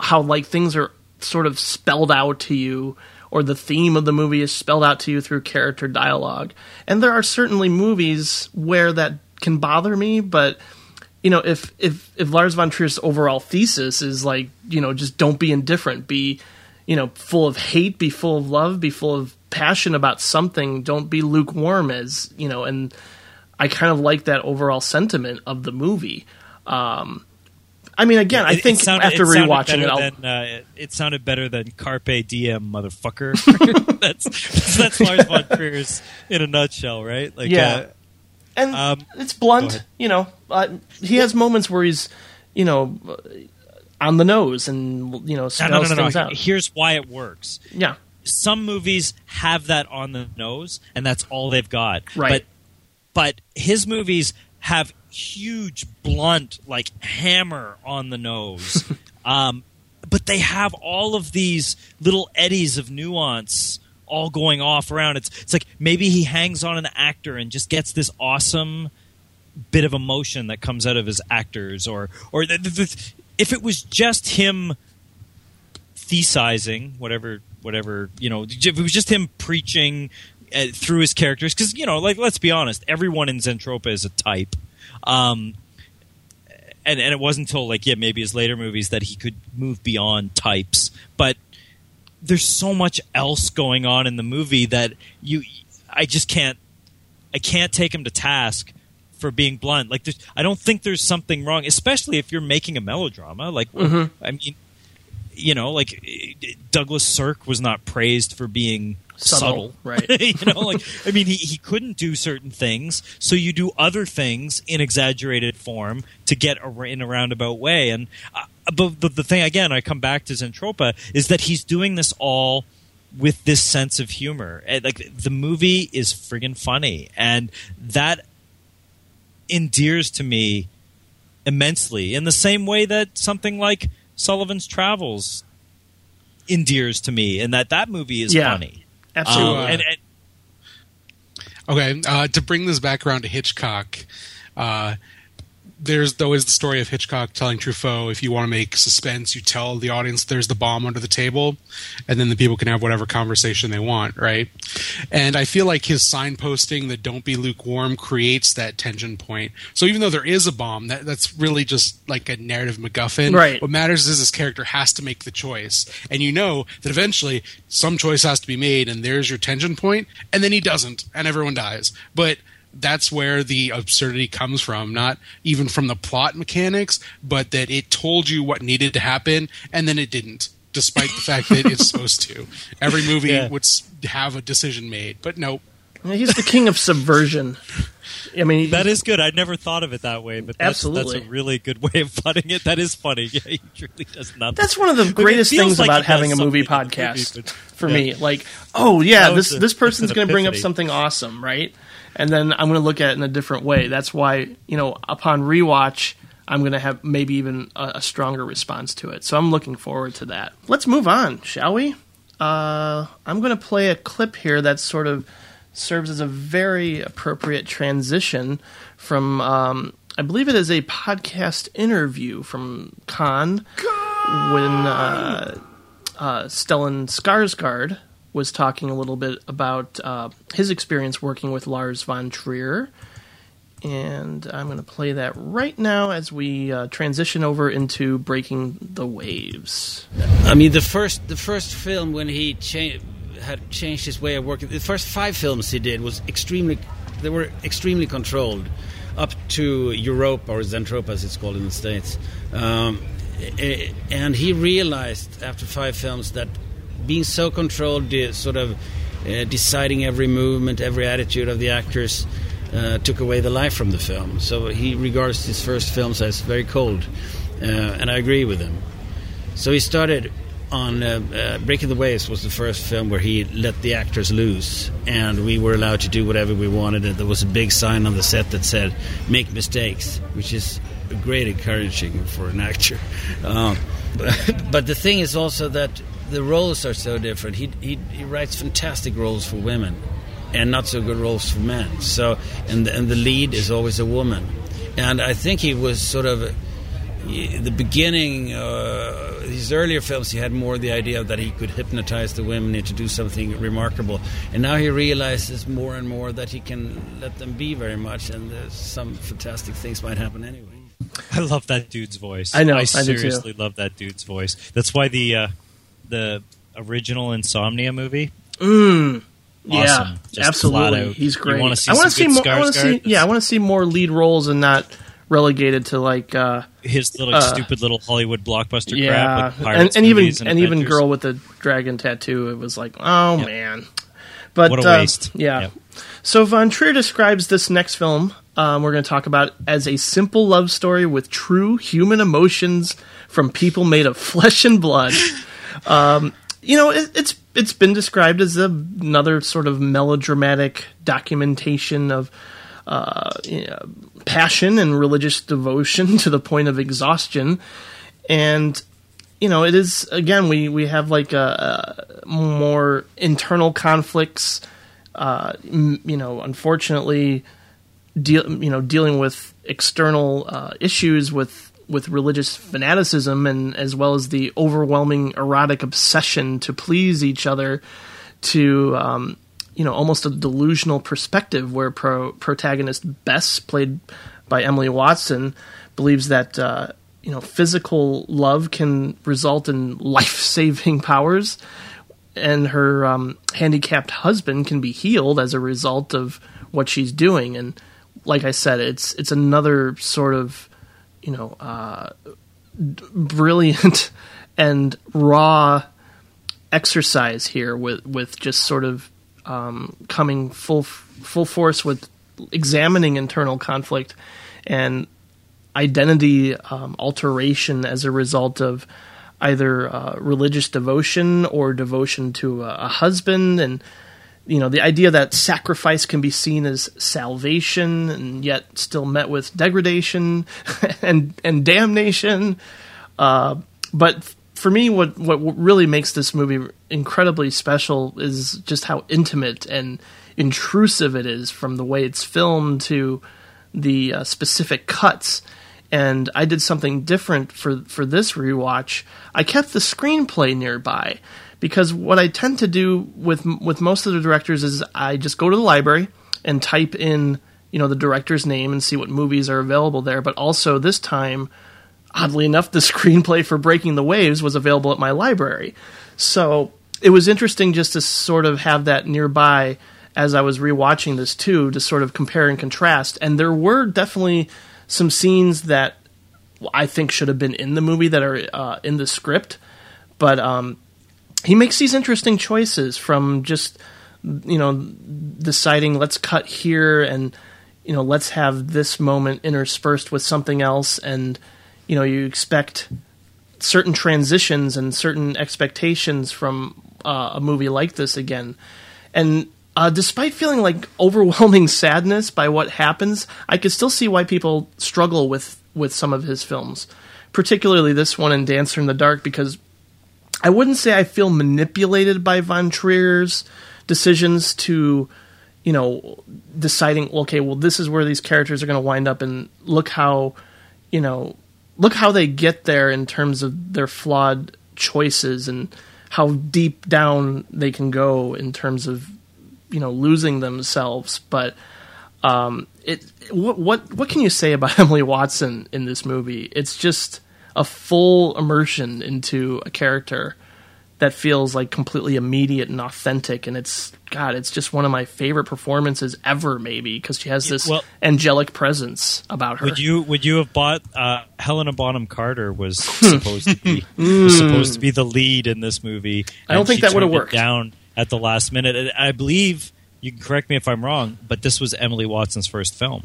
how like things are sort of spelled out to you, or the theme of the movie is spelled out to you through character dialogue, and there are certainly movies where that can bother me, but you know, if if if Lars von Trier's overall thesis is like, you know, just don't be indifferent, be, you know, full of hate, be full of love, be full of passion about something, don't be lukewarm as, you know, and I kind of like that overall sentiment of the movie. Um I mean, again, I It- it think sounded- after it rewatching it, I'll, than, uh, it, it sounded better than Carpe Diem, motherfucker. that's that's Lars von Trier's in a nutshell, right? Like, Yeah. uh, and um, it's blunt, you know. Uh, he has moments where he's, you know, on the nose and you know no, spells no, no, no, things out. Here's why it works. yeah, some movies have that on the nose and that's all they've got Right. but but his movies have huge blunt like hammer on the nose um, but they have all of these little eddies of nuance all going off around. It's it's like maybe he hangs on an actor and just gets this awesome bit of emotion that comes out of his actors or or if it was just him thesizing whatever whatever you know if it was just him preaching uh, through his characters because you know like let's be honest everyone in zentropa is a type. Um and and it wasn't until like yeah maybe his later movies that he could move beyond types. But there's so much else going on in the movie that you i just can't i can't take him to task for being blunt like there's, i don't think there's something wrong especially if you're making a melodrama like mm-hmm. i mean you know, like Douglas Sirk was not praised for being Subtle, subtle, right. you know, like I mean, he he couldn't do certain things, so you do other things in exaggerated form to get a, in a roundabout way. And but the, the thing again, I come back to Zentropa is that he's doing this all with this sense of humor. Like the movie is friggin' funny, and that endears to me immensely in the same way that something like Sullivan's Travels endears to me, and that that movie is Yeah. funny. absolutely. Um, and, and Okay, uh, to bring this back around to Hitchcock, uh, there's always the story of Hitchcock telling Truffaut, if you want to make suspense, you tell the audience there's the bomb under the table, and then the people can have whatever conversation they want, right? And I feel like his signposting that "Don't be lukewarm" creates that tension point. So even though there is a bomb, that that's really just like a narrative MacGuffin. Right. What matters is this character has to make the choice, and you know that eventually some choice has to be made, and there's your tension point, and then he doesn't, and everyone dies. But that's where the absurdity comes from, not even from the plot mechanics, but that it told you what needed to happen and then it didn't, despite the fact that it's supposed to. Every movie Yeah. would have a decision made, but nope. He's the king of subversion. I mean, That is good. I'd never thought of it that way, but that's, Absolutely. that's a really good way of putting it. That is funny. Yeah, he truly does nothing. That's one of the greatest things like about having a movie something in the movie, podcast but- for yeah. me. Like, oh yeah, this a- this person's going to bring up something awesome, right? And then I'm going to look at it in a different way. That's why you know, upon rewatch, I'm going to have maybe even a, a stronger response to it. So I'm looking forward to that. Let's move on, shall we? Uh, I'm going to play a clip here that sort of serves as a very appropriate transition from, um, I believe it is a podcast interview from Cannes when uh, uh, Stellan Skarsgård was talking a little bit about uh, his experience working with Lars von Trier. And I'm going to play that right now as we uh, transition over into Breaking the Waves. I mean, the first the first film when he cha- had changed his way of working. The first five films he did was extremely. They were extremely controlled, up to Europa or Zentropa as it's called in the states. Um, and he realized after five films that being so controlled, sort of uh, deciding every movement, every attitude of the actors. Uh, took away the life from the film, so he regards his first films as very cold, uh, and I agree with him. So he started on uh, uh, Breaking the Waves was the first film where he let the actors loose, and we were allowed to do whatever we wanted. And there was a big sign on the set that said "Make mistakes," which is great encouraging for an actor. Um, but, but the thing is also that the roles are so different. He, he he writes fantastic roles for women, and not so good roles for men. So and and the lead is always a woman, and I think he was sort of the beginning, uh, his earlier films, he had more the idea that he could hypnotize the women into do something remarkable, and now he realizes more and more that he can let them be very much, and there's some fantastic things might happen anyway. I love that dude's voice. I know, I I do too. seriously love that dude's voice. That's why the uh, the original Insomnia movie. Mm. Yeah, Just absolutely. He's great. I want to see more. I want to see. Yeah, I want to see more lead roles and not relegated to like. Uh, His little Uh, stupid little Hollywood blockbuster yeah, crap, like and, and even movies and, even girl with the dragon tattoo. It was like, oh man. But What a uh, waste. yeah. Yep. So Von Trier describes this next film um, we're going to talk about as a simple love story with true human emotions from people made of flesh and blood. um, you know, it, it's it's been described as a, another sort of melodramatic documentation of uh, you know, passion and religious devotion to the point of exhaustion, and you know, it is again we we have like a, a more internal conflicts. Uh, m- you know, unfortunately, deal you know dealing with external uh, issues with with religious fanaticism and as well as the overwhelming erotic obsession to please each other to um, you know almost a delusional perspective where pro- protagonist Bess played by Emily Watson believes that uh, you know physical love can result in life saving powers and her um, handicapped husband can be healed as a result of what she's doing. And like I said, it's it's another sort of you know uh, brilliant and raw exercise here with with just sort of um, coming full full force with examining internal conflict and identity um, alteration as a result of either uh, religious devotion or devotion to a, a husband and you know the idea that sacrifice can be seen as salvation and yet still met with degradation and and damnation uh, but for me, what what really makes this movie incredibly special is just how intimate and intrusive it is, from the way it's filmed to the uh, specific cuts. And I did something different for for this rewatch. I kept the screenplay nearby because what I tend to do with with most of the directors is I just go to the library and type in you know the director's name and see what movies are available there. But also this time, oddly enough, the screenplay for Breaking the Waves was available at my library, so it was interesting just to sort of have that nearby as I was rewatching this too to sort of compare and contrast. And there were definitely some scenes that I think should have been in the movie that are uh, in the script, but um, he makes these interesting choices from just you know deciding let's cut here and you know let's have this moment interspersed with something else. And you know you expect certain transitions and certain expectations from uh, a movie like this again. And uh, despite feeling like overwhelming sadness by what happens i could still see why people struggle with with some of his films particularly this one and dancer in the dark because I wouldn't say I feel manipulated by Von Trier's decisions to, you know, deciding, okay, well, this is where these characters are going to wind up, and look how, you know, look how they get there in terms of their flawed choices and how deep down they can go in terms of, you know, losing themselves. But um, it what what what can you say about Emily Watson in this movie? It's just a full immersion into a character that feels like completely immediate and authentic and it's god it's just one of my favorite performances ever maybe because she has this well- angelic presence about her Would you would you have bought uh, Helena Bonham Carter was supposed to be was supposed to be the lead in this movie? I don't think that would've worked. Down at the last minute, and I believe you can correct me if I'm wrong, but this was Emily Watson's first film,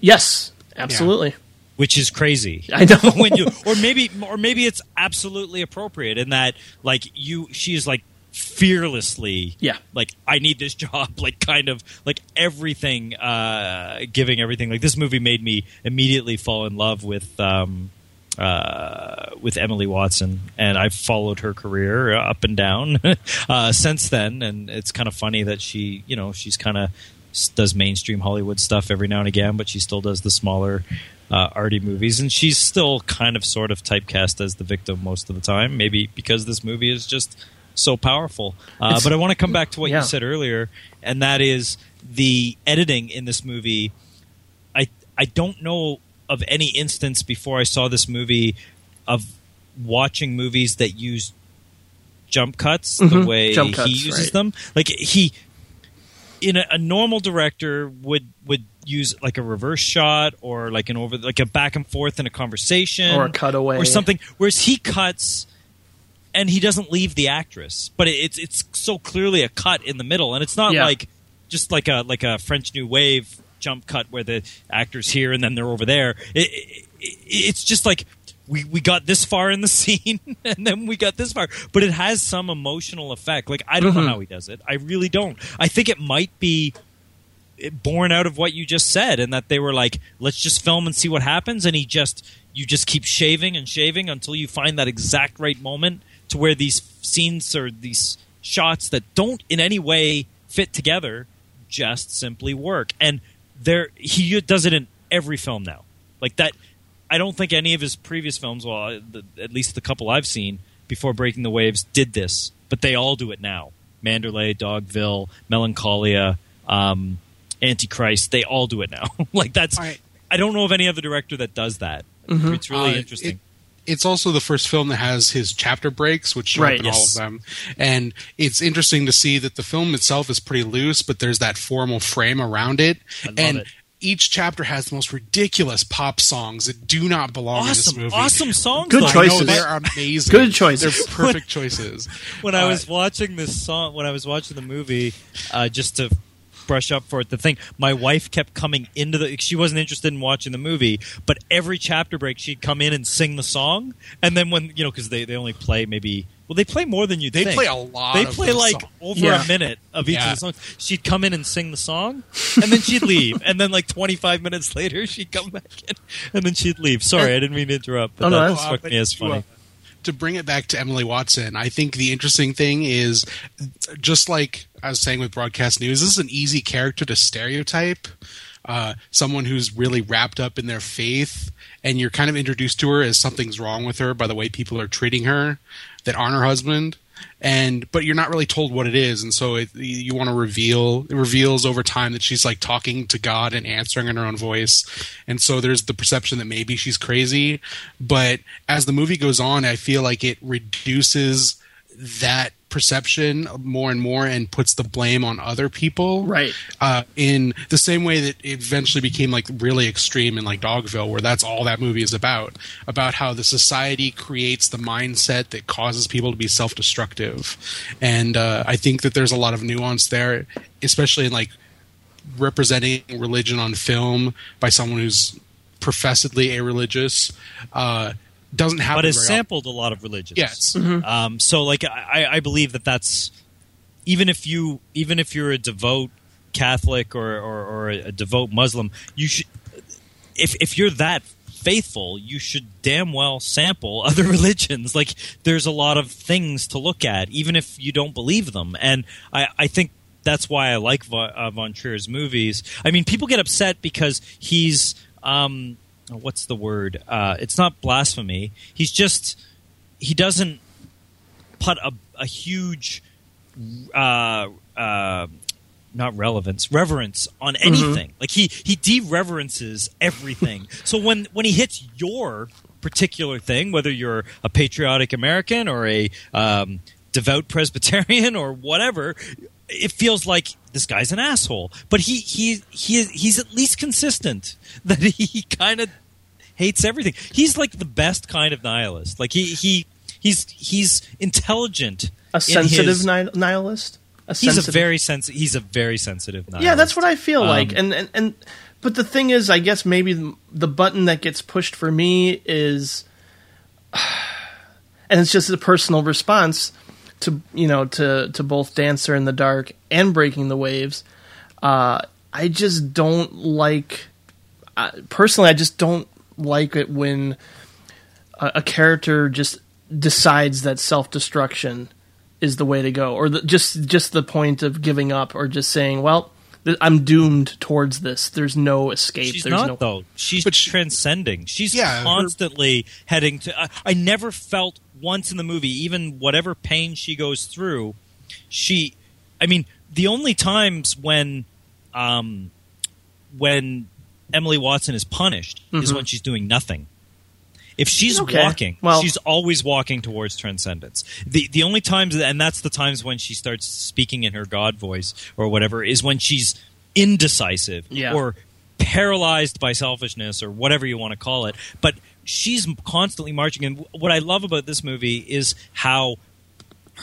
yes absolutely which is crazy. I know. when you or maybe or maybe it's absolutely appropriate in that like you she's like fearlessly Yeah. like I need this job like kind of like everything uh giving everything like this movie made me immediately fall in love with um uh with Emily Watson and I've followed her career up and down uh since then and it's kind of funny that she you know she's kind of does mainstream Hollywood stuff every now and again but she still does the smaller uh, arty movies, and she's still kind of sort of typecast as the victim most of the time. Maybe because this movie is just so powerful. Uh, but I want to come back to what Yeah. you said earlier, and that is the editing in this movie. I I don't know of any instance before I saw this movie of watching movies that use jump cuts the Mhm. way cuts, he uses right. them. Like he in a, a normal director would would use like a reverse shot or like an over like a back and forth in a conversation Or a cutaway. or something whereas he cuts and he doesn't leave the actress but it, it's it's so clearly a cut in the middle and it's not Yeah. like just like a like a French New Wave jump cut where the actors here and then they're over there it, it, it's just like we, we got this far in the scene and then we got this far but it has some emotional effect like i don't Mm-hmm. know how he does it i really don't i think it might be born out of what you just said and that they were like let's just film and see what happens and he just you just keep shaving and shaving until you find that exact right moment to where these scenes or these shots that don't in any way fit together just simply work. And there he does it in every film now. Like that i don't think any of his previous films well the, at least the couple i've seen before breaking the waves did this but they all do it now. Manderlay dogville melancholia um, antichrist they all do it now like that's I- i don't know of any other director that does that Mm-hmm. it's really Uh, interesting it- it's also the first film that has his chapter breaks, which show Right, up in all of them. And it's interesting to see that the film itself is pretty loose, but there's that formal frame around it. love and it. each chapter has the most ridiculous pop songs that do not belong in this awesome movie. awesome songs Good though. I know, choices. they're amazing. Good choices. They're perfect choices. when I Uh, was watching this song, when I was watching the movie, uh, just to brush up for it, the thing, my wife kept coming into the. She wasn't interested in watching the movie, but every chapter break, she'd come in and sing the song, and then when you know, because they they only play maybe. Well, they play more than you They think. play a lot They of play those like songs. over Yeah. a minute of each Yeah. of the songs. She'd come in and sing the song, and then she'd leave, and then like 25 minutes later, she'd come back in, and then she'd leave. Sorry, I didn't mean to interrupt, but Oh, that that's- struck me as but, funny. To bring it back to Emily Watson, I think the interesting thing is just like I was saying with broadcast news, this is an easy character to stereotype. Uh, someone who's really wrapped up in their faith, and you're kind of introduced to her as something's wrong with her by the way people are treating her that aren't her husband and but you're not really told what it is. And so it, you want to reveal it reveals over time that she's like talking to god and answering in her own voice. And so there's the perception that maybe she's crazy. But as the movie goes on i feel like it reduces that perception more and more and puts the blame on other people Right. uh, in the same way that it eventually became like really extreme in like Dogville, where that's all that movie is about about how the society creates the mindset that causes people to be self-destructive, and uh, I think that there's a lot of nuance there, especially in like representing religion on film by someone who's professedly a religious. Uh, doesn't happen but has very often. sampled a lot of religions. Yes. Um, so, like, I, I believe that that's even if you even if you're a devout Catholic or, or, or a devout Muslim, you should if if you're that faithful, you should damn well sample other religions. Like, there's a lot of things to look at, even if you don't believe them. And I, I think that's why I like Va- uh, Von Trier's movies. I mean, people get upset because he's um, what's the word? Uh, it's not blasphemy. He's just he doesn't put a, a huge uh, uh, not relevance reverence on anything like he he de-reverences everything so when when he hits your particular thing whether you're a patriotic american or a um, devout presbyterian or whatever it feels like this guy's an asshole but he he he he's at least consistent that he kind of hates everything he's like the best kind of nihilist like he he he's he's intelligent A in sensitive his- nihilist. A He's a very sensitive. He's a very sensitive. Nihilist. Yeah, that's what I feel Um, like. And, and and but the thing is, I guess maybe the button that gets pushed for me is, and it's just a personal response to you know to to both Dancer in the Dark and Breaking the Waves. Uh, I just don't like. Uh, personally, I just don't like it when a, a character just decides that self destruction is the way to go, or the, just just the point of giving up, or just saying, "Well, th- I'm doomed towards this. There's no escape. She's There's not no." though. She's But she- transcending. She's Yeah, her- constantly heading to. I, I never felt once in the movie, even whatever pain she goes through, she. I mean, the only times when, um, when Emily Watson is punished is when she's doing nothing. If she's Mm-hmm. Okay. walking, Well- she's always walking towards transcendence. The the only times, and that's the times when she starts speaking in her God voice or whatever, is when she's indecisive Yeah. or paralyzed by selfishness or whatever you want to call it. But she's constantly marching. And what I love about this movie is how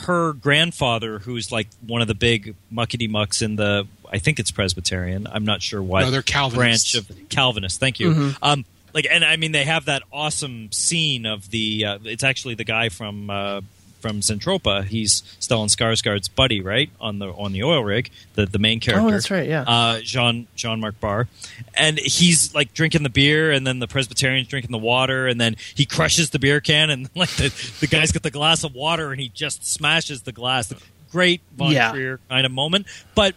her grandfather, who's like one of the big muckety mucks in the, I think it's Presbyterian. I'm not sure what No, they're Calvinists. branch of Calvinist. Thank you. Um, like, and I mean, they have that awesome scene of the. Uh, it's actually the guy from uh, from Zentropa. He's Stellan Skarsgård's buddy, right on the on the oil rig. The the main character. Oh, that's right, yeah. Uh, Jean Jean Marc Barr, and he's like drinking the beer, and then the Presbyterian's drinking the water, and then he crushes the beer can, and like the the guy's got the glass of water, and he just smashes the glass. Great Von Yeah. Trier kind of moment, but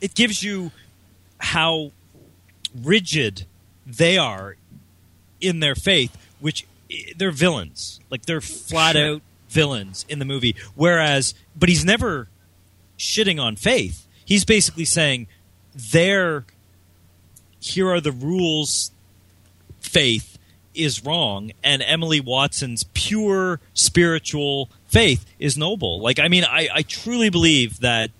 it gives you how rigid they are in their faith, which they're villains. Like they're flat out villains in the movie. Whereas, but he's never shitting on faith. He's basically saying, "There, here are the rules. Faith is wrong, and Emily Watson's pure spiritual faith is noble." Like, I mean, I, I truly believe that.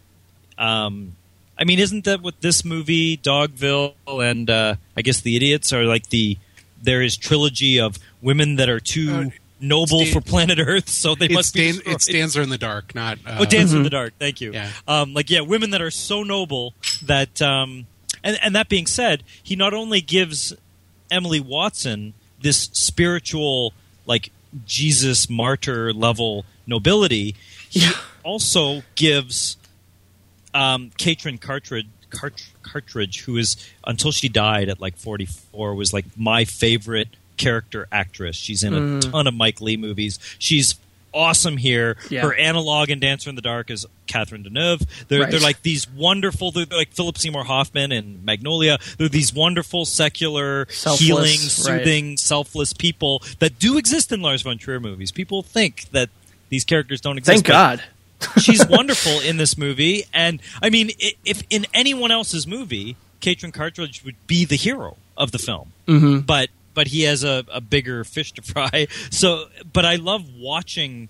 Um, I mean, isn't that what this movie, Dogville, and uh, I guess the idiots are like the there is trilogy of women that are too Uh, noble it's for planet Earth, so they It's, must be Dan- destroyed. it's Dancer in the Dark, not. Uh, Oh, Dance in the Dark. Thank you. Yeah. Um, like yeah, women that are so noble that. Um, and and that being said, he not only gives Emily Watson this spiritual like Jesus martyr level nobility, he also gives um, Katrin Cartlidge. Cart- Cartlidge, who is until she died at like 44, was like my favorite character actress. She's in a ton of Mike Leigh movies. She's awesome here. Yeah. Her analog in Dancer in the Dark is Catherine Deneuve. They're Right. they're like these wonderful. They're, like Philip Seymour Hoffman and Magnolia. They're these wonderful secular, Selfless, healing, right. soothing, selfless people that do exist in Lars von Trier movies. People think that these characters don't exist. Thank God. she's wonderful in this movie, and I mean, if in anyone else's movie, Katrin Cartlidge would be the hero of the film, hmm but but he has a, a bigger fish to fry. So, but I love watching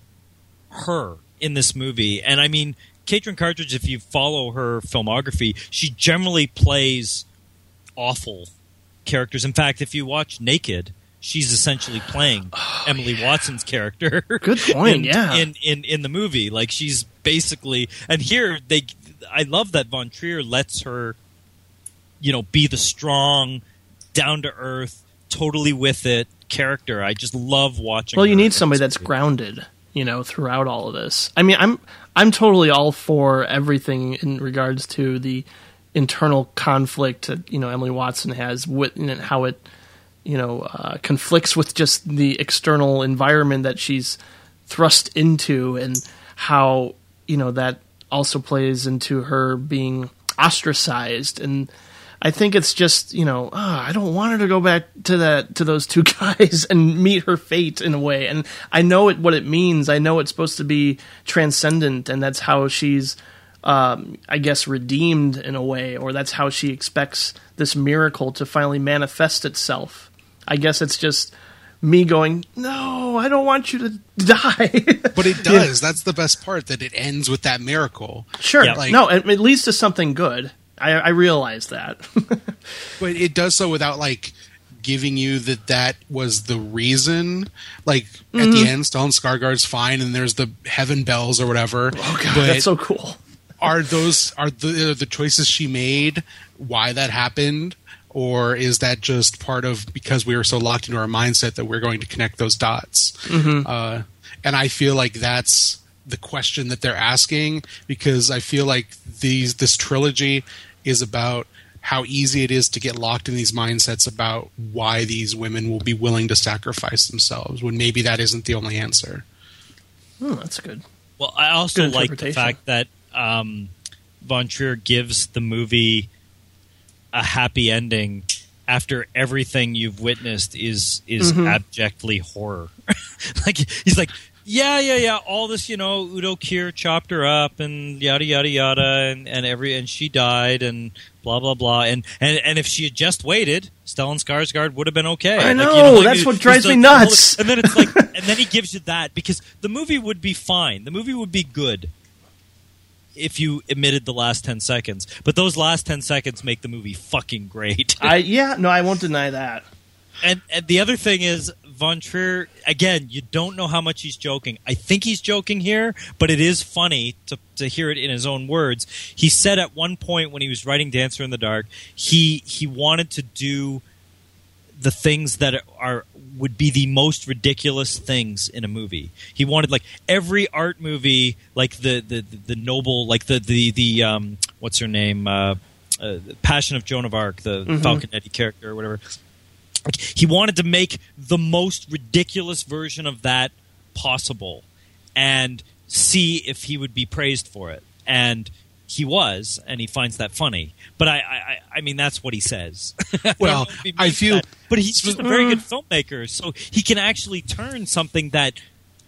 her in this movie, and I mean, Katrin Cartlidge. If you follow her filmography, she generally plays awful characters. In fact, if you watch Naked. She's essentially playing oh, Emily Watson's character. Oh, Good point, in, yeah. in, in in the movie. Like she's basically, and here they, I love that Von Trier lets her, you know, be the strong, down to earth, totally with it character. I just love watching. Well, you need somebody that's movie. grounded, you know, throughout all of this. I mean, I'm I'm totally all for everything in regards to the internal conflict that you know Emily Watson has with and how it you know uh, conflicts with just the external environment that she's thrust into, and how you know that also plays into her being ostracized and. I think it's just you know ah, I don't want her to go back to that to those two guys and meet her fate in a way, and I know it what it means. I know it's supposed to be transcendent, and that's how she's, um, I guess, redeemed in a way, or that's how she expects this miracle to finally manifest itself. I guess it's just me going, no, I don't want you to die. But it does. That's the best part. That it ends with that miracle. sure, Yeah. Like- no, it, it leads to something good. I, I realize that. But it does so without like giving you that that was the reason. Like at Mm-hmm. the end, Stellan Skarsgård's fine, and there's the heaven bells or whatever. oh god, but that's so cool. are those are the are the choices she made why that happened, or is that just part of because we were so locked into our mindset that we're going to connect those dots? Mm-hmm. Uh, and I feel like that's the question that they're asking because I feel like these this trilogy is about how easy it is to get locked in these mindsets about why these women will be willing to sacrifice themselves when maybe that isn't the only answer. Hmm, that's good. Well, I also Good like the fact that um, Von Trier gives the movie a happy ending after everything you've witnessed is is Mm-hmm. abjectly horror. like he's like, yeah, yeah, yeah. All this, you know, Udo Kier chopped her up and yada yada yada, and, and every and she died and blah blah blah. And and and if she had just waited, Stellan Skarsgård would have been okay. I Like, you know, like, that's it- what drives me the- the whole- nuts. and then it's like, and then he gives you that because the movie would be fine. The movie would be good if you omitted the last 10 seconds. But those last 10 seconds make the movie fucking great. I yeah, no, I won't deny that. and, and the other thing is, Von Trier, again, you don't know how much he's joking. I think he's joking here, but it is funny to, to hear it in his own words. He said at one point when he was writing Dancer in the Dark, he, he wanted to do the things that are would be the most ridiculous things in a movie. He wanted like every art movie, like the the the, the noble, like the the the um what's her name, uh, uh, Passion of Joan of Arc, the Falconetti character or whatever. Like he wanted to make the most ridiculous version of that possible, and see if he would be praised for it. And he was, and he finds that funny. But I, I, I- I mean, that's what he says. Well, he I feel- that. but he's just a very mm. good filmmaker, so he can actually turn something that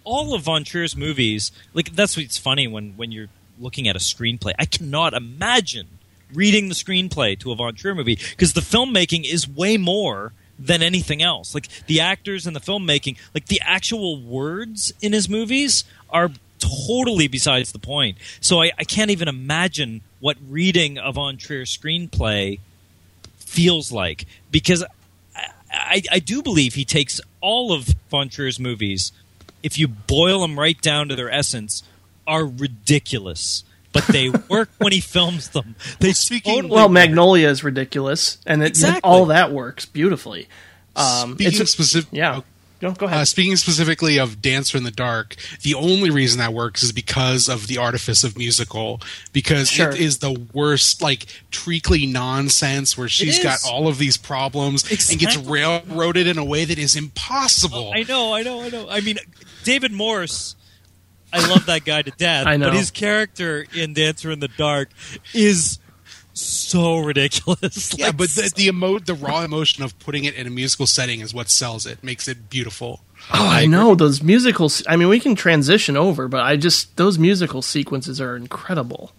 all of Von Trier's movies, like that's what's funny when when you're looking at a screenplay. I cannot imagine reading the screenplay to a Von Trier movie because the filmmaking is way more than anything else. Like the actors and the filmmaking, like the actual words in his movies are totally besides the point. So I, I can't even imagine what reading a Von Trier screenplay feels like because I, I, I do believe he takes all of Von Trier's movies, if you boil them right down to their essence, are ridiculous. But they work when he films them. They speaking- totally Well, work. Magnolia is ridiculous, and it, Exactly. all that works beautifully. Um, Speaking it's a- specific, yeah. Go, go Uh, ahead. speaking specifically of Dancer in the Dark, the only reason that works is because of the artifice of musical. Because Sure. it is the worst, like treacly nonsense where she's got all of these problems and gets railroaded in a way that is impossible. I know, I know, I know. I mean, David Morse I love that guy to death. I know. But his character in Dancer in the Dark is so ridiculous. Yeah, Like, but the the, emo- the raw emotion of putting it in a musical setting is what sells it, makes it beautiful. Oh, I know those musicals. I mean, we can transition over, but I just those musical sequences are incredible,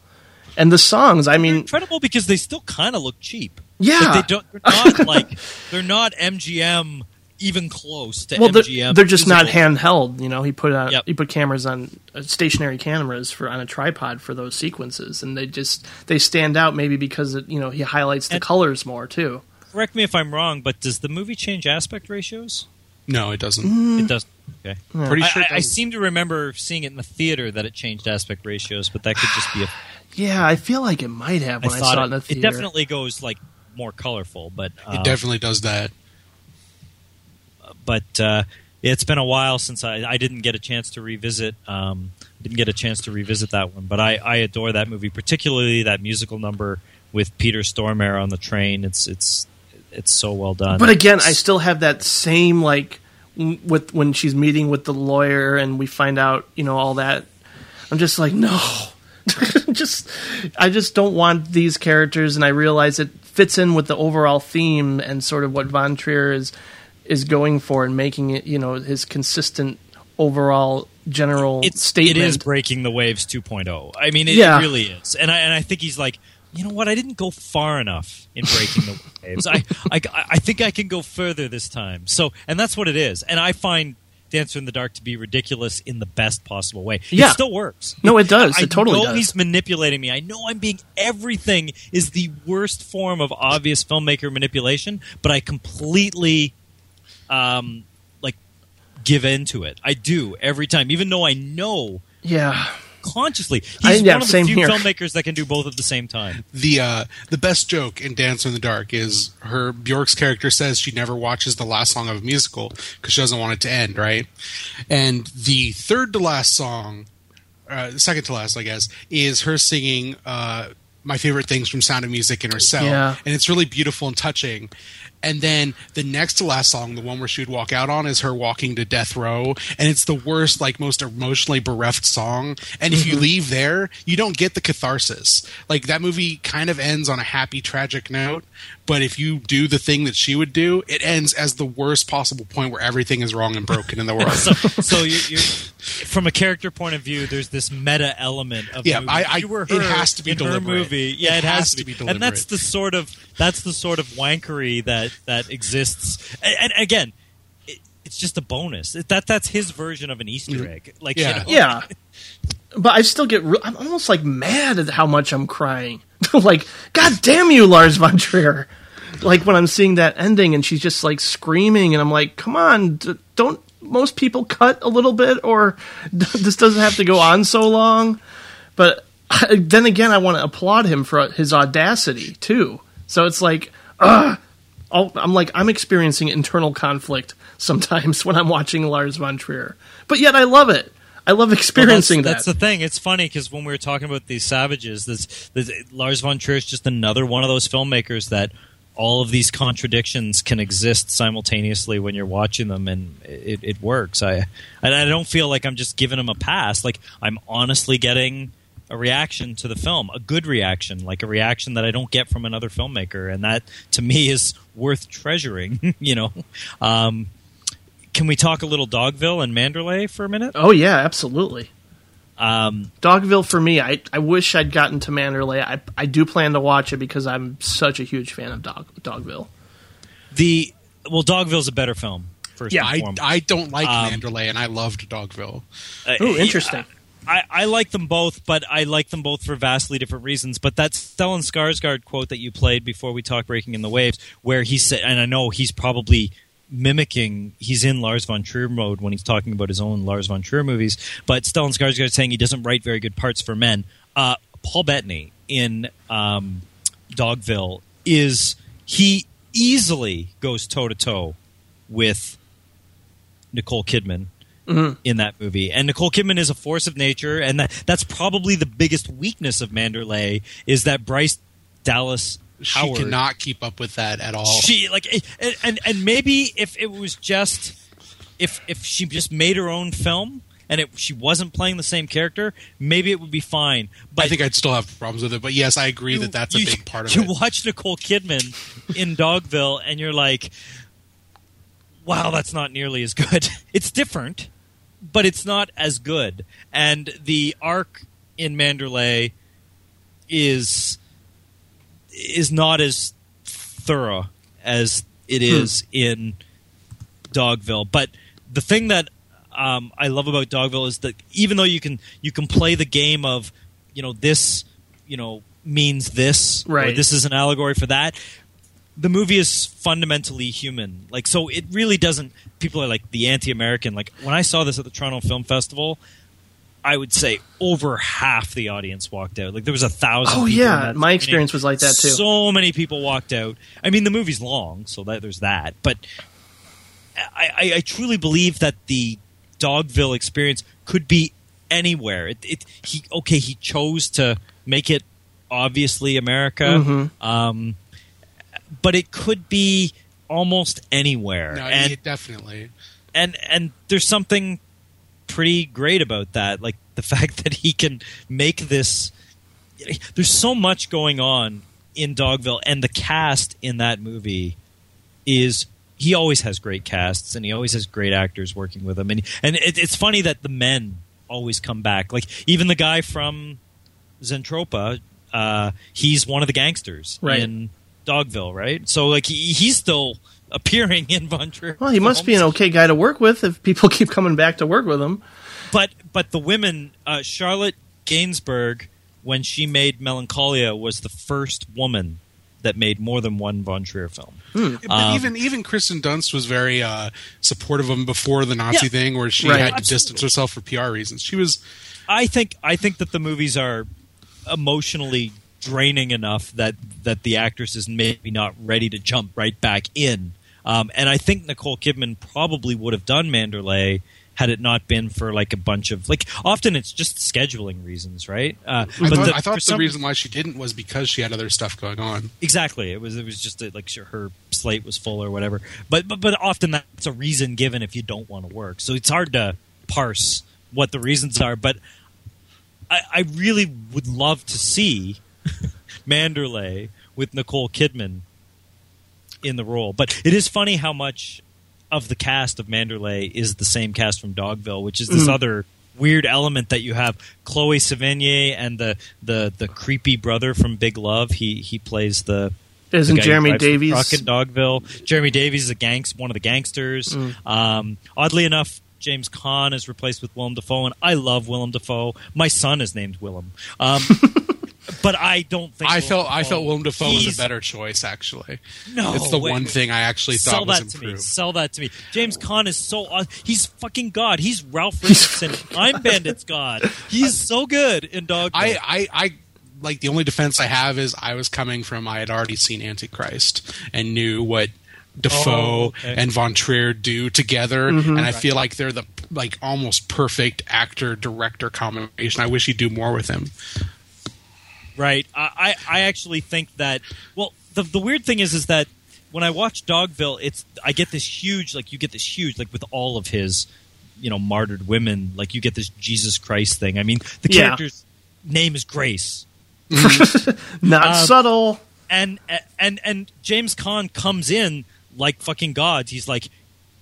and the songs. I mean, incredible because they still kind of look cheap. Yeah. Like, they don't. They're not like they're not MGM even close to well, they're, MGM. they're just not handheld. You know, he put out Yep. he put cameras on uh, stationary cameras for on a tripod for those sequences, and they just they stand out maybe because it, you know he highlights the And- colors more too. Correct me if I'm wrong, but does the movie change aspect ratios? No, it doesn't. Mm. It does. Okay. Pretty sure. I, I, I seem to remember seeing it in the theater that it changed aspect ratios, but that could just be a. Yeah, I feel like it might have when I, thought saw it it, in the it definitely goes like more colorful, but it um, definitely does that. But uh, it's been a while since I, I didn't get a chance to revisit. Um, didn't get a chance to revisit that one, but I, I adore that movie, particularly that musical number with Peter Stormare on the train. It's it's it's so well done. But again, I still have that same like with when she's meeting with the lawyer and we find out, you know, all that. I'm just like, no. just I just don't want these characters and I realize it fits in with the overall theme and sort of what Von Trier is is going for and making it, you know, his consistent overall general it's, statement. It is breaking the waves 2.0. I mean, it, Yeah. it really is, and I and I think he's like, you know what? I didn't go far enough in breaking the waves. I, I I think I can go further this time. So, and that's what it is. And I find Dancer in the Dark to be ridiculous in the best possible way. Yeah. It still works. No, it does. I It totally know does. he's manipulating me. I know I'm being everything is the worst form of obvious filmmaker manipulation, but I completely um like give in to it. I do every time, even though I know yeah. consciously he's I- yeah, one of the same few here. filmmakers that can do both at the same time. the uh, the best joke in Dancer in the Dark is her Bjork's character says she never watches the last song of a musical because she doesn't want it to end, right? And the third to last song, uh, second to last, I guess, is her singing uh, my favorite things from Sound of Music in her cell, Yeah. and it's really beautiful and touching. And then the next to last song, the one where she would walk out on, is her walking to death row, and it's the worst, like most emotionally bereft song. And if you mm-hmm. leave there, you don't get the catharsis. Like that movie kind of ends on a happy, tragic note, but if you do the thing that she would do, it ends as the worst possible point where everything is wrong and broken in the world. So, so you, from a character point of view. There's this meta element of Yeah, the movie. I- I- you were it has to be in her movie. Yeah, It it, has, has to to be, be and that's the sort of that's the sort of wankery that that exists. And, and again, it, it's just a bonus. That that's his version of an Easter mm-hmm. egg. Like you Yeah. know, Yeah. But I still get. Re- I'm almost like mad at how much I'm crying. like, God damn you, Lars von Trier! Like when I'm seeing that ending and she's just like screaming, and I'm like, come on, d- don't most people cut a little bit, or this doesn't have to go on so long? But then again, I want to applaud him for his audacity too. So it's like, ugh. Oh, I'll- I'm like I'm experiencing internal conflict sometimes when I'm watching Lars von Trier, but yet I love it. I love Well, experiencing that's, that. That's the thing. It's funny because when we were talking about these savages, this, this, Lars von Trier is just another one of those filmmakers that all of these contradictions can exist simultaneously when you're watching them, and it, it works. I and I don't feel like I'm just giving them a pass. Like I'm honestly getting a reaction to the film, a good reaction, like a reaction that I don't get from another filmmaker, and that to me is worth treasuring. you know. Um, can we talk a little Dogville and Manderlay for a minute? Oh yeah, absolutely. Um, Dogville for me, I, I wish I'd gotten to Manderlay. I I do plan to watch it because I'm such a huge fan of Dog Dogville. The well, Dogville's a better film. First Yeah, I. I don't like Um, Manderlay, and I loved Dogville. Uh, Ooh, yeah, interesting. I, I like them both, but I like them both for vastly different reasons. But that Stellan Skarsgård quote that you played before we talked "Breaking in the Waves," where he said, and I know he's probably mimicking, he's in Lars von Trier mode when he's talking about his own Lars von Trier movies. But Stellan Skarsgård is saying he doesn't write very good parts for men. Uh, Paul Bettany in um, Dogville is he easily goes toe to toe with Nicole Kidman in that movie. And Nicole Kidman is a force of nature, and that, that's probably the biggest weakness of Manderlay is that Bryce Dallas She Howard. cannot keep up with that at all. She like, and, and and maybe if it was just if if she just made her own film and it, she wasn't playing the same character, maybe it would be fine. But I think I'd still have problems with it. But yes, I agree that that's a big part of you it. You watch Nicole Kidman in Dogville, and you're like, "Wow, that's not nearly as good." It's different, but it's not as good. And the arc in Manderlay is is not as thorough as it is in Dogville. But the thing that um, I love about Dogville is that even though you can you can play the game of you know this you know means this or Right. this is an allegory for that. The movie is fundamentally human. Like so it really doesn't people are like the anti-American like when I saw this at the Toronto Film Festival I would say over half the audience walked out. Like there was a thousand. Oh, people yeah. in that My experience was like that, too. So many people walked out. I mean, the movie's long, so that there's that. But I, I, I truly believe that the Dogville experience could be anywhere. It, it he okay. He chose to make it obviously America, Mm-hmm. um, but it could be almost anywhere. No, and yeah, definitely. and and there's something pretty great about that like the fact that he can make this there's so much going on in Dogville and the cast in that movie is he always has great casts and he always has great actors working with him and and it, it's funny that the men always come back like even the guy from Zentropa uh, he's one of the gangsters Right. in Dogville right so like he, he's still appearing in Von Trier Well, he must be an okay guy to work with if people keep coming back to work with him. but but the women, uh, Charlotte Gainsbourg, when she made Melancholia, was the first woman that made more than one Von Trier film. But Um, even even Kirsten Dunst was very uh, supportive of him before the Nazi Yeah. thing, where she Right. had to distance herself for PR reasons. She was I think I think that the movies are emotionally draining enough that that the actress is maybe not ready to jump right back in. Um, and I think Nicole Kidman probably would have done Manderlay had it not been for like a bunch of like often it's just scheduling reasons, right? Uh, I but thought, the- I thought the reason why she didn't was because she had other stuff going on. Exactly. It was it was just that, like her slate was full or whatever. But, but but often that's a reason given if you don't want to work. So it's hard to parse what the reasons are. But I, I really would love to see Manderlay with Nicole Kidman in the role. But it is funny how much of the cast of Manderlay is the same cast from Dogville, which is this other weird element that you have Chloe Sevigny and the, the, the creepy brother from Big Love. He he plays the Isn't the Jeremy Davies? in Dogville? Jeremy Davies is a gangs one of the gangsters. Um, oddly enough. James Caan is replaced with Willem Dafoe, and I love Willem Dafoe. My son is named Willem, um, but I don't think I Willem felt I felt Willem Dafoe was he's- a better choice. Actually, No, it's the wait. one thing I actually Sell thought was that to me. improved. Sell that to me. James oh. Caan is so aw- he's fucking god. He's Ralph Richardson. I'm Bandit's god. He's so good in Dog. I, I, I like the only defense I have is I was coming from I had already seen Antichrist and knew what Dafoe Oh, okay. and Von Trier do together, mm-hmm. and I feel like they're the like almost perfect actor director combination. I wish he'd do more with him. Right. I, I I actually think that. Well, the the weird thing is, is that when I watch Dogville, it's I get this huge, like you get this huge, like with all of his, you know, martyred women, like you get this Jesus Christ thing. I mean, the Yeah. character's name is Grace. Not Um, subtle. and and and James Caan comes in like fucking gods. He's like,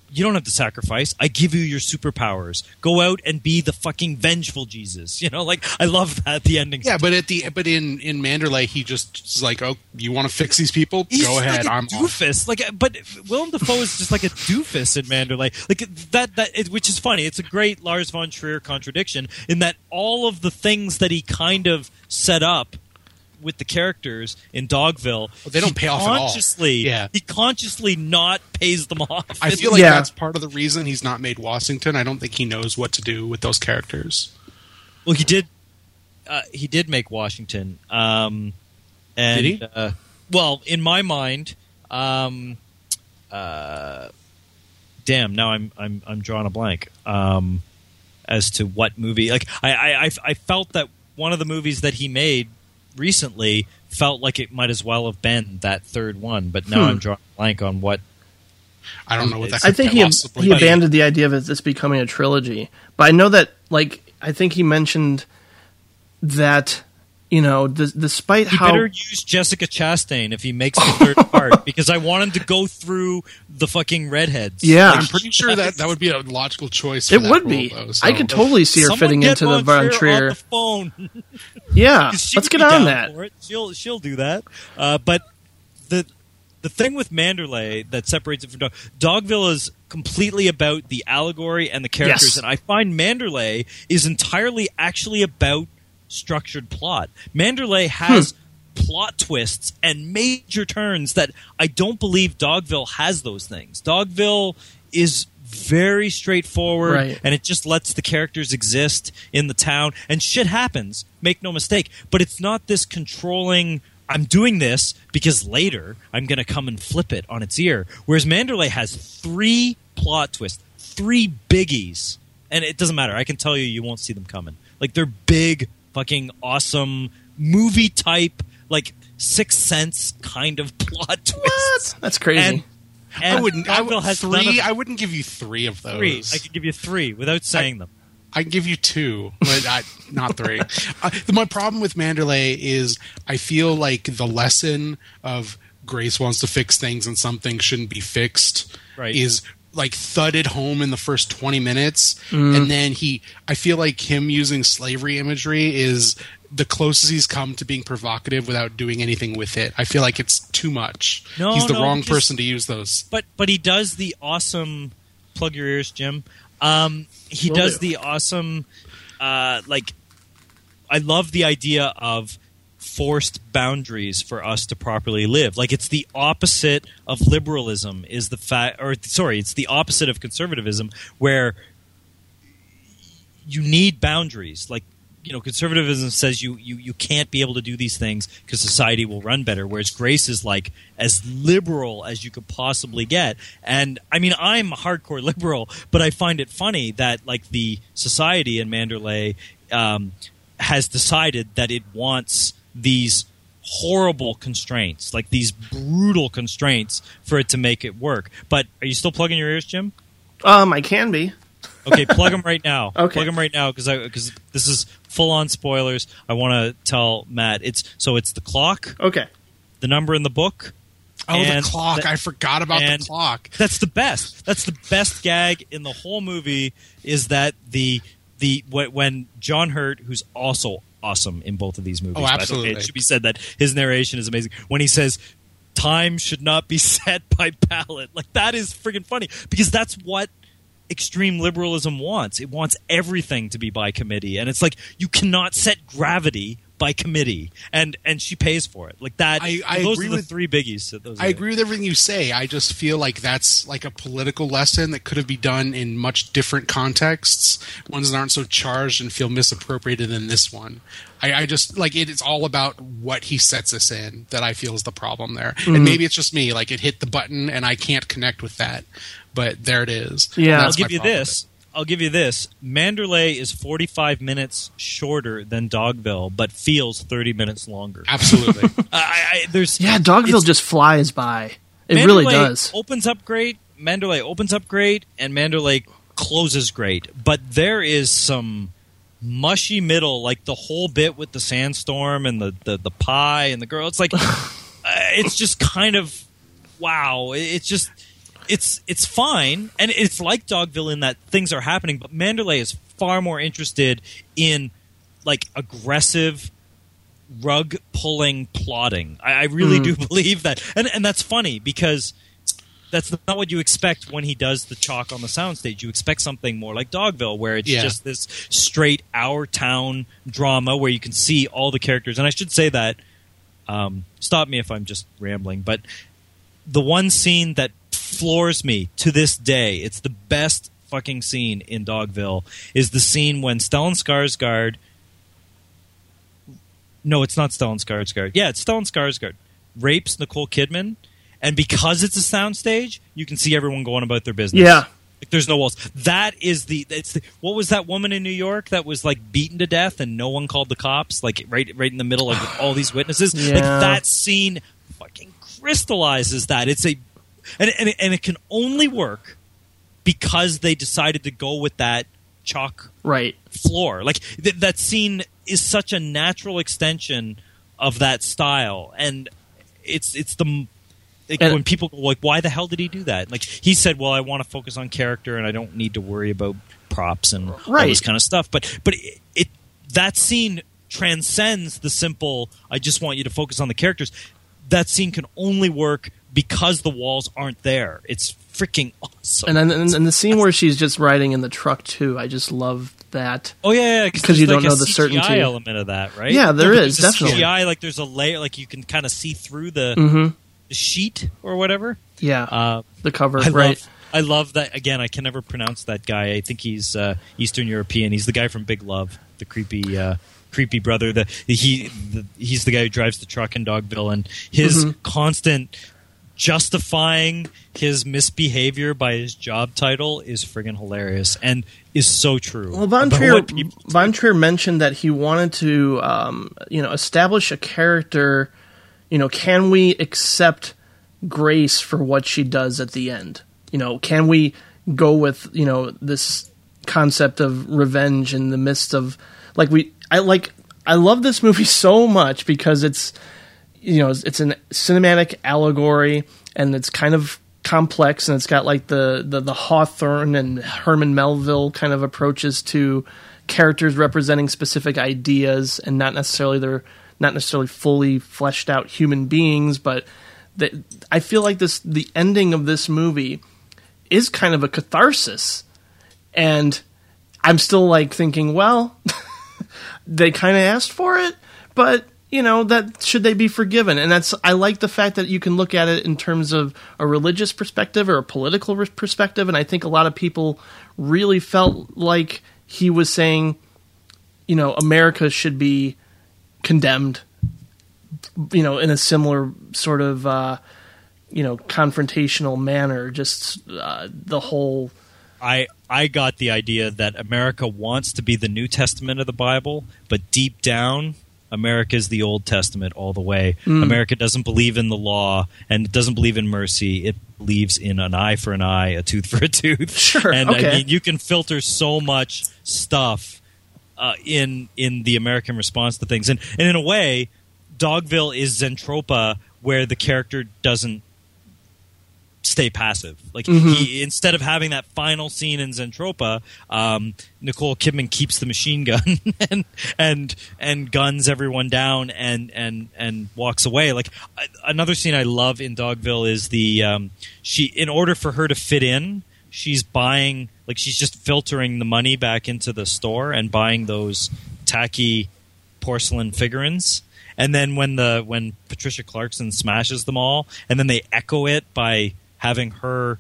you don't have to sacrifice. I give you your superpowers. Go out and be the fucking vengeful Jesus. You know, like I love that the ending. Yeah, but at the but in in Manderlay, he just is like, oh, you want to fix these people? He's Go ahead, like a I'm off. doofus. Like, but Willem Dafoe is just like a doofus in Manderlay. Like that, that, it, which is funny. It's a great Lars von Trier contradiction in that all of the things that he kind of set up with the characters in Dogville, Well, they don't pay off at all. consciously, Yeah. he consciously not pays them off. I feel like Yeah. that's part of the reason he's not made Washington. I don't think he knows what to do with those characters. Well, he did. Uh, he did make Washington. Um, and, Did he? Uh, well, in my mind, um, uh, damn. Now I'm I'm I'm drawing a blank um, as to what movie. Like I, I I I felt that one of the movies that he made recently felt like it might as well have been that third one, but now Hmm. I'm drawing a blank on what I don't know what that. I think he possibly he abandoned the idea of this becoming a trilogy. But I know that like I think he mentioned that you know, d- despite He how better use Jessica Chastain if he makes the third part because I want him to go through the fucking redheads. Yeah. I'm pretty sure that that would be a logical choice. For it that would role, be. though, so- I could totally see her Someone fitting get into the Von Von Trier Trier. on the phone. Yeah, 'Cause she let's get on that. She'll she'll do that. Uh, but the the thing with Manderlay that separates it from Dog, Dogville is completely about the allegory and the characters, Yes. and I find Manderlay is entirely actually about structured plot. Manderlay has. Hmm. Plot twists and major turns that I don't believe Dogville has those things. Dogville is very straightforward Right. and it just lets the characters exist in the town and shit happens make no mistake but it's not this controlling i'm doing this because later i'm going to come and flip it on its ear whereas Manderlay has three plot twists three biggies and it doesn't matter i can tell you you won't see them coming like they're big fucking awesome movie type like sixth sense kind of plot twists That's crazy. and, and I wouldn't. I Dogville would, has none of three. I wouldn't give you three of those. three i could give you three without saying them I can give you two, but I, not three. uh, my problem with Manderlay is I feel like the lesson of Grace wants to fix things and some things shouldn't be fixed Right. is like thudded home in the first 20 minutes. Mm. and then he i feel like him using slavery imagery is the closest he's come to being provocative without doing anything with it. I feel like it's too much. No, he's the no, wrong just- person to use those. But but he does the awesome plug your ears jim. Um he Will does do. the awesome uh like i love the idea of forced boundaries for us to properly live. Like it's the opposite of liberalism is the fact or sorry it's the opposite of conservatism where you need boundaries. Like you know conservatism says you you, you can't be able to do these things because society will run better whereas grace is like as liberal as you could possibly get. And i mean i'm a hardcore liberal but i find it funny that like the society in Manderlay um, has decided that it wants these horrible constraints like these brutal constraints for it to make it work but are you still plugging your ears jim um, I can be. Okay, plug them right now. Okay. plug them right now because I because this is full on spoilers. I want to tell Matt it's so it's the clock, Okay. the number in the book. oh and the clock the- i forgot about the clock That's the best. That's the best gag in the whole movie. Is that the the wh- when John Hurt, who's also awesome in both of these movies. Oh, absolutely. It should be said that his narration is amazing. When he says, "Time should not be set by ballot," like that is freaking funny because that's what extreme liberalism wants. It wants everything to be by committee, and it's like you cannot set gravity by committee, and and she pays for it. Like that. I- I those agree are the with- three biggies. So those I are- agree with everything you say. I just feel like that's like a political lesson that could have been done in much different contexts, ones that aren't so charged and feel misappropriated than this one. I, I just like it, it's all about what he sets us in that I feel is the problem there. Mm-hmm. And maybe it's just me, like it hit the button and I can't connect with that. But there it is. Yeah. I'll give you problem this. I'll give you this. Manderlay is 45 minutes shorter than Dogville, but feels 30 minutes longer. Absolutely. I, I, there's Yeah, Dogville just flies by. It really does. Opens up great. Manderlay opens up great, and Manderlay closes great. But there is some mushy middle, like the whole bit with the sandstorm and the the, the pie and the girl. It's like uh, it's just kind of wow. It's just it's it's fine, and it's like Dogville in that things are happening. But Manderlay is far more interested in like aggressive rug pulling plotting. I, I really do believe that, and and that's funny because that's not what you expect when he does the chalk on the soundstage. You expect something more like Dogville, where it's Yeah. just this straight our town drama where you can see all the characters. And I should say that. Um, stop me if I'm just rambling, but the one scene that floors me to this day, it's the best fucking scene in Dogville, is the scene when Stellan Skarsgård. No, it's not Stellan Skarsgård. Yeah, it's Stellan Skarsgård. Rapes Nicole Kidman, and because it's a soundstage, you can see everyone going about their business. Yeah. Like there's no walls. That is the. It's the, what was that woman in New York that was like beaten to death and no one called the cops? Like right, right in the middle, like with all these witnesses. Like Yeah. that scene, fucking crystallizes that. It's a and and and it can only work because they decided to go with that chalk right floor. Like th- that scene is such a natural extension of that style, and it's it's the like And- when people go like, why the hell did he do that? Like he said, well, I want to focus on character, and I don't need to worry about props and all this kind of stuff. But but it, it that scene transcends the simple. I just want you to focus on the characters. That scene can only work because the walls aren't there. It's freaking awesome. and then and, and the scene where she's just riding in the truck too i just love that Oh yeah, yeah, 'Cause you don't know a the CGI certainty. element of that, right? Yeah, there there is, definitely. CGI, like there's a layer, like you can kind of see through the, Mhm. the sheet or whatever. yeah Uh, the cover I right love, I love that. Again, I can never pronounce that guy. I think he's uh, Eastern European. He's the guy from Big Love, the creepy, uh, creepy brother. The he, the, he's the guy who drives the truck in Dogville, and his Mhm. constant justifying his misbehavior by his job title is friggin' hilarious and is so true. Well, Von Trier, Von Trier mentioned that he wanted to, um, you know, establish a character. You know, can we accept Grace for what she does at the end? You know, can we go with you know this concept of revenge in the midst of like we? I like. I love this movie so much because it's you know it's an cinematic allegory and it's kind of complex and it's got like the the, the Hawthorne and Herman Melville kind of approaches to characters representing specific ideas and not necessarily they're not necessarily fully fleshed out human beings but I feel like this the ending of this movie is kind of a catharsis and I'm still like thinking well they kind of asked for it, but you know that should they be forgiven? And that's I like the fact that you can look at it in terms of a religious perspective or a political perspective, and I think a lot of people really felt like he was saying, you know, America should be condemned, you know, in a similar sort of. Uh, you know, confrontational manner. Just uh, the whole I I got the idea that America wants to be the New Testament of the Bible, but deep down, America is the Old Testament all the way. Mm. America doesn't believe in the law and it doesn't believe in mercy. It believes in an eye for an eye, a tooth for a tooth. Sure, and okay. I mean, you can filter so much stuff uh, in in the American response to things, and and in a way, Dogville is Zentropa, where the character doesn't stay passive. Like Mhm. he instead of having that final scene in Zentropa, um, Nicole Kidman keeps the machine gun and and and guns everyone down and and and walks away. Like I- another scene I love in Dogville is the um, she in order for her to fit in, she's buying like she's just filtering the money back into the store and buying those tacky porcelain figurines. And then when the when Patricia Clarkson smashes them all, and then they echo it by having her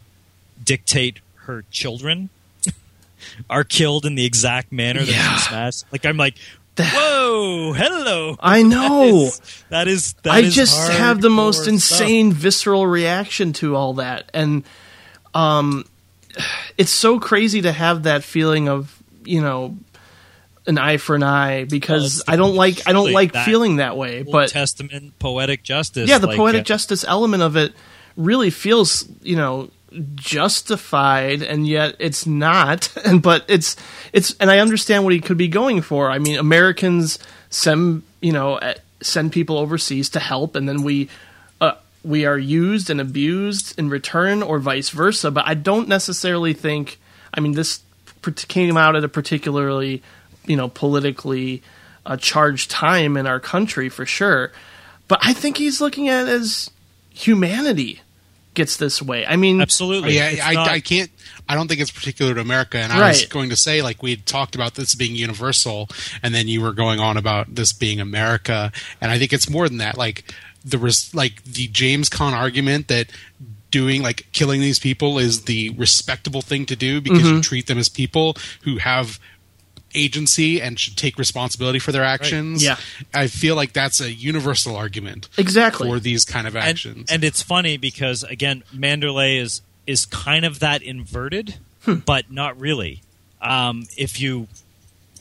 dictate her children are killed in the exact manner that Yeah. she smashed. Like I'm like, whoa, hello. I know. That is that is, that I is just have the most stuff. insane visceral reaction to all that, and um, it's so crazy to have that feeling of you know an eye for an eye because I don't like I don't like that feeling that way, Old but Testament poetic justice. yeah, the like, poetic uh, justice element of it really feels you know justified and yet it's not. And but it's it's and i understand what he could be going for. I mean americans send you know eh, send people overseas to help and then we uh, we are used and abused in return or vice versa. But i don't necessarily think i mean this came out at a particularly you know politically uh, charged time in our country for sure. But i think he's looking at it as humanity gets this way i mean absolutely. yeah, I, not- I can't. I don't think it's particular to America. And I was going to say, like, we had talked about this being universal, and then you were going on about this being America, and I think it's more than that. Like the res- like the James Caan argument that doing like killing these people is the respectable thing to do because you Mhm. treat them as people who have agency and should take responsibility for their actions. Yeah. I feel like that's a universal argument Exactly. for these kind of actions. and it's funny because again, Manderlay is is kind of that inverted, but not really. Um, if you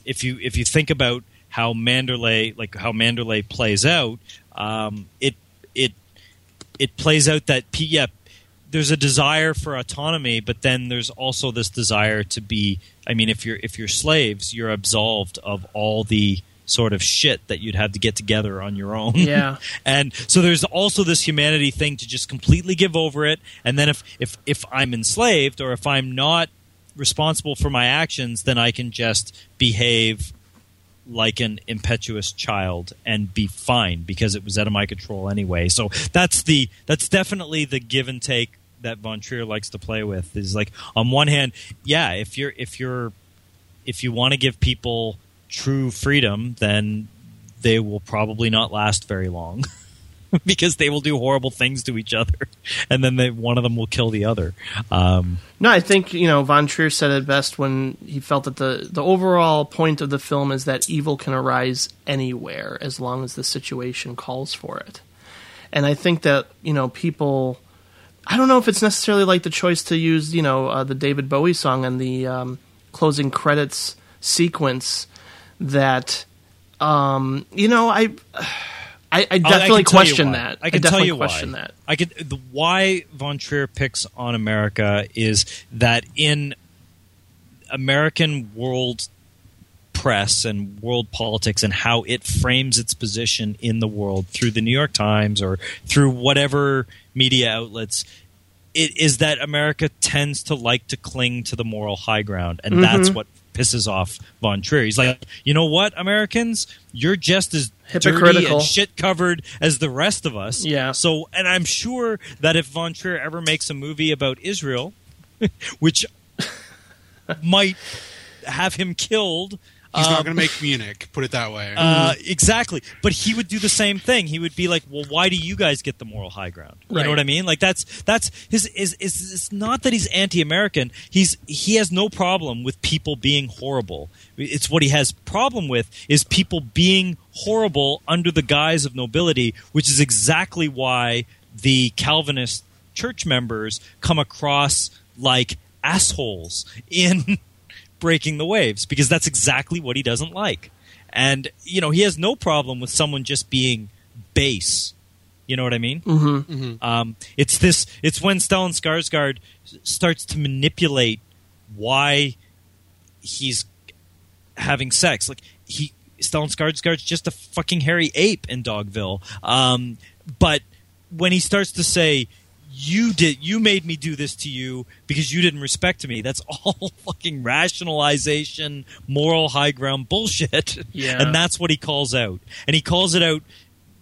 if you if you think about how Manderlay like how Manderlay plays out, um, it it it plays out that P- yeah, there's a desire for autonomy, but then there's also this desire to be. I mean, if you're if you're slaves, you're absolved of all the sort of shit that you'd have to get together on your own. Yeah. and so there's also this humanity thing to just completely give over it. And then if if if I'm enslaved or if I'm not responsible for my actions, then I can just behave like an impetuous child and be fine because it was out of my control anyway. So that's the that's definitely the give and take that Von Trier likes to play with. Is like on one hand, yeah, if you're if you're if you want to give people true freedom, then they will probably not last very long. because they will do horrible things to each other, and then they, one of them will kill the other. Um, No, I think you know Von Trier said it best when he felt that the the overall point of the film is that evil can arise anywhere as long as the situation calls for it. And I think that you know people, I don't know if it's necessarily like the choice to use you know uh, the David Bowie song and the um, closing credits sequence that um, you know I. I, I I definitely can question that. I can tell you question why. that. I could the why Von Trier picks on America is that in American world press and world politics and how it frames its position in the world through the New York Times or through whatever media outlets it is that America tends to like to cling to the moral high ground and mm-hmm. that's what pisses off Von Trier. He's like, "You know what, Americans? You're just as dirty Hypocritical. and shit covered as the rest of us." Yeah. So, and I'm sure that if Von Trier ever makes a movie about Israel, which might have him killed. He's um, not going to make Munich. Put it that way. uh, exactly, but he would do the same thing. He would be like, "Well, why do you guys get the moral high ground?" You Right. know what I mean? Like that's that's his is is it's not that he's anti-American. He's he has no problem with people being horrible. It's what he has problem with is people being horrible under the guise of nobility, which is exactly why the Calvinist church members come across like assholes in breaking the waves because that's exactly what he doesn't like. And you know, he has no problem with someone just being base. You know what I mean? Mm-hmm. Um, it's this. It's when Stellan Skarsgård starts to manipulate why he's having sex. Like he, Stellan Skarsgård's just a fucking hairy ape in Dogville. Um, but when he starts to say, "You did, you made me do this to you because you didn't respect me," that's all fucking rationalization, moral high ground bullshit. Yeah. and that's what he calls out, and he calls it out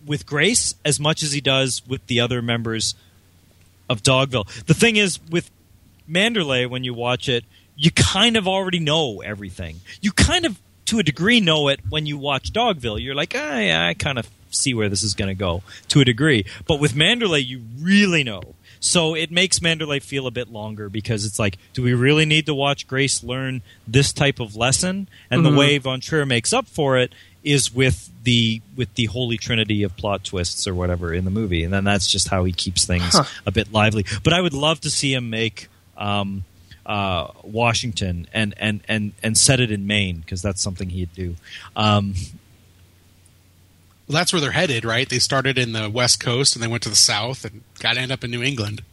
with grace as much as he does with the other members of Dogville. The thing is with Manderlay, when you watch it, you kind of already know everything. You kind of, to a degree, know it when you watch Dogville. You're like, ah, yeah, I kind of see where this is going to go to a degree. But with Manderlay, you really know. So it makes Manderlay feel a bit longer because it's like, do we really need to watch Grace learn this type of lesson? And the way Von Trier makes up for it is with the with the holy trinity of plot twists or whatever in the movie, and then that's just how he keeps things a bit lively. But I would love to see him make um, uh, Washington and, and, and, and set it in Maine because that's something he'd do. Um, well, that's where they're headed, right? They started in the West Coast and they went to the South and got to end up in New England.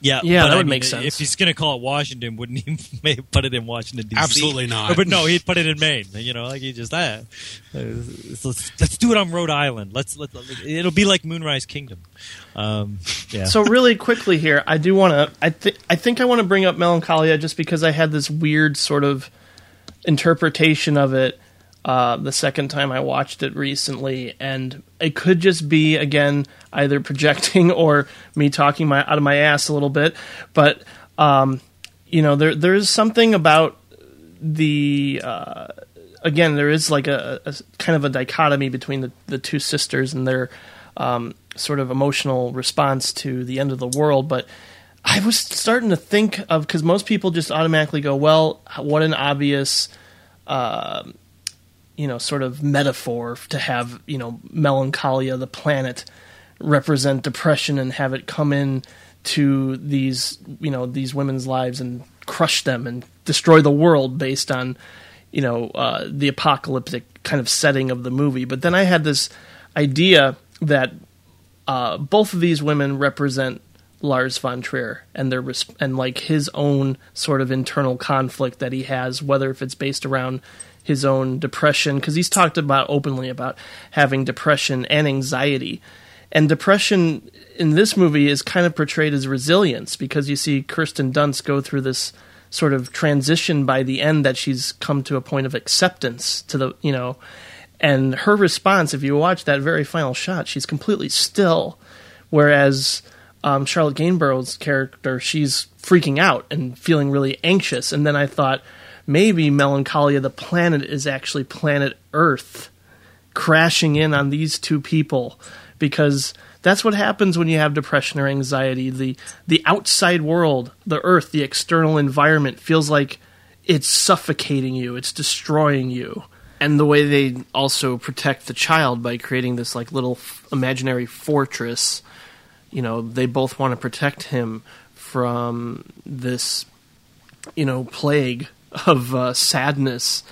yeah, Yeah, but that I would mean, make sense. If he's going to call it Washington, wouldn't he put it in Washington D.C.? Absolutely not. But no, he'd put it in Maine. You know, like he just ah, uh, let's, let's do it on Rhode Island. Let's let, it'll be like Moonrise Kingdom. Um, yeah. So really quickly here, I do want to. I think I think I want to bring up Melancholia just because I had this weird sort of interpretation of it uh, the second time I watched it recently, and it could just be again either projecting or me talking my out of my ass a little bit, but um, you know there there is something about the. Uh, again, there is like a, a kind of a dichotomy between the, the two sisters and their um, sort of emotional response to the end of the world. But I was starting to think of because most people just automatically go, "Well, what an obvious." um you know, sort of metaphor to have, you know, melancholia, the planet, represent depression and have it come in to these, you know, these women's lives and crush them and destroy the world based on, you know, uh, the apocalyptic kind of setting of the movie. But then I had this idea that uh, both of these women represent Lars von Trier and their res- and like his own sort of internal conflict that he has, whether if it's based around his own depression, because he's talked about openly about having depression and anxiety. And depression in this movie is kind of portrayed as resilience because you see Kirsten Dunst go through this sort of transition by the end that she's come to a point of acceptance to the you know and her response if you watch that very final shot she's completely still whereas um, charlotte Gainsbourg's character she's freaking out and feeling really anxious and then i thought maybe melancholia the planet is actually planet earth crashing in on these two people because that's what happens when you have depression or anxiety. The the outside world, the earth, the external environment feels like it's suffocating you, it's destroying you. And the way they also protect the child by creating this like little f- imaginary fortress, you know, they both want to protect him from this you know plague of uh, sadness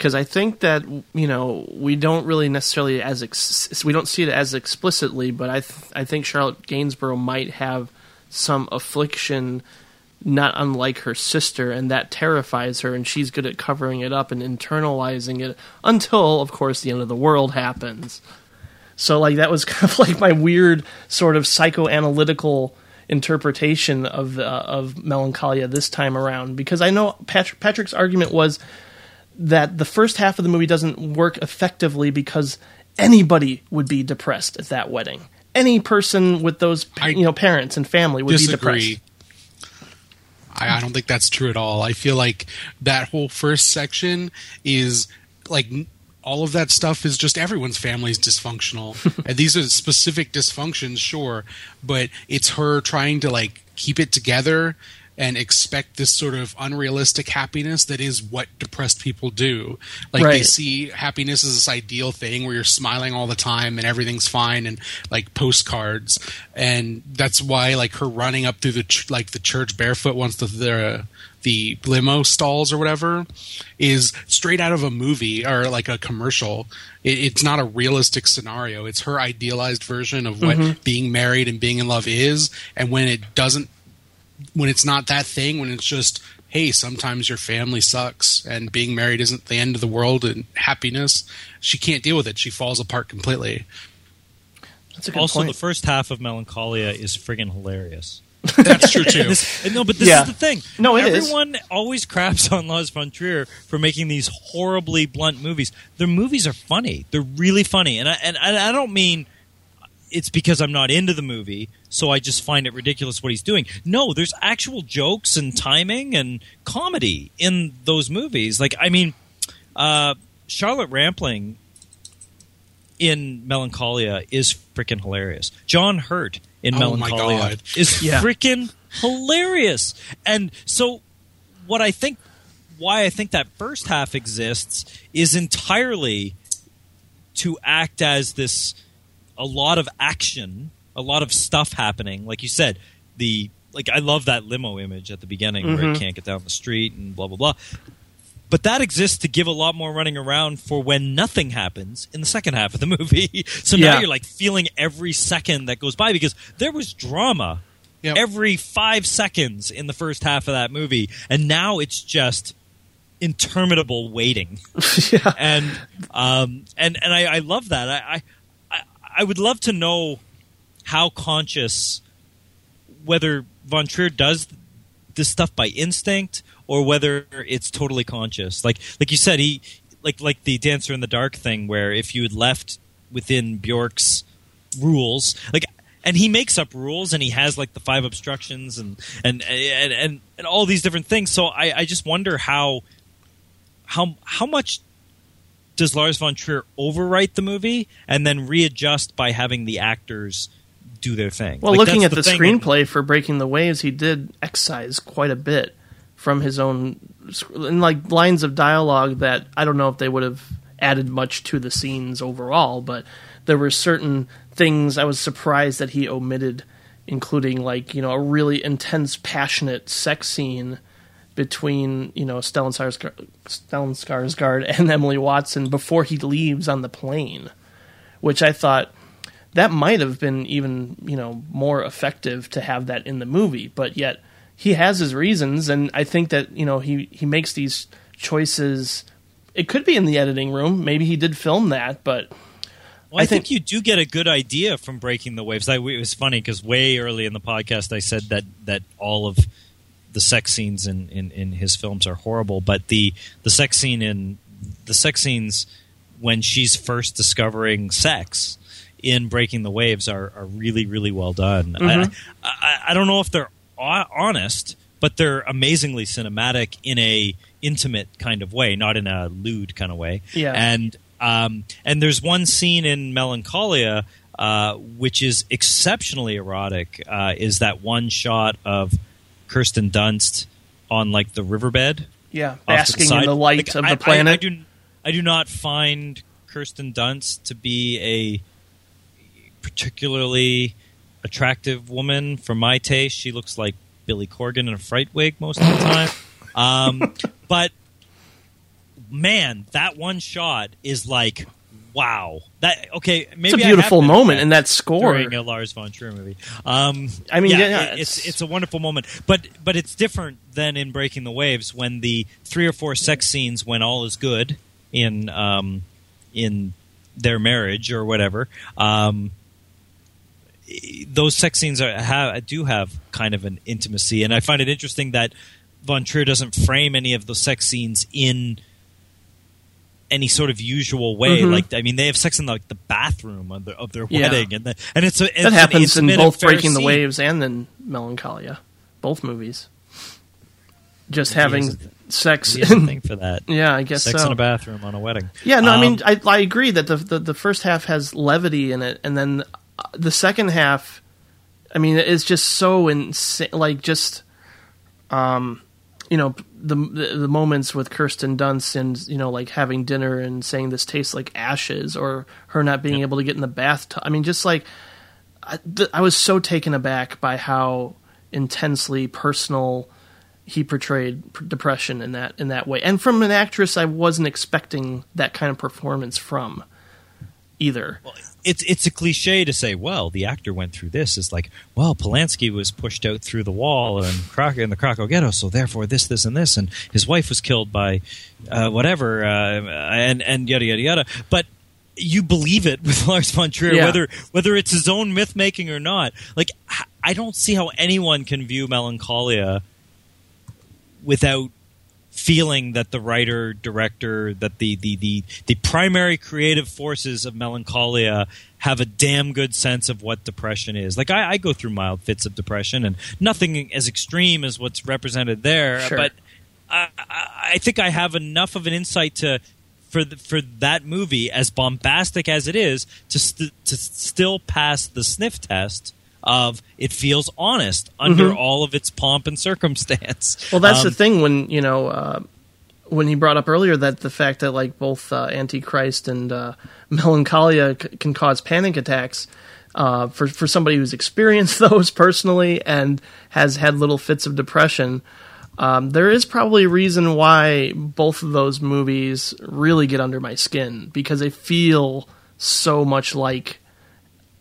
because I think that you know we don't really necessarily as ex- we don't see it as explicitly, but I th- I think Charlotte Gainsbourg might have some affliction, not unlike her sister, and that terrifies her, and she's good at covering it up and internalizing it until, of course, the end of the world happens. So like that was kind of like my weird sort of psychoanalytical interpretation of uh, of melancholia this time around because I know Patrick, Patrick's argument was that the first half of the movie doesn't work effectively because anybody would be depressed at that wedding. Any person with those you know parents and family would be depressed. I, I don't think that's true at all. I feel like that whole first section is like all of that stuff is just everyone's family's dysfunctional. and these are specific dysfunctions, sure, but it's her trying to like keep it together and expect this sort of unrealistic happiness that is what depressed people do. Like they see happiness as this ideal thing where you're smiling all the time and everything's fine and like postcards and that's why like her running up through the ch- like the church barefoot once the the the limo stalls or whatever is straight out of a movie or like a commercial. It, it's not a realistic scenario. It's her idealized version of what mm-hmm. being married and being in love is. And when it doesn't when it's not that thing, when it's just, hey, sometimes your family sucks and being married isn't the end of the world and happiness, she can't deal with it. She falls apart completely. That's a good Also, point. the first half of Melancholia is friggin' hilarious. That's true too. This- no, but this Yeah. is the thing. No, it is. Everyone always craps on Lars von Trier for making these horribly blunt movies. Their movies are funny. They're really funny, and I and, and I don't mean it's because I'm not into the movie, so I just find it ridiculous what he's doing. No, there's actual jokes and timing and comedy in those movies. Like, I mean, uh, Charlotte Rampling in Melancholia is freaking hilarious. John Hurt in Oh my Melancholia God. is Yeah. freaking hilarious. And so, what I think, why I think that first half exists is entirely to act as this a lot of action, a lot of stuff happening. Like you said, the like I love that limo image at the beginning where Mm-hmm. it can't get down the street and blah blah blah. But that exists to give a lot more running around for when nothing happens in the second half of the movie. so now Yeah. you're like feeling every second that goes by because there was drama Yep. every five seconds in the first half of that movie, and now it's just interminable waiting. yeah. And um, and and I, I love that. I, I I I would love to know how conscious whether Von Trier does this stuff by instinct or whether it's totally conscious. Like like you said, he like like the Dancer in the Dark thing, where if you had left within Bjork's rules, like and he makes up rules and he has like the five obstructions and and and and, and all these different things. So I, I just wonder how how how much does Lars von Trier overwrite the movie and then readjust by having the actors do their thing? Well, Like, looking at that's the, screenplay for Breaking the Waves, he did excise quite a bit from his own, and like lines of dialogue that I don't know if they would have added much to the scenes overall, but there were certain things I was surprised that he omitted, including like you know a really intense, passionate sex scene between you know Stellan Skarsgård, Stellan Skarsgård and Emily Watson before he leaves on the plane, which I thought that might have been even you know more effective to have that in the movie. But yet he has his reasons, and I think that you know he he makes these choices. It could be in the editing room. Maybe he did film that, but Well, I, think, you do get a good idea from breaking the waves. I, it was funny because way early in the podcast, I said that that all of the sex scenes in, in, in his films are horrible, but the the sex scene in the sex scenes when she's first discovering sex in Breaking the Waves are, are really really well done. Mhm. I, I I don't know if they're honest, but they're amazingly cinematic in a intimate kind of way, not in a lewd kind of way. Yeah. And um, and there's one scene in Melancholia uh, which is exceptionally erotic. Uh, is that one shot of Kirsten Dunst on like the riverbed? yeah, to the basking in the light Like, of I- the planet. I, I, do, I do not find Kirsten Dunst to be a particularly attractive woman for my taste. She looks like Billy Corgan in a fright wig most of the time. Um, but man, that one shot is like wow. That okay? Maybe it's a beautiful moment in that score. during a Lars von Trier movie. Um, I mean, yeah, yeah, it's it's- it's a wonderful moment, but but it's different than in Breaking the Waves when the three or four sex scenes when all is good in um, in their marriage or whatever. Um, those sex scenes are, have, do have kind of an intimacy, and I find it interesting that Von Trier doesn't frame any of those sex scenes in any sort of usual way. Mhm. Like, I mean, they have sex in like the bathroom of, the, of their Yeah. wedding, and the, and it's a, it's that happens in both Breaking the. Waves and in Melancholia, both movies. Just He having sex. He has a in- thing for that. Yeah, I guess sex so. in a bathroom on a wedding. Yeah, no, I Um, mean, I, I agree that the, the the first half has levity in it, and then the second half, I mean, it's just so insane. Like just, um, you know, the, the the moments with Kirsten Dunst and you know, like having dinner and saying this tastes like ashes, or her not being able to get in the bathtub. I mean, just like I, th- I was so taken aback by how intensely personal he portrayed depression in that in that way, and from an actress I wasn't expecting that kind of performance from either. It's it's a cliche to say, well, the actor went through this. It's like, well, Polanski was pushed out through the wall and Croc in the Krakow ghetto, so therefore this, this, and this, and his wife was killed by uh, whatever, uh, and and yada yada yada. But you believe it with Lars von Trier, Yeah. whether whether it's his own myth making or not. Like, I don't see how anyone can view Melancholia without feeling that the writer director that the, the the the primary creative forces of melancholia have a damn good sense of what depression is like i, I go through mild fits of depression and nothing as extreme as what's represented there Sure. but I, I think i have enough of an insight to for the, for that movie as bombastic as it is to st- to still pass the sniff test of it feels honest under Mhm. all of its pomp and circumstance Well, that's the Um, thing when you know uh, when he brought up earlier that the fact that like both uh, Antichrist and uh, Melancholia c- can cause panic attacks. Uh, for for somebody who's experienced those personally and has had little fits of depression, um, there is probably a reason why both of those movies really get under my skin because they feel so much like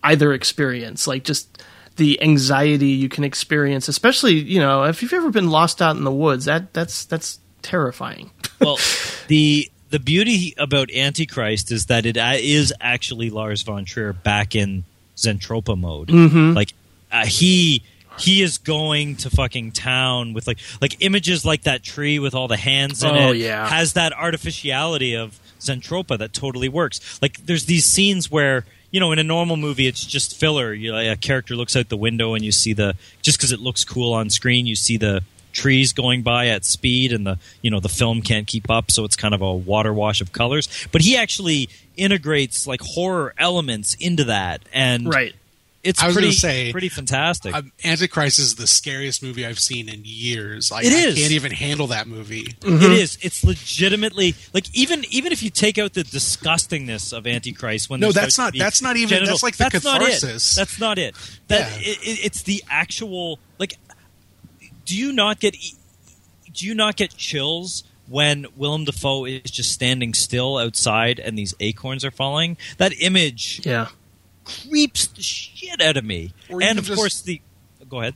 either experience, like just the anxiety you can experience, especially you know if you've ever been lost out in the woods. That that's that's terrifying. well, the the beauty about Antichrist is that it is actually Lars von Trier back in Zentropa mode. Mhm. Like uh, he he is going to fucking town with like like images like that tree with all the hands in Oh, it. yeah. has that artificiality of Zentropa that totally works. Like there's these scenes where. You know, in a normal movie, it's just filler. You a character looks out the window and you see the just because it looks cool on screen, you see the trees going by at speed and the you know the film can't keep up so it's kind of a water wash of colors but he actually integrates like horror elements into that and Right. It's I was pretty gonna say, pretty fantastic Um, Antichrist is the scariest movie I've seen in years. I, It is. I can't even handle that movie. Mm-hmm. It is it's legitimately like even even if you take out the disgustingness of antichrist when No, that's not- that's not even- genital- that's like the that's not it. that's not it that Yeah. it, it- it's the actual like do you not get e- do you not get chills when Willem Dafoe is just standing still outside and these acorns are falling? That image Yeah. Creeps the shit out of me. Or And of just- course the go ahead.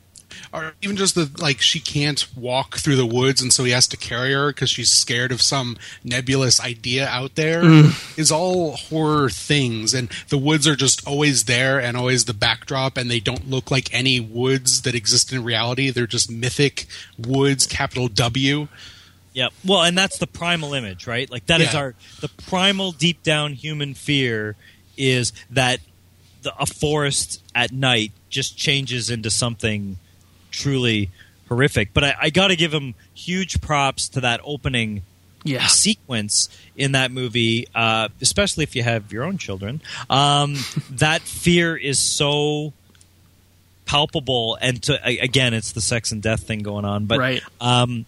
or even just the like she can't walk through the woods and so he has to carry her because she's scared of some nebulous idea out there mm. is all horror things and the woods are just always there and always the backdrop and they don't look like any woods that exist in reality they're just mythic woods capital w Yeah. Well, and that's the primal image, right? Like that is Yeah. our the primal deep down human fear is that the, a forest at night just changes into something truly horrific. But I, I got to give him huge props to that opening Yeah. sequence in that movie, uh, especially if you have your own children. Um, that fear is so palpable, and to, again, it's the sex and death thing going on. But Right. um,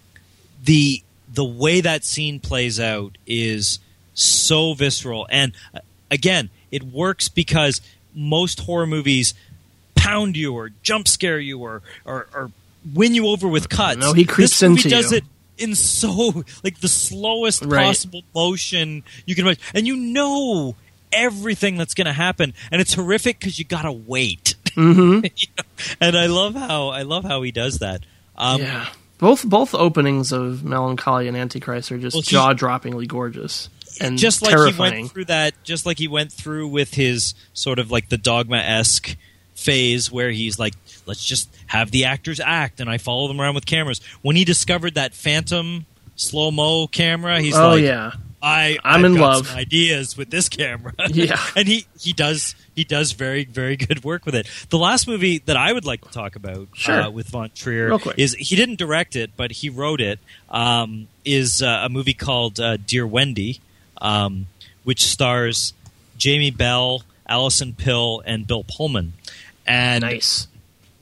the the way that scene plays out is so visceral, and uh, again, it works because most horror movies pound you or jump scare you or or, or win you over with cuts. No, he creeps this movie into does you. it in so like the slowest Right. possible motion you can imagine, and you know everything that's going to happen, and it's horrific because you gotta wait. Mm-hmm. and I love how I love how he does that. Um, yeah. Both both openings of Melancholy and Antichrist are just Well, jaw droppingly gorgeous and just like terrifying. he went through that, just like he went through with his sort of like the dogma esque phase where he's like, let's just have the actors act, and I follow them around with cameras. When he discovered that phantom slow mo camera, he's oh like, yeah. I, I'm I've in love. ideas with this camera. Yeah. and he he does he does very very good work with it. The last movie that I would like to talk about Sure. uh, with Von Trier is he didn't direct it, but he wrote it. Um, is uh, a movie called uh, Dear Wendy, um, which stars Jamie Bell, Alison Pill, and Bill Pullman. And Nice.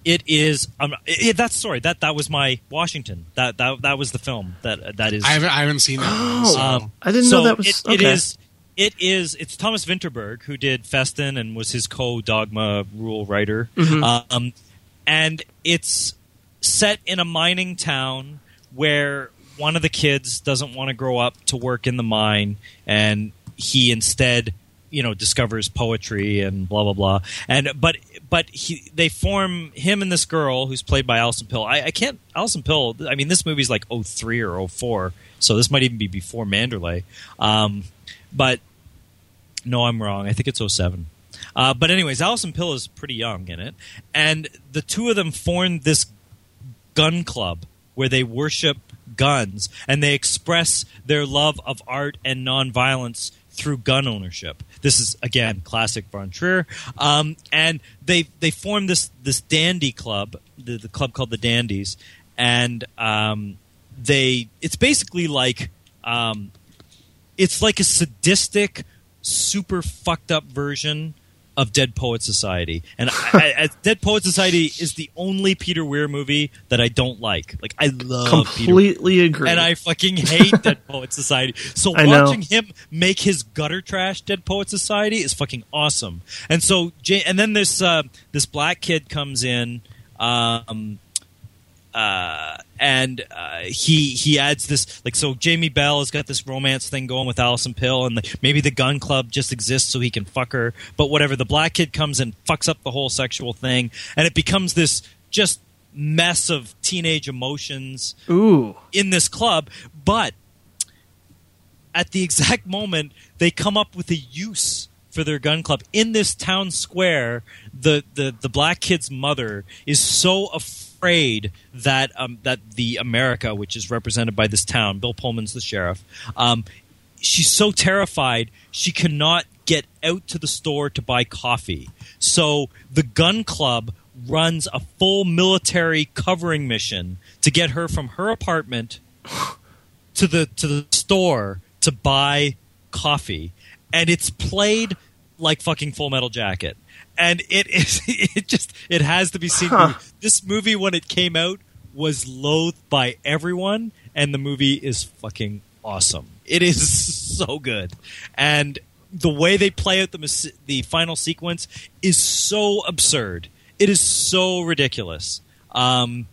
it is um, it, that's sorry that that was my Washington that that that was the film that that is i haven't i haven't seen that one, so. um, I didn't so know that was It, okay. it is. It is. It's Thomas Vinterberg who did Festen and was his co-dogma rule writer. Mm-hmm. Um, and it's set in a mining town where one of the kids doesn't want to grow up to work in the mine, and he instead, you know, discovers poetry and blah blah blah. And but but he they form him and this girl who's played by Alison Pill. I, I can't Alison Pill. I mean, this movie's like 03 or 04, so this might even be before Manderlay. Um, but no, I'm wrong. I think it's 07. Uh, but anyways, Alison Pill is pretty young in it, and the two of them formed this gun club where they worship guns and they express their love of art and nonviolence through gun ownership. This is again classic Von Trier, um, and they they formed this this dandy club, the, the club called the Dandies, and um, they it's basically like um, it's like a sadistic, super fucked up version of Dead Poet Society. And I, I, Dead Poet Society is the only Peter Weir movie that I don't like. Like I love Peter Completely agree. and I fucking hate Dead Poet Society. So watching him make his gutter trash Dead Poet Society is fucking awesome. And so, and then this uh, this black kid comes in, um, uh, and uh, he he adds this like so. Jamie Bell has got this romance thing going with Alison Pill, and the, maybe the gun club just exists so he can fuck her. But whatever, the black kid comes and fucks up the whole sexual thing, and it becomes this just mess of teenage emotions Ooh. in this club, but at the exact moment they come up with a use for their gun club in this town square. The the the black kid's mother is so afraid that um, that the America, which is represented by this town, Bill Pullman's the sheriff. Um, she's so terrified she cannot get out to the store to buy coffee. So the gun club runs a full military covering mission to get her from her apartment to the to the store to buy coffee and it's played like fucking full metal jacket and it is it just it has to be seen Huh. this movie when it came out was loathed by everyone and the movie is fucking awesome. It is so good. And the way they play out the the final sequence is so absurd. It is so ridiculous. Um,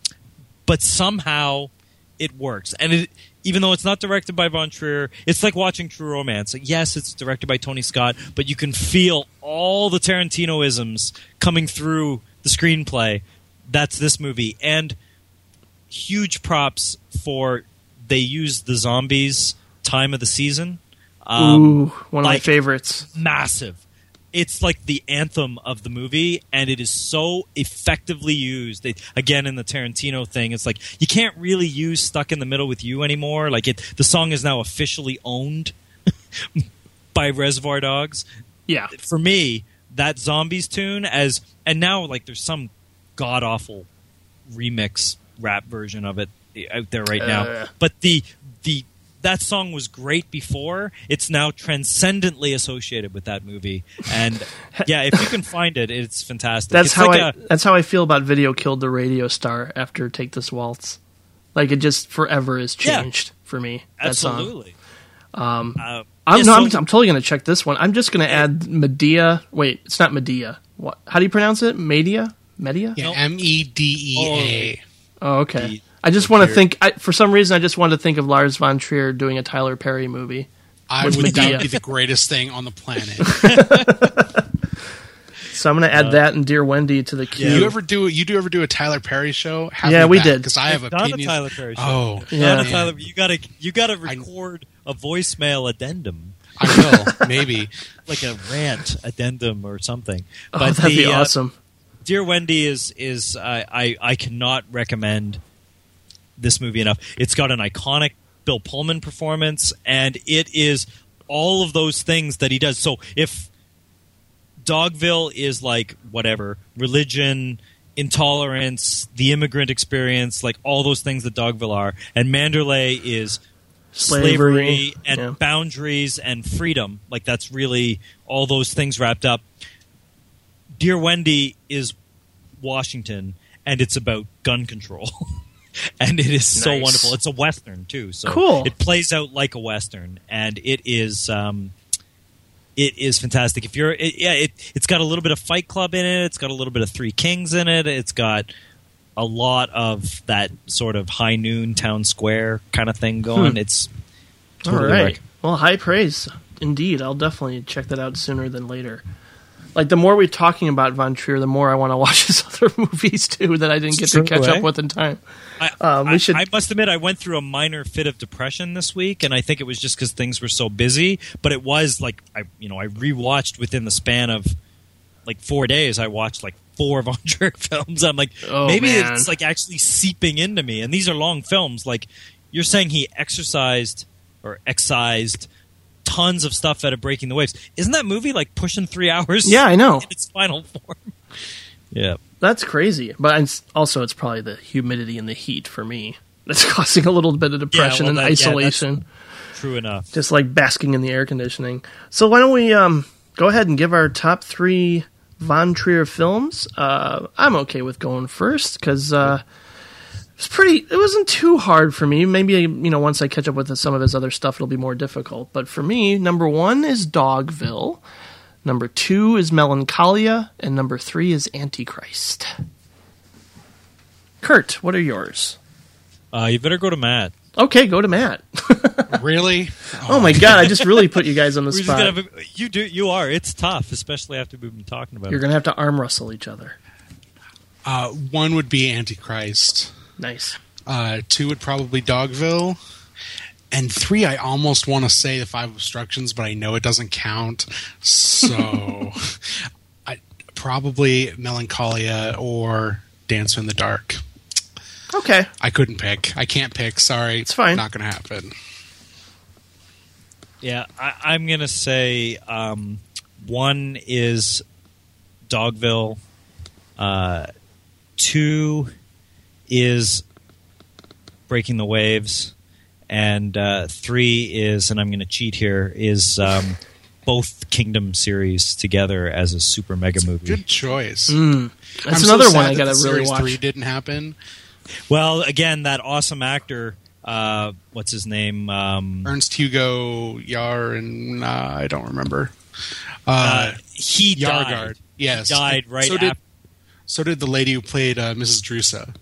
but somehow it works. And it even though it's not directed by Von Trier, it's like watching True Romance. Yes, it's directed by Tony Scott, but you can feel all the Tarantinoisms coming through the screenplay. That's this movie, and huge props for they used the zombies time of the season. Um, Ooh, one of my favorites. massive. It's like the anthem of the movie, and it is so effectively used. They, again, in the Tarantino thing, it's like you can't really use "Stuck in the Middle with You" anymore. Like it, the song is now officially owned by Reservoir Dogs. Yeah. For me, that zombies tune as, and now like there's some god awful remix rap version of it out there right now. Uh. But the the that song was great before. It's now transcendently associated with that movie. And yeah, if you can find it, it's fantastic. That's it's how like I. a- that's how I feel about "Video Killed the Radio Star" after "Take This Waltz." Like it just forever has Yeah. changed for me. That song. absolutely. Um, Uh, I'm, yeah, no, I'm, I'm totally going to check this one. I'm just going to add Medea. Wait, it's not Medea. What? How do you pronounce it? Media? Media? Yeah, M E D E A. Oh, okay. The- I just want to think. I, for some reason, I just wanted to think of Lars von Trier doing a Tyler Perry movie. I With would that would be the greatest thing on the planet. So I'm going to add that and Dear Wendy to the queue. You ever do you do ever do a Tyler Perry show? Have Yeah, we back, did. because I have Not a. Tyler Perry show. Oh, Yeah. Not a Tyler, you gotta you gotta record a voicemail addendum, I will maybe. like a rant addendum or something. oh, But that'd be the, uh, awesome. Dear Wendy is is I, I I cannot recommend this movie enough. It's got an iconic Bill Pullman performance, and it is all of those things that he does. So if Dogville is like whatever religion, intolerance, the immigrant experience, like all those things that Dogville are, and Manderlay is Slavery, slavery, and yeah. boundaries and freedom. Like that's really all those things wrapped up. Dear Wendy is Washington, and it's about gun control. and it is so Nice. wonderful. It's a western too, so Cool. it plays out like a western, and it is um, it is fantastic. If you're, it, yeah, it it's got a little bit of Fight Club in it. It's got a little bit of Three Kings in it. It's got a lot of that sort of high noon town square kind of thing going. Hmm. It's All totally right. rec- Well, high praise indeed. I'll definitely check that out sooner than later. Like the more we're talking about Von Trier, the more I want to watch his other movies too that I didn't get It's to catch up with in time. I, Um, we I- should- I must admit, I went through a minor fit of depression this week, and I think it was just because things were so busy. But it was like I, you know, I rewatched within the span of like four days. I watched like four Von Trier films. I'm like, Oh, maybe man. it's like actually seeping into me. And these are long films. Like you're saying, he exercised or excised tons of stuff out of Breaking the Waves. Isn't that movie like pushing three hours? Yeah, I know. in its final form. Yeah. That's crazy. But it's, also, it's probably the humidity and the heat for me that's causing a little bit of depression well, and that- yeah, that's- isolation. True enough. just like basking in the air conditioning. So why don't we um, go ahead and give our top three Von Trier films? Uh, I'm okay with going first because uh, it's pretty. It wasn't too hard for me. Maybe you know once I catch up with some of his other stuff, it'll be more difficult. But for me, number one is Dogville. Number two is Melancholia, and number three is Antichrist. Kurt, what are yours? Uh, you better go to Matt. Okay, go to Matt. Really? Oh my god, I just really put you guys on the We're spot. gonna have a- you do. You are. It's tough, especially after we've been talking about You're it. gonna have to arm wrestle each other. Uh, one would be Antichrist. Nice. Uh, two would probably Dogville. And three, I almost want to say the Five Obstructions, but I know it doesn't count. So, I probably Melancholia or Dance in the Dark. Okay. I couldn't pick. I can't pick. Sorry, It's fine. Not going to happen. Yeah, I, I'm gonna say um, one is Dogville. Uh, two is Breaking the Waves, and uh, three is, and I'm gonna cheat here, is um, both Kingdom series together as a super mega movie. Good choice. Mm. That's I'm so another sad one I that gotta really series watch. Three didn't happen. Well, again, that awesome actor. Uh, what's his name? Um, Ernst Hugo Järegård uh, I don't remember. uh, Uh, he Järegård. died. Yes, He died right So did so did the lady who played uh, Mrs. Drusa.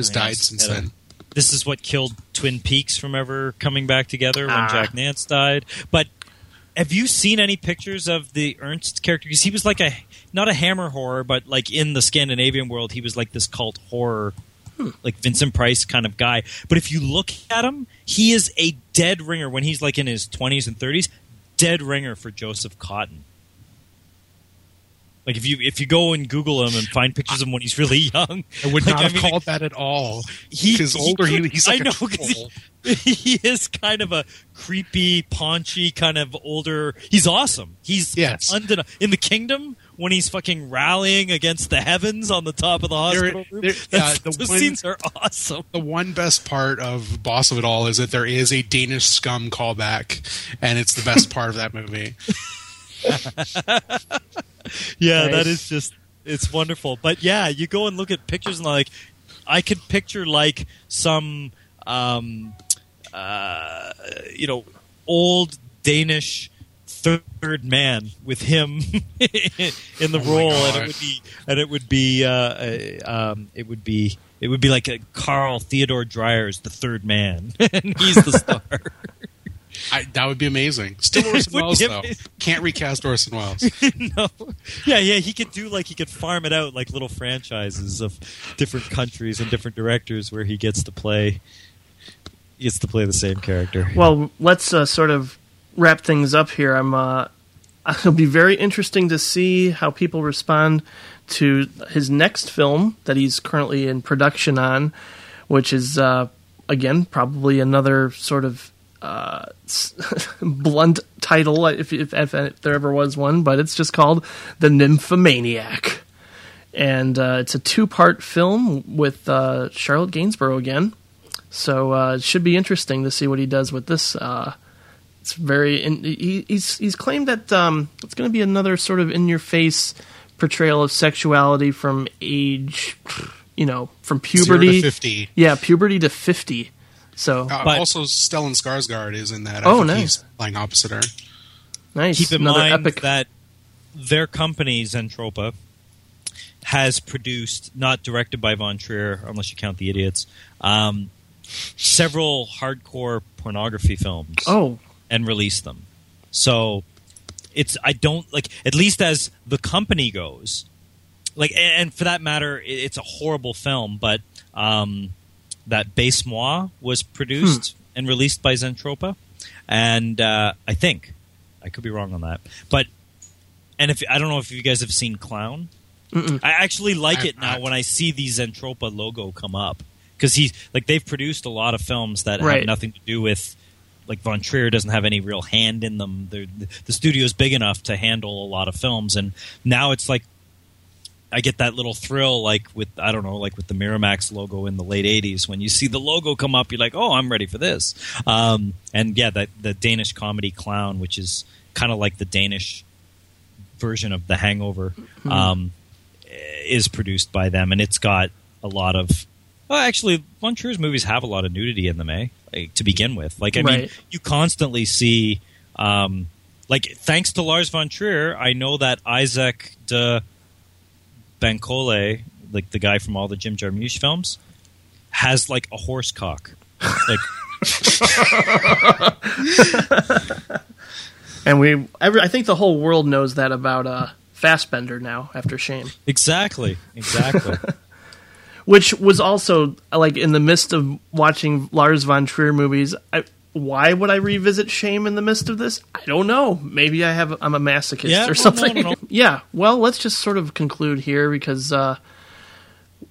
Has Yeah, died since kinda- then. this is what killed Twin Peaks from ever coming back together when Ah. Jack Nance died. But have you seen any pictures of the Ernst character? Because he was like a not a hammer horror, but like in the Scandinavian world, he was like this cult horror, like Vincent Price kind of guy. But if you look at him, he is a dead ringer when he's like in his twenties and thirties. Dead ringer for Joseph Cotten. Like if you if you go and Google him and find pictures of him when he's really young, I would like, not have mean, called that at all. he, Because older, he, he's like I know, he- he is kind of a creepy, paunchy, kind of older. He's awesome. He's Yes. undeni- in the kingdom when he's fucking rallying against the heavens on the top of the hospital room. there- yeah, the those one- scenes are awesome. The one best part of Boss of It All is that there is a Danish scum callback, and it's the best part of that movie. Yeah, Nice. that is just it's wonderful. But yeah, you go and look at pictures and like I could picture like some um uh you know old Danish third man with him in the Oh role and it would be and it would be uh, uh um it would be it would be like a Carl Theodor Dreyer's the third man and he's the star. I, that would be amazing. Still Orson Would Welles though. Can't recast Orson Welles. no. Yeah, yeah, he could do like he could farm it out like little franchises of different countries and different directors where he gets to play he gets to play the same character. Well, let's uh, sort of wrap things up here. I'm. Uh, it'll be very interesting to see how people respond to his next film that he's currently in production on, which is uh, again probably another sort of uh, blunt title, if, if, if, there ever was one. But it's just called The Nymphomaniac, and uh, it's a two-part film with uh, Charlotte Gainsbourg again. So uh, it should be interesting to see what he does with this. Uh, it's very. In, he, he's he's claimed that um, it's going to be another sort of in-your-face portrayal of sexuality from age, you know, from puberty. to fifty. Yeah, puberty to fifty. So Uh, But- also, Stellan Skarsgård is in that. I Oh, think nice. He's playing opposite her. nice. Keep in another mind epic. that their company Zentropa has produced, not directed by Von Trier, unless you count the idiots, um, several hardcore pornography films. oh, and release them. So it's I don't like at least as the company goes. Like and, and for that matter, it, it's a horrible film, but um, that Baise-moi was produced and released by Zentropa, and uh, I think I could be wrong on that, but and if I don't know if you guys have seen Clown, I actually like I- it now I- when I see the Zentropa logo come up. Because he like they've produced a lot of films that Right. have nothing to do with like Von Trier doesn't have any real hand in them. They're, the studio's big enough to handle a lot of films, and now it's like I get that little thrill, like with I don't know, like with the Miramax logo in the late '80s. When you see the logo come up, you're like, "Oh, I'm ready for this." Um, and yeah, that the Danish comedy Clown, which is kind of like the Danish version of The Hangover, um, is produced by them, and it's got a lot of. Well, actually, Von Trier's movies have a lot of nudity in them, eh? Like, to begin with, like I mean, you constantly see, um, like thanks to Lars von Trier, I know that Isaach de Bankolé, like the guy from all the Jim Jarmusch films, has like a horse cock. Like and we. Every, I think the whole world knows that about uh, Fassbender now after Shame. exactly, exactly. which was also like in the midst of watching Lars von Trier movies. I, why would I revisit Shame in the midst of this? I don't know. Maybe I have I'm a masochist Yeah, or something. no, no, no. yeah. Well, let's just sort of conclude here because uh,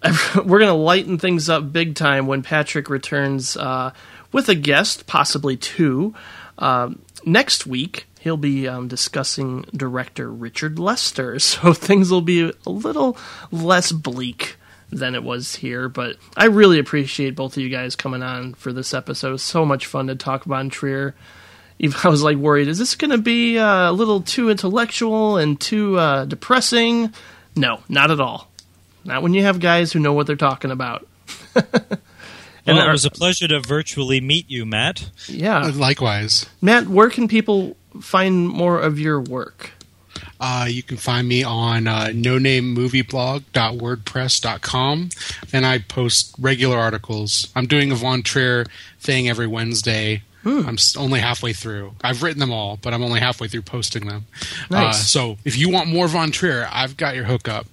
we're going to lighten things up big time when Patrick returns uh, with a guest, possibly two. Um, next week, he'll be um, discussing director Richard Lester, so things will be a little less bleak than it was here. But I really appreciate both of you guys coming on for this episode. It was so much fun to talk about Trier. Even I was like worried, is this going to be uh, a little too intellectual and too uh, depressing? No, not at all. Not when you have guys who know what they're talking about. Well, it was a pleasure to virtually meet you, Matt. Yeah. Likewise. Matt, where can people find more of your work? Uh, you can find me on uh, nonamemovieblog.wordpress.com, and I post regular articles. I'm doing a Von Trier thing every Wednesday. I'm only halfway through. I've written them all, but I'm only halfway through posting them. Nice. Uh, so if you want more Von Trier, I've got your hookup.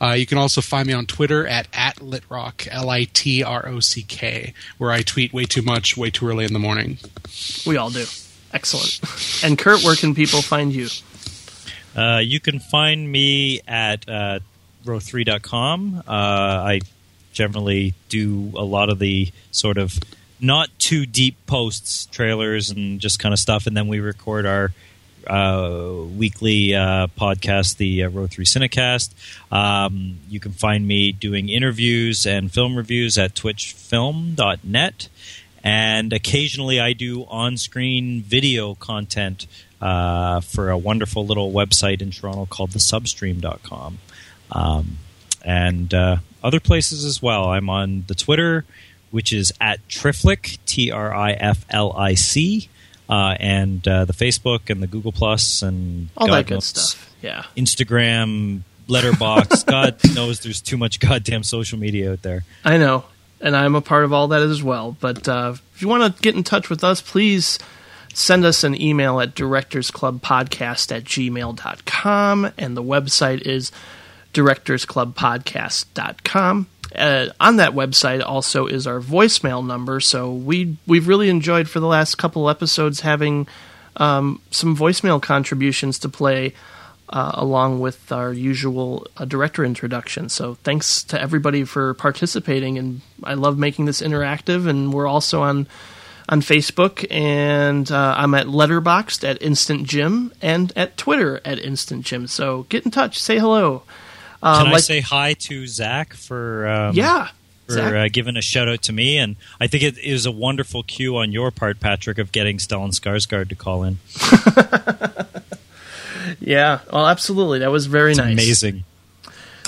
Uh, you can also find me on Twitter at, at litrock, L-I-T-R-O-C-K, where I tweet way too much, way too early in the morning. We all do. Excellent. And Kurt, where can people find you? Uh, you can find me at uh, row3.com. Uh, I generally do a lot of the sort of not too deep posts, trailers, and just kind of stuff, and then we record our uh, weekly uh, podcast, the uh, Row 3 Cinecast. Um, you can find me doing interviews and film reviews at twitchfilm.net. And occasionally I do on screen video content uh, for a wonderful little website in Toronto called thesubstream.com. Um, and uh, other places as well. I'm on the Twitter, which is at Triflic, T R I F L I C, uh, and uh, the Facebook and the Google Plus and All God that good knows, stuff. Yeah. Instagram, Letterboxd. God knows there's too much goddamn social media out there. I know, and I'm a part of all that as well. But uh, if you want to get in touch with us, please send us an email at directorsclubpodcast at gmail.com, and the website is directorsclubpodcast.com. Uh, on that website also is our voicemail number, so we we've really enjoyed for the last couple episodes having um, some voicemail contributions to play uh, along with our usual uh, director introduction. So thanks to everybody for participating, and I love making this interactive. And we're also on on Facebook, and uh, I'm at Letterboxd at Instant Jim and at Twitter at Instant Jim. So get in touch, say hello. Can Um, I like- say hi to Zach for um, Yeah, for uh, giving a shout out to me? And I think it is a wonderful cue on your part, Patrick, of getting Stellan Skarsgård to call in. Yeah, well, absolutely. That was very It's nice. amazing.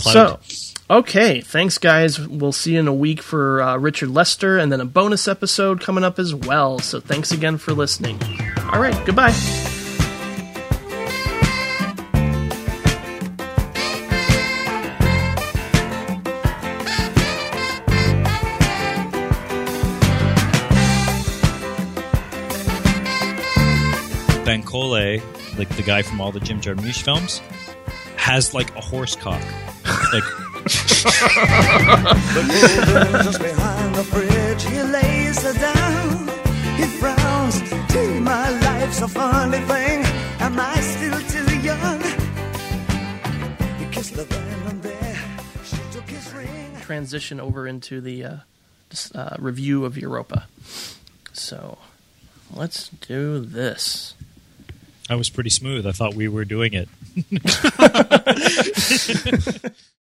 So, Clout. Okay, thanks, guys. We'll see you in a week for uh, Richard Lester, and then a bonus episode coming up as well. So, thanks again for listening. All right, goodbye. Bankolé, like the guy from all the Jim Jarmusch films, has like a horse cock. Like just behind the bridge, he lays her down. He frowns, "Gee, my life's a funny thing. Am I still too young? He kissed the venom there. She took his ring. Transition over into the uh, uh, review of Europa. So, let's do this. I was pretty smooth. I thought we were doing it.